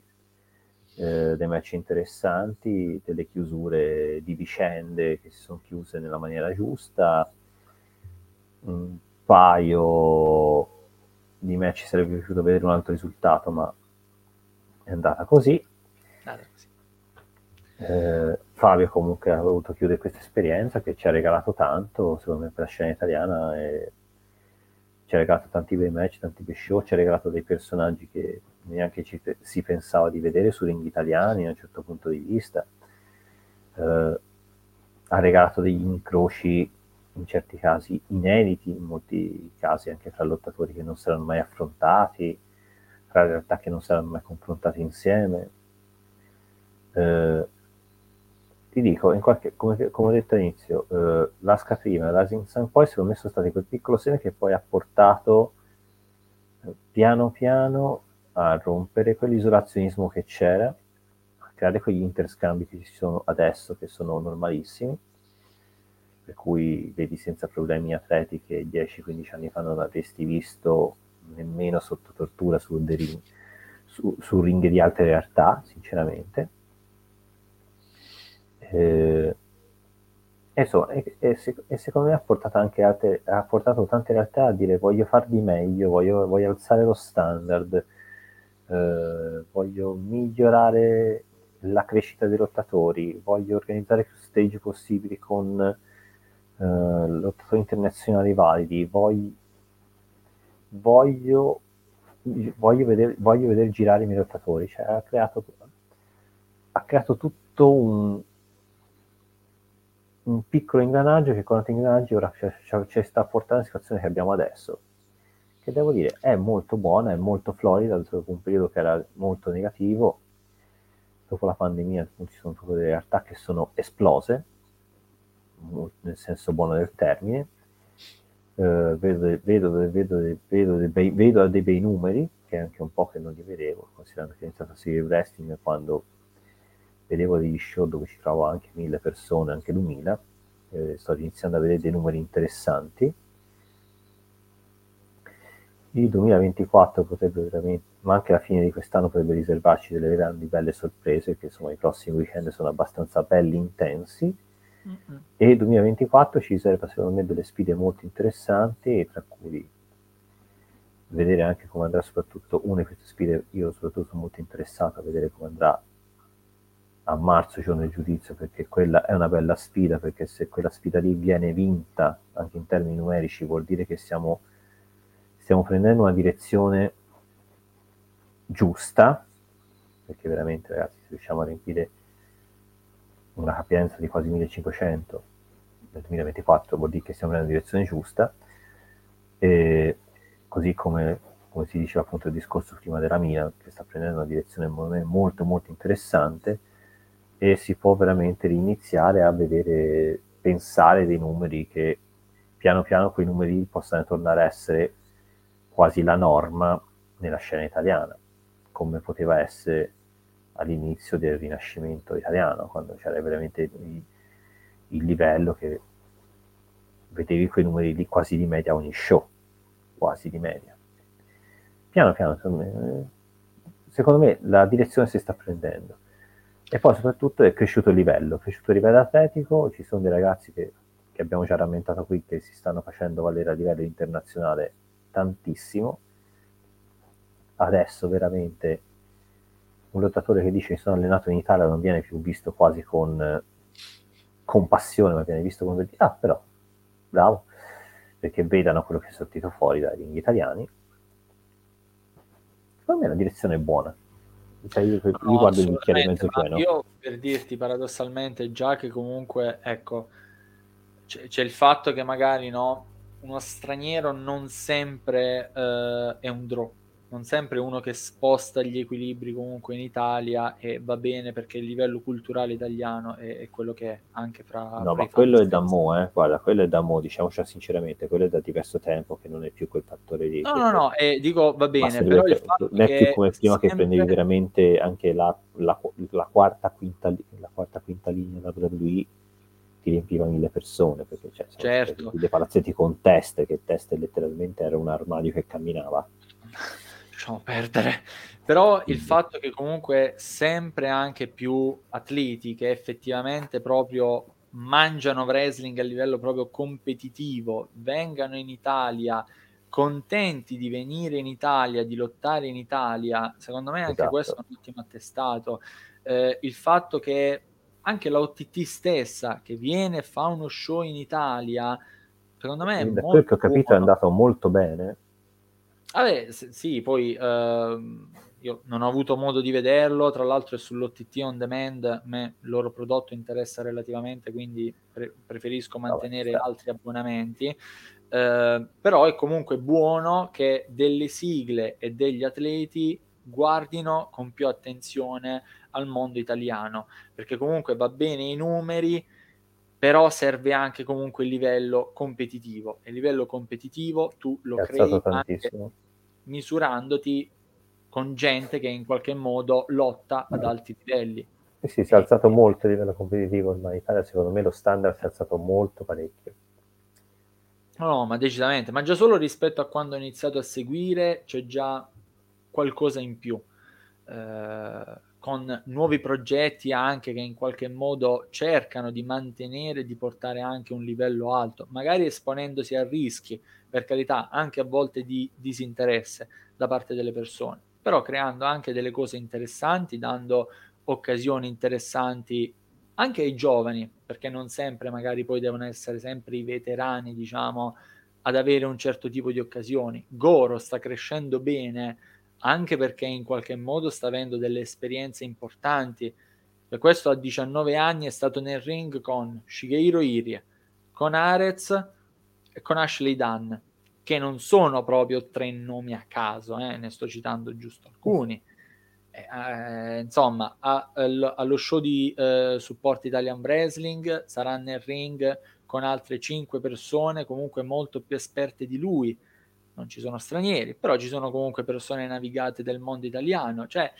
eh, dei match interessanti, delle chiusure di vicende che si sono chiuse nella maniera giusta un paio di match sarebbe piaciuto vedere un altro risultato, ma è andata così. Eh, Fabio comunque ha voluto chiudere questa esperienza che ci ha regalato tanto, secondo me, per la scena italiana. E ci ha regalato tanti bei match, tanti bei show, ci ha regalato dei personaggi che neanche ci, si pensava di vedere su ring italiani da un certo punto di vista. Eh, ha regalato degli incroci in certi casi inediti, in molti casi anche tra lottatori che non saranno mai affrontati, tra realtà che non saranno mai confrontate insieme. Eh, ti dico, qualche, come, come, ho detto all'inizio, eh, l'Asca prima e l'Asing Sun poi secondo me sono stati quel piccolo seme che poi ha portato eh, piano piano a rompere quell'isolazionismo che c'era, a creare quegli interscambi che ci sono adesso, che sono normalissimi per cui vedi senza problemi atleti che 10-15 anni fa non avresti visto nemmeno sotto tortura su, ring, su, su ring di altre realtà, sinceramente. Eh, e, so, e, e, e, secondo me ha portato anche altre, ha portato tante realtà a dire voglio far di meglio, voglio, voglio alzare lo standard, eh, voglio migliorare la crescita dei lottatori, voglio organizzare più stage possibili con eh, lottatori internazionali validi, voglio, voglio, voglio, vedere, voglio vedere girare i miei lottatori, cioè ha creato, ha creato tutto un, un piccolo ingranaggio che con altri ingranaggi ora ci sta portando alla situazione che abbiamo adesso. Che devo dire è molto buona, è molto florida dopo un periodo che era molto negativo. Dopo la pandemia ci sono proprio delle realtà che sono esplose nel senso buono del termine. Uh, vedo, vedo, vedo, vedo, dei vedo dei bei numeri, che è anche un po' che non li vedevo, considerando che ho iniziato a seguire il wrestling quando vedevo degli show dove ci trovo anche mille persone, anche duemila. Eh, sto iniziando a vedere dei numeri interessanti. Il 2024 potrebbe veramente, ma anche la fine di quest'anno potrebbe riservarci delle grandi belle sorprese, che insomma i prossimi weekend sono abbastanza belli intensi Mm-hmm. E il 2024 ci riserva secondo me delle sfide molto interessanti, tra cui vedere anche come andrà soprattutto una di queste sfide, io soprattutto sono molto interessato a vedere come andrà a marzo giorno del giudizio perché quella è una bella sfida perché se quella sfida lì viene vinta anche in termini numerici vuol dire che stiamo, stiamo prendendo una direzione giusta perché veramente ragazzi se riusciamo a riempire una capienza di quasi 1500 nel 2024 vuol dire che stiamo nella direzione giusta, e così come, come si diceva appunto il discorso prima della Mina, che sta prendendo una direzione molto molto interessante e si può veramente riniziare a vedere, pensare dei numeri che piano piano quei numeri possano tornare a essere quasi la norma nella scena italiana, come poteva essere all'inizio del Rinascimento italiano, quando c'era veramente il, il livello che vedevi quei numeri lì quasi di media ogni show, quasi di media. Piano piano, secondo me, la direzione si sta prendendo. E poi soprattutto è cresciuto il livello, è cresciuto il livello atletico, ci sono dei ragazzi che, che abbiamo già rammentato qui che si stanno facendo valere a livello internazionale tantissimo. Adesso veramente un lottatore che dice che sono allenato in Italia non viene più visto quasi con, con passione, ma viene visto come ah però, bravo, perché vedano quello che è sortito fuori dai ring italiani. Secondo me la direzione è buona. Cioè io, io no, guardo il bicchiere mezzo pieno. Io per dirti paradossalmente, già che comunque, ecco, c'è, c'è il fatto che magari no, uno straniero non sempre uh, è un draw non sempre uno che sposta gli equilibri comunque in Italia e va bene perché il livello culturale italiano è, è quello che è anche fra... No, ma quello è da mo', eh? guarda, quello è da mo', diciamoci sinceramente, quello è da diverso tempo che non è più quel fattore lì. No, no, no, e dico va bene, però il fatto non è più come prima sempre... che prendevi veramente anche la, la, la, quarta, quinta, la quarta quinta linea da WWE ti riempiva mille persone perché cioè, certo. dei palazzetti con teste che teste letteralmente era un armadio che camminava lasciamo perdere. Però il fatto che comunque sempre anche più atleti che effettivamente proprio mangiano wrestling a livello proprio competitivo vengano in Italia contenti di venire in Italia, di lottare in Italia, secondo me anche esatto. questo è un ottimo attestato. Eh, il fatto che anche la OTT stessa che viene e fa uno show in Italia, secondo me è da quel che ho capito buono. è andato molto bene Vabbè, sì, poi uh, io non ho avuto modo di vederlo, tra l'altro è sull'OTT on demand, a me il loro prodotto interessa relativamente, quindi pre- preferisco mantenere Vabbè, altri abbonamenti. Uh, però è comunque buono che delle sigle e degli atleti guardino con più attenzione al mondo italiano, perché comunque va bene i numeri, però serve anche comunque il livello competitivo. E il livello competitivo tu lo crei anche misurandoti con gente che in qualche modo lotta ad alti livelli. Sì, sì, si è alzato molto il livello competitivo ormai in Italia, secondo me lo standard si è alzato molto parecchio. No, ma decisamente, ma già solo rispetto a quando ho iniziato a seguire c'è già qualcosa in più, eh, con nuovi progetti anche che in qualche modo cercano di mantenere, di portare anche un livello alto, magari esponendosi a rischi, per carità, anche a volte di disinteresse da parte delle persone, però creando anche delle cose interessanti, dando occasioni interessanti anche ai giovani, perché non sempre magari poi devono essere sempre i veterani, diciamo, ad avere un certo tipo di occasioni. Goro sta crescendo bene anche perché in qualche modo sta avendo delle esperienze importanti. Per questo a 19 anni è stato nel ring con Shigeiro Irie, con Arez e con Ashley Dunn, che non sono proprio tre nomi a caso, eh, ne sto citando giusto alcuni. Eh, eh, insomma, a, allo show di eh, Support Italian Wrestling sarà nel ring con altre cinque persone comunque molto più esperte di lui. Non ci sono stranieri, però ci sono comunque persone navigate del mondo italiano. Cioè,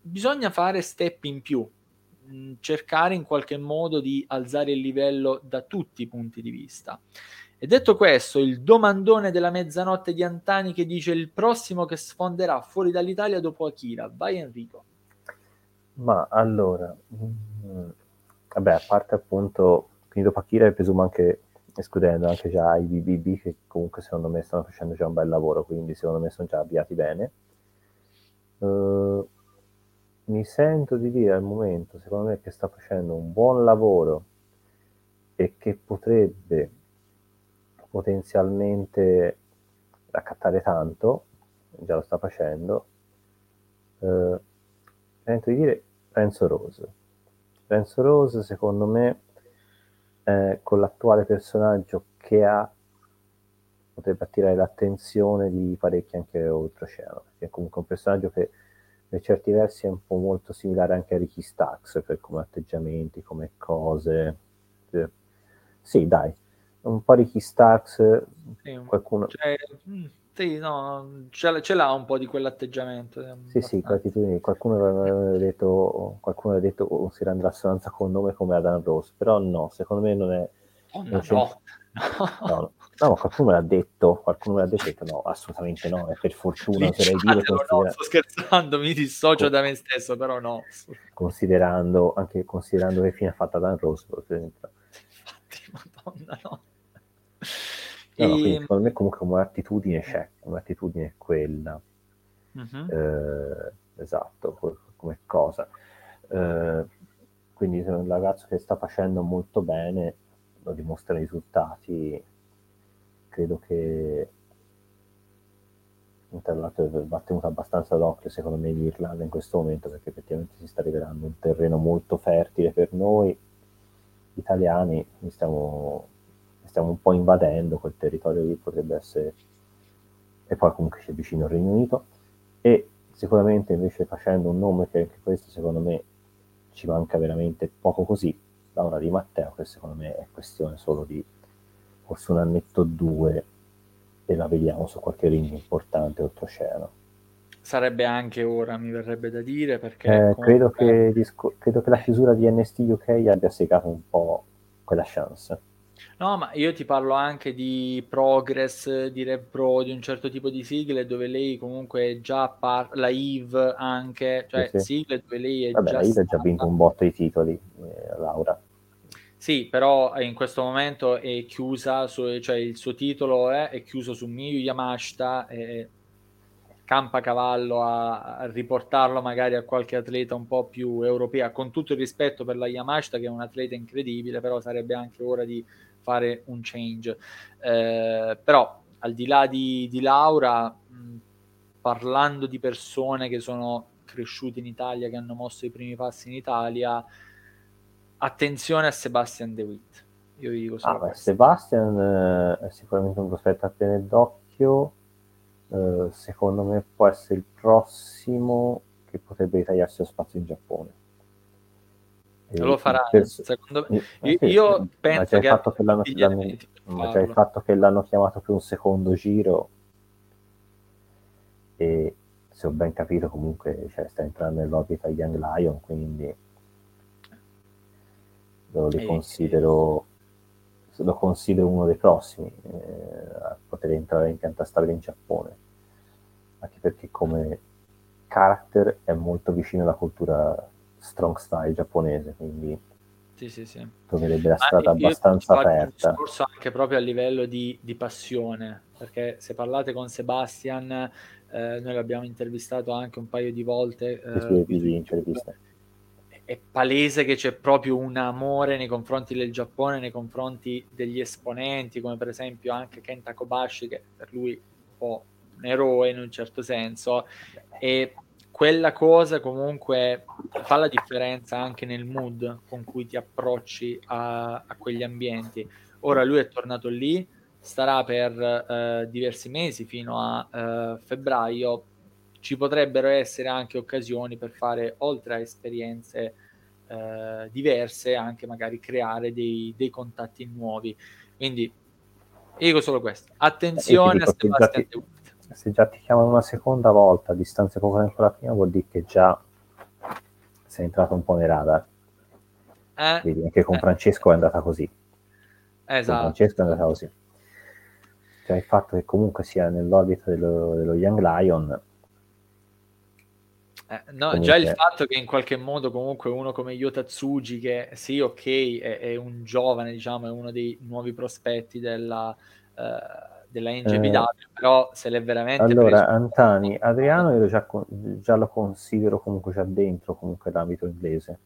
bisogna fare step in più, mh, cercare in qualche modo di alzare il livello da tutti i punti di vista. E detto questo, il domandone della mezzanotte di Antani che dice il prossimo che sfonderà fuori dall'Italia dopo Akira. Vai Enrico. Ma allora, mh, mm, vabbè, a parte appunto, quindi dopo Akira presumo anche, escludendo anche già i BBB che comunque secondo me stanno facendo già un bel lavoro, quindi secondo me sono già avviati bene. Uh, mi sento di dire al momento, secondo me, che sta facendo un buon lavoro e che potrebbe potenzialmente raccattare tanto, già lo sta facendo, eh, sento di dire Renzo Rose. Renzo Rose secondo me eh, con l'attuale personaggio che ha potrebbe attirare l'attenzione di parecchi anche oltreoceano, perché è comunque un personaggio che per certi versi è un po' molto similare anche a Ricky Stax per come atteggiamenti, come cose. Sì, dai, un po' Ricky Stax, sì, qualcuno... Cioè, mm, sì, no, ce, ce, l'ha un po' di quell'atteggiamento. Sì, sì, qualcuno aveva detto, qualcuno aveva detto oh, si renderà assonanza con nome come Adam Rose, però no, secondo me non è... Oh, non no. No, no, qualcuno me l'ha detto, qualcuno me l'ha detto, no, assolutamente no, e per fortuna oserei dire... Considera... No, sto scherzando, mi dissocio Con... da me stesso, però no. Considerando, anche considerando che fine ha fatto Dan Rose, per esempio. Infatti, madonna, no. No, no, quindi secondo me comunque come attitudine c'è, come attitudine è quella. Uh-huh. Eh, esatto, come cosa. Eh, quindi è un ragazzo che sta facendo molto bene, lo dimostrano i risultati, credo che l'altro va tenuto abbastanza d'occhio secondo me l'Irlanda in questo momento perché effettivamente si sta rivelando un terreno molto fertile per noi italiani, stiamo, stiamo un po' invadendo quel territorio lì, potrebbe essere e poi comunque c'è vicino il Regno Unito e sicuramente invece facendo un nome che anche questo secondo me ci manca veramente poco così Laura Di Matteo che secondo me è questione solo di forse un annetto o due e la vediamo su qualche ring importante oltreoceano. Sarebbe anche ora, mi verrebbe da dire, perché... Eh, comunque... credo, che credo, che, la chiusura di NST UK abbia segato un po' quella chance. No, ma io ti parlo anche di Progress, di Rev Pro, di un certo tipo di sigle dove lei comunque già par- la Eve anche, cioè sì, sì. sigle dove lei è Vabbè, già la Eve ha già vinto un botto di titoli, eh, Laura. Sì, però in questo momento è chiusa, su, cioè il suo titolo è, è chiuso su Miyu Yamashita e campa cavallo a, a, riportarlo magari a qualche atleta un po' più europea, con tutto il rispetto per la Yamashita che è un atleta incredibile, però sarebbe anche ora di fare un change. Eh, però al di là di, di Laura, mh, parlando di persone che sono cresciute in Italia, che hanno mosso i primi passi in Italia, attenzione a Sebastian De Witt. Io vi dico solo ah, Sebastian eh, è sicuramente un prospetto a tenere d'occhio. Eh, secondo me può essere il prossimo che potrebbe ritagliarsi lo spazio in Giappone. E lo farà, secondo me. Io, sì, io penso che, l'hanno, ma già il fatto che l'hanno chiamato per un secondo giro. E se ho ben capito comunque cioè, sta entrando nell'orbita Young Lion, quindi lo, li considero, lo considero uno dei prossimi eh, a poter entrare in piantastrada in Giappone, anche perché come character è molto vicino alla cultura strong style giapponese, quindi sì, sì, sì. troverebbe la strada abbastanza aperta. Un discorso anche proprio a livello di, di passione, perché se parlate con Sebastian, eh, noi l'abbiamo intervistato anche un paio di volte. Eh, sì, sì, interviste è palese che c'è proprio un amore nei confronti del Giappone, nei confronti degli esponenti, come per esempio anche Kenta Kobashi, che per lui è un po' un eroe in un certo senso, e quella cosa comunque fa la differenza anche nel mood con cui ti approcci a, a quegli ambienti. Ora lui è tornato lì, starà per eh, diversi mesi fino a eh, febbraio ci potrebbero essere anche occasioni per fare, oltre a esperienze eh, diverse, anche magari creare dei, dei, contatti nuovi. Quindi dico solo questo. Attenzione a Sebastian ti, Se già ti chiamano una seconda volta a distanza poco tempo dalla prima, vuol dire che già sei entrato un po' nei radar. Eh, Vedi, anche con eh, Francesco è andata così. Esatto. Con Francesco è andata così. Cioè il fatto che comunque sia nell'orbita dello, dello Young Lion eh, no, comunque... già il fatto che in qualche modo comunque uno come Yota Tsuji, che sì, ok, è, è, un giovane, diciamo, è uno dei nuovi prospetti della, uh, della NGBW, eh, però se l'è veramente Allora, Antani, Adriano io già, già, lo considero comunque già dentro comunque l'ambito inglese.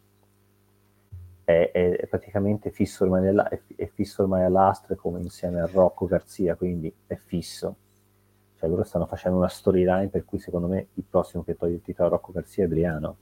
È, è, è praticamente fisso ormai, è, è fisso ormai all'Astre come insieme a Rocco Garzia, quindi è fisso cioè loro stanno facendo una storyline per cui secondo me il prossimo che toglie il titolo a Rocco Garcia è Adriano.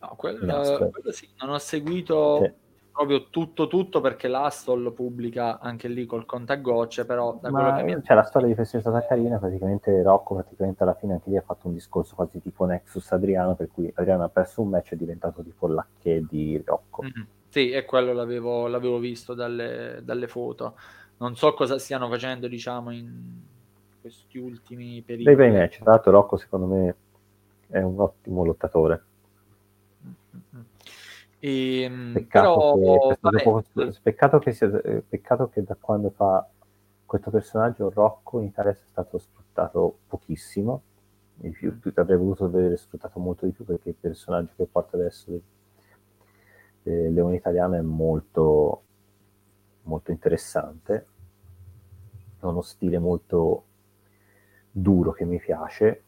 No, quello, quello sì, non ho seguito sì. Proprio tutto tutto perché l'Astol pubblica anche lì col contagocce, però da Ma, quello che mi... cioè, la storia di questa è stata carina, praticamente Rocco praticamente alla fine anche lì ha fatto un discorso quasi tipo Nexus Adriano, per cui Adriano ha perso un match e è diventato tipo l'H di Rocco. Mm-hmm. Sì, e quello l'avevo, l'avevo visto dalle, dalle, foto. Non so cosa stiano facendo, diciamo, in questi ultimi periodi. Dei match, tra l'altro Rocco secondo me è un ottimo lottatore. E, ehm, peccato, però, che, poco, peccato, che sia, peccato che da quando fa questo personaggio Rocco in Italia sia stato sfruttato pochissimo. Di più, avrei voluto vedere sfruttato molto di più perché il personaggio che porta adesso del Leone Italiano è molto molto interessante. Ha uno stile molto duro che mi piace.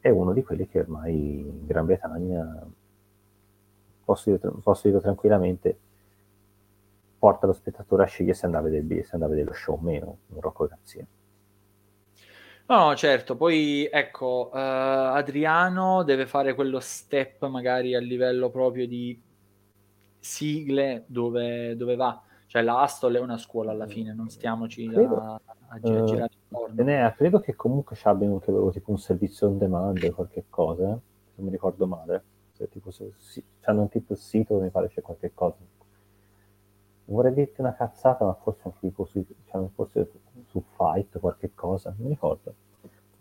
È uno di quelli che ormai in Gran Bretagna, posso dire, posso dire tranquillamente, porta lo spettatore a scegliere se andare a vedere, se andare a vedere lo show o meno, un Rocco Gazzino. No, no, certo, poi ecco, uh, Adriano deve fare quello step magari a livello proprio di sigle dove, dove va, cioè la Astol è una scuola alla fine, non stiamoci credo, a, a, a uh, girare intorno. Enea, credo che comunque ci abbiano tipo un servizio on demand o qualche cosa, eh? non mi ricordo male. Se, tipo, sì, hanno un tipo il sito mi pare c'è qualche cosa. Vorrei dirti una cazzata, ma forse anche tipo su, cioè, forse su Fight qualche cosa, non mi ricordo.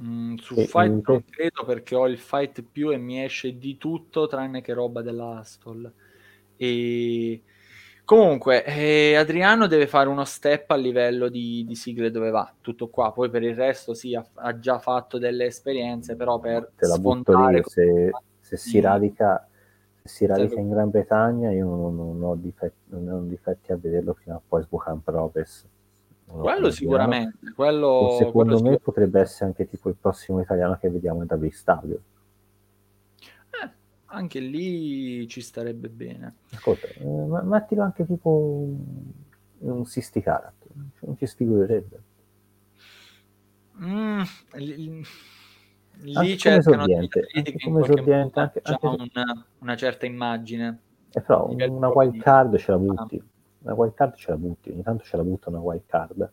Mm, su e, Fight non te... credo perché ho il Fight più e mi esce di tutto tranne che roba dell'Astol. E Comunque, eh, Adriano deve fare uno step a livello di, di, sigle dove va, tutto qua. Poi per il resto sì, ha, ha già fatto delle esperienze, però per Te la sfondare... Se, se, si radica, se si radica in Gran Bretagna io non, non, ho difetti, non, ho difetti, a vederlo fino a poi Sbuchan Progress. Quello sicuramente. Quello, secondo quello me potrebbe essere anche tipo il prossimo italiano che vediamo in W Stadio anche lì ci starebbe bene. Ascolta, eh, ma mettilo anche tipo un, Sisti cioè non ci sfigurerebbe. Mm, lì, lì cercano di come esordiente, anche, anche una, una, certa immagine. E eh, però una wild card ce la butti, una wild card ce la butti, ogni tanto ce la butta una wild card.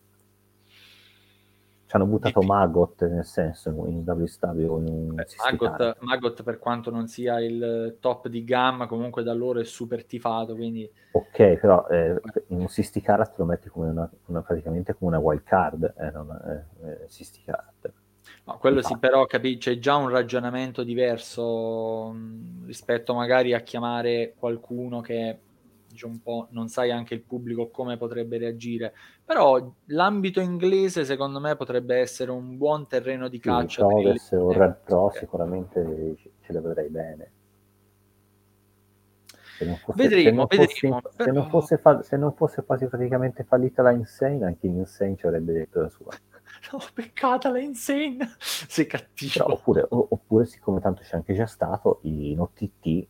Ci hanno buttato Magot nel senso in WSW in Beh, Magot, Magot, per quanto non sia il top di gamma comunque da loro è super tifato quindi ok però eh, in un Sisti Karat lo metti come una, una, praticamente come una wild card eh, non, eh, eh Sisti Karat no, quello sì però capi- c'è già un ragionamento diverso mh, rispetto magari a chiamare qualcuno che dice un po', non sai anche il pubblico come potrebbe reagire, però l'ambito inglese secondo me potrebbe essere un buon terreno di caccia. Sì, Progress o Red Pro sicuramente ce le vedrei bene. Se non fosse, vedremo, se non vedremo, fosse, però... se, non fosse fa, se non fosse quasi praticamente fallita la Insane, anche in Insane ci avrebbe detto la sua. No, peccata la Insane, sei cattivo. Però, oppure, oppure, siccome tanto c'è anche già stato, in OTT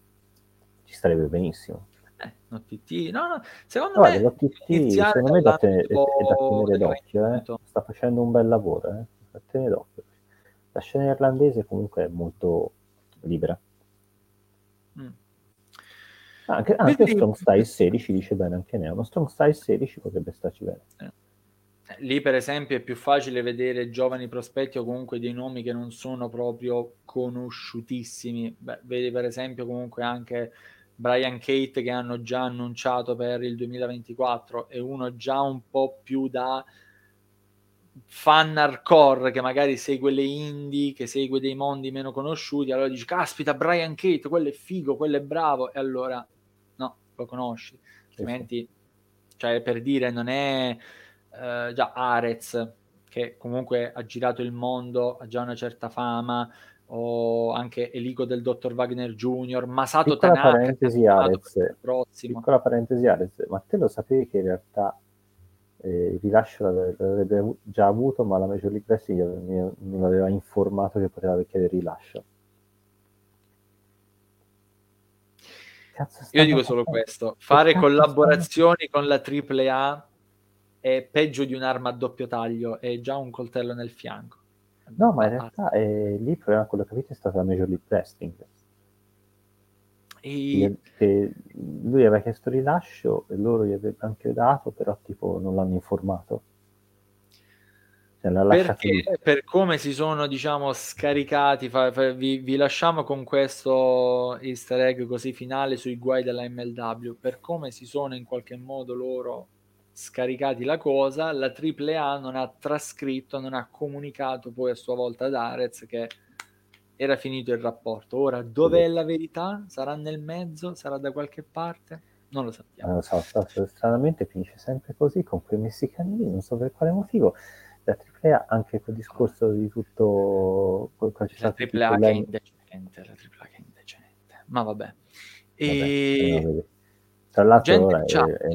ci starebbe benissimo. Eh, l'OTT, no, no, secondo Guarda, me l'OTT secondo me è da, te- è, è da tenere d'occhio, eh. sta facendo un bel lavoro, eh. da tenere d'occhio. La scena irlandese comunque è molto libera. Mm. Anche, anche Strong Style 16 dice bene anche Neo, uno Strong Style 16 potrebbe starci bene. Eh. Lì per esempio è più facile vedere giovani prospetti o comunque dei nomi che non sono proprio conosciutissimi. Beh, vedi per esempio comunque anche Brian Kate che hanno già annunciato per il 2024 e uno già un po' più da fan hardcore che magari segue le indie, che segue dei mondi meno conosciuti, allora dici caspita Brian Kate, quello è figo, quello è bravo. E allora no, lo conosci, altrimenti cioè per dire non è uh, già Arez che comunque ha girato il mondo, ha già una certa fama, o anche Elico del Dottor Wagner Jr., Masato piccola Tanaka. Parentesi, Arez, piccola parentesi Arez, ma te lo sapevi che in realtà eh, il rilascio l'avrebbe già avuto, ma la Major League Wrestling non aveva informato che poteva chiedere il rilascio? Io dico solo questo, fare collaborazioni con la AAA è peggio di un'arma a doppio taglio, è già un coltello nel fianco. No, ma in realtà eh, lì il problema, quello che avete, è stata la Major League Wrestling. E... Lui aveva chiesto rilascio e loro gli avevano anche dato, però tipo non l'hanno informato. Cioè, Perché per come si sono diciamo scaricati, fa, fa, vi, vi, lasciamo con questo easter egg così finale sui guai della MLW, per come si sono in qualche modo loro scaricati la cosa, la AAA non ha trascritto, non ha comunicato poi a sua volta ad Arez che era finito il rapporto. Ora, dov'è la verità? Sarà nel mezzo? Sarà da qualche parte? Non lo sappiamo. Non so, stranamente finisce sempre così con quei messicani non so per quale motivo. La AAA anche quel discorso di tutto... La AAA che è indecente, la AAA che è indecente. Ma vabbè. E... Vabbè, Tra l'altro ora è, è,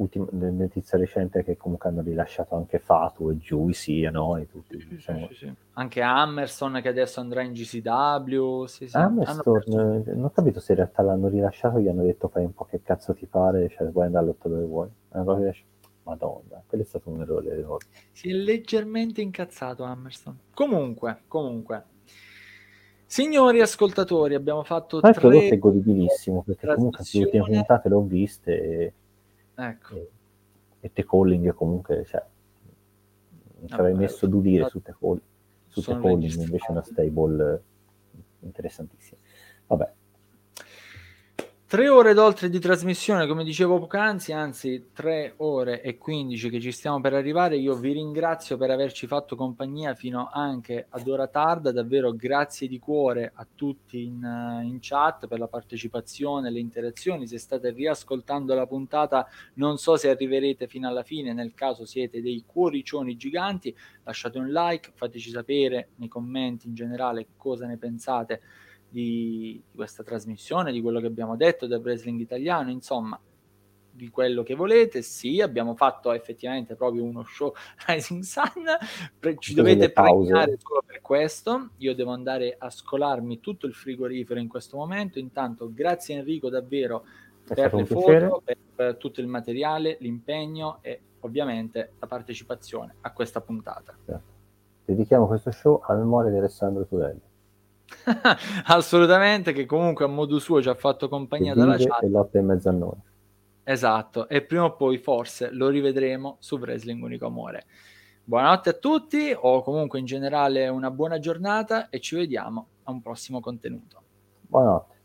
ultima notizia recente che comunque hanno rilasciato anche Fatu e Juicy e noi tutti. Sì, diciamo. sì, sì, anche Hammerson che adesso andrà in GCW. Hammerson, hanno... non ho capito se in realtà l'hanno rilasciato gli hanno detto fai un po' che cazzo ti pare, cioè puoi andare all'otto dove vuoi. Madonna, quello è stato un errore. Si è leggermente incazzato Hammerson. Comunque, comunque. Signori ascoltatori, abbiamo fatto Ma tre... il prodotto è godibilissimo perché comunque le ultime puntate le ho viste e Ecco. E, e te calling comunque, cioè, non ci avrei messo Dudire su te, call, su te calling, invece una stable interessantissima. Vabbè, Tre ore d'oltre di trasmissione, come dicevo poc'anzi, anzi tre ore e quindici che ci stiamo per arrivare. Io vi ringrazio per averci fatto compagnia fino anche ad ora tarda. Davvero grazie di cuore a tutti in, in chat per la partecipazione, le interazioni. Se state riascoltando la puntata, non so se arriverete fino alla fine. Nel caso siete dei cuoricioni giganti, lasciate un like, fateci sapere nei commenti in generale cosa ne pensate di, di questa trasmissione, di quello che abbiamo detto del wrestling italiano, insomma, di quello che volete. Sì, abbiamo fatto effettivamente proprio uno show Rising Sun. Pre- ci dovete premiare solo per questo. Io devo andare a scolarmi tutto il frigorifero in questo momento. Intanto, grazie Enrico davvero È per le foto, per, per, tutto il materiale, l'impegno e ovviamente la partecipazione a questa puntata. Dedichiamo questo show alla memoria di Alessandro Turelli. Assolutamente, che comunque a modo suo ci ha fatto compagnia dalla chat. E lotta in mezzo a noi. Esatto, e prima o poi forse lo rivedremo su Wrestling Unico Amore. Buonanotte a tutti, o comunque in generale una buona giornata e ci vediamo a un prossimo contenuto. Buonanotte.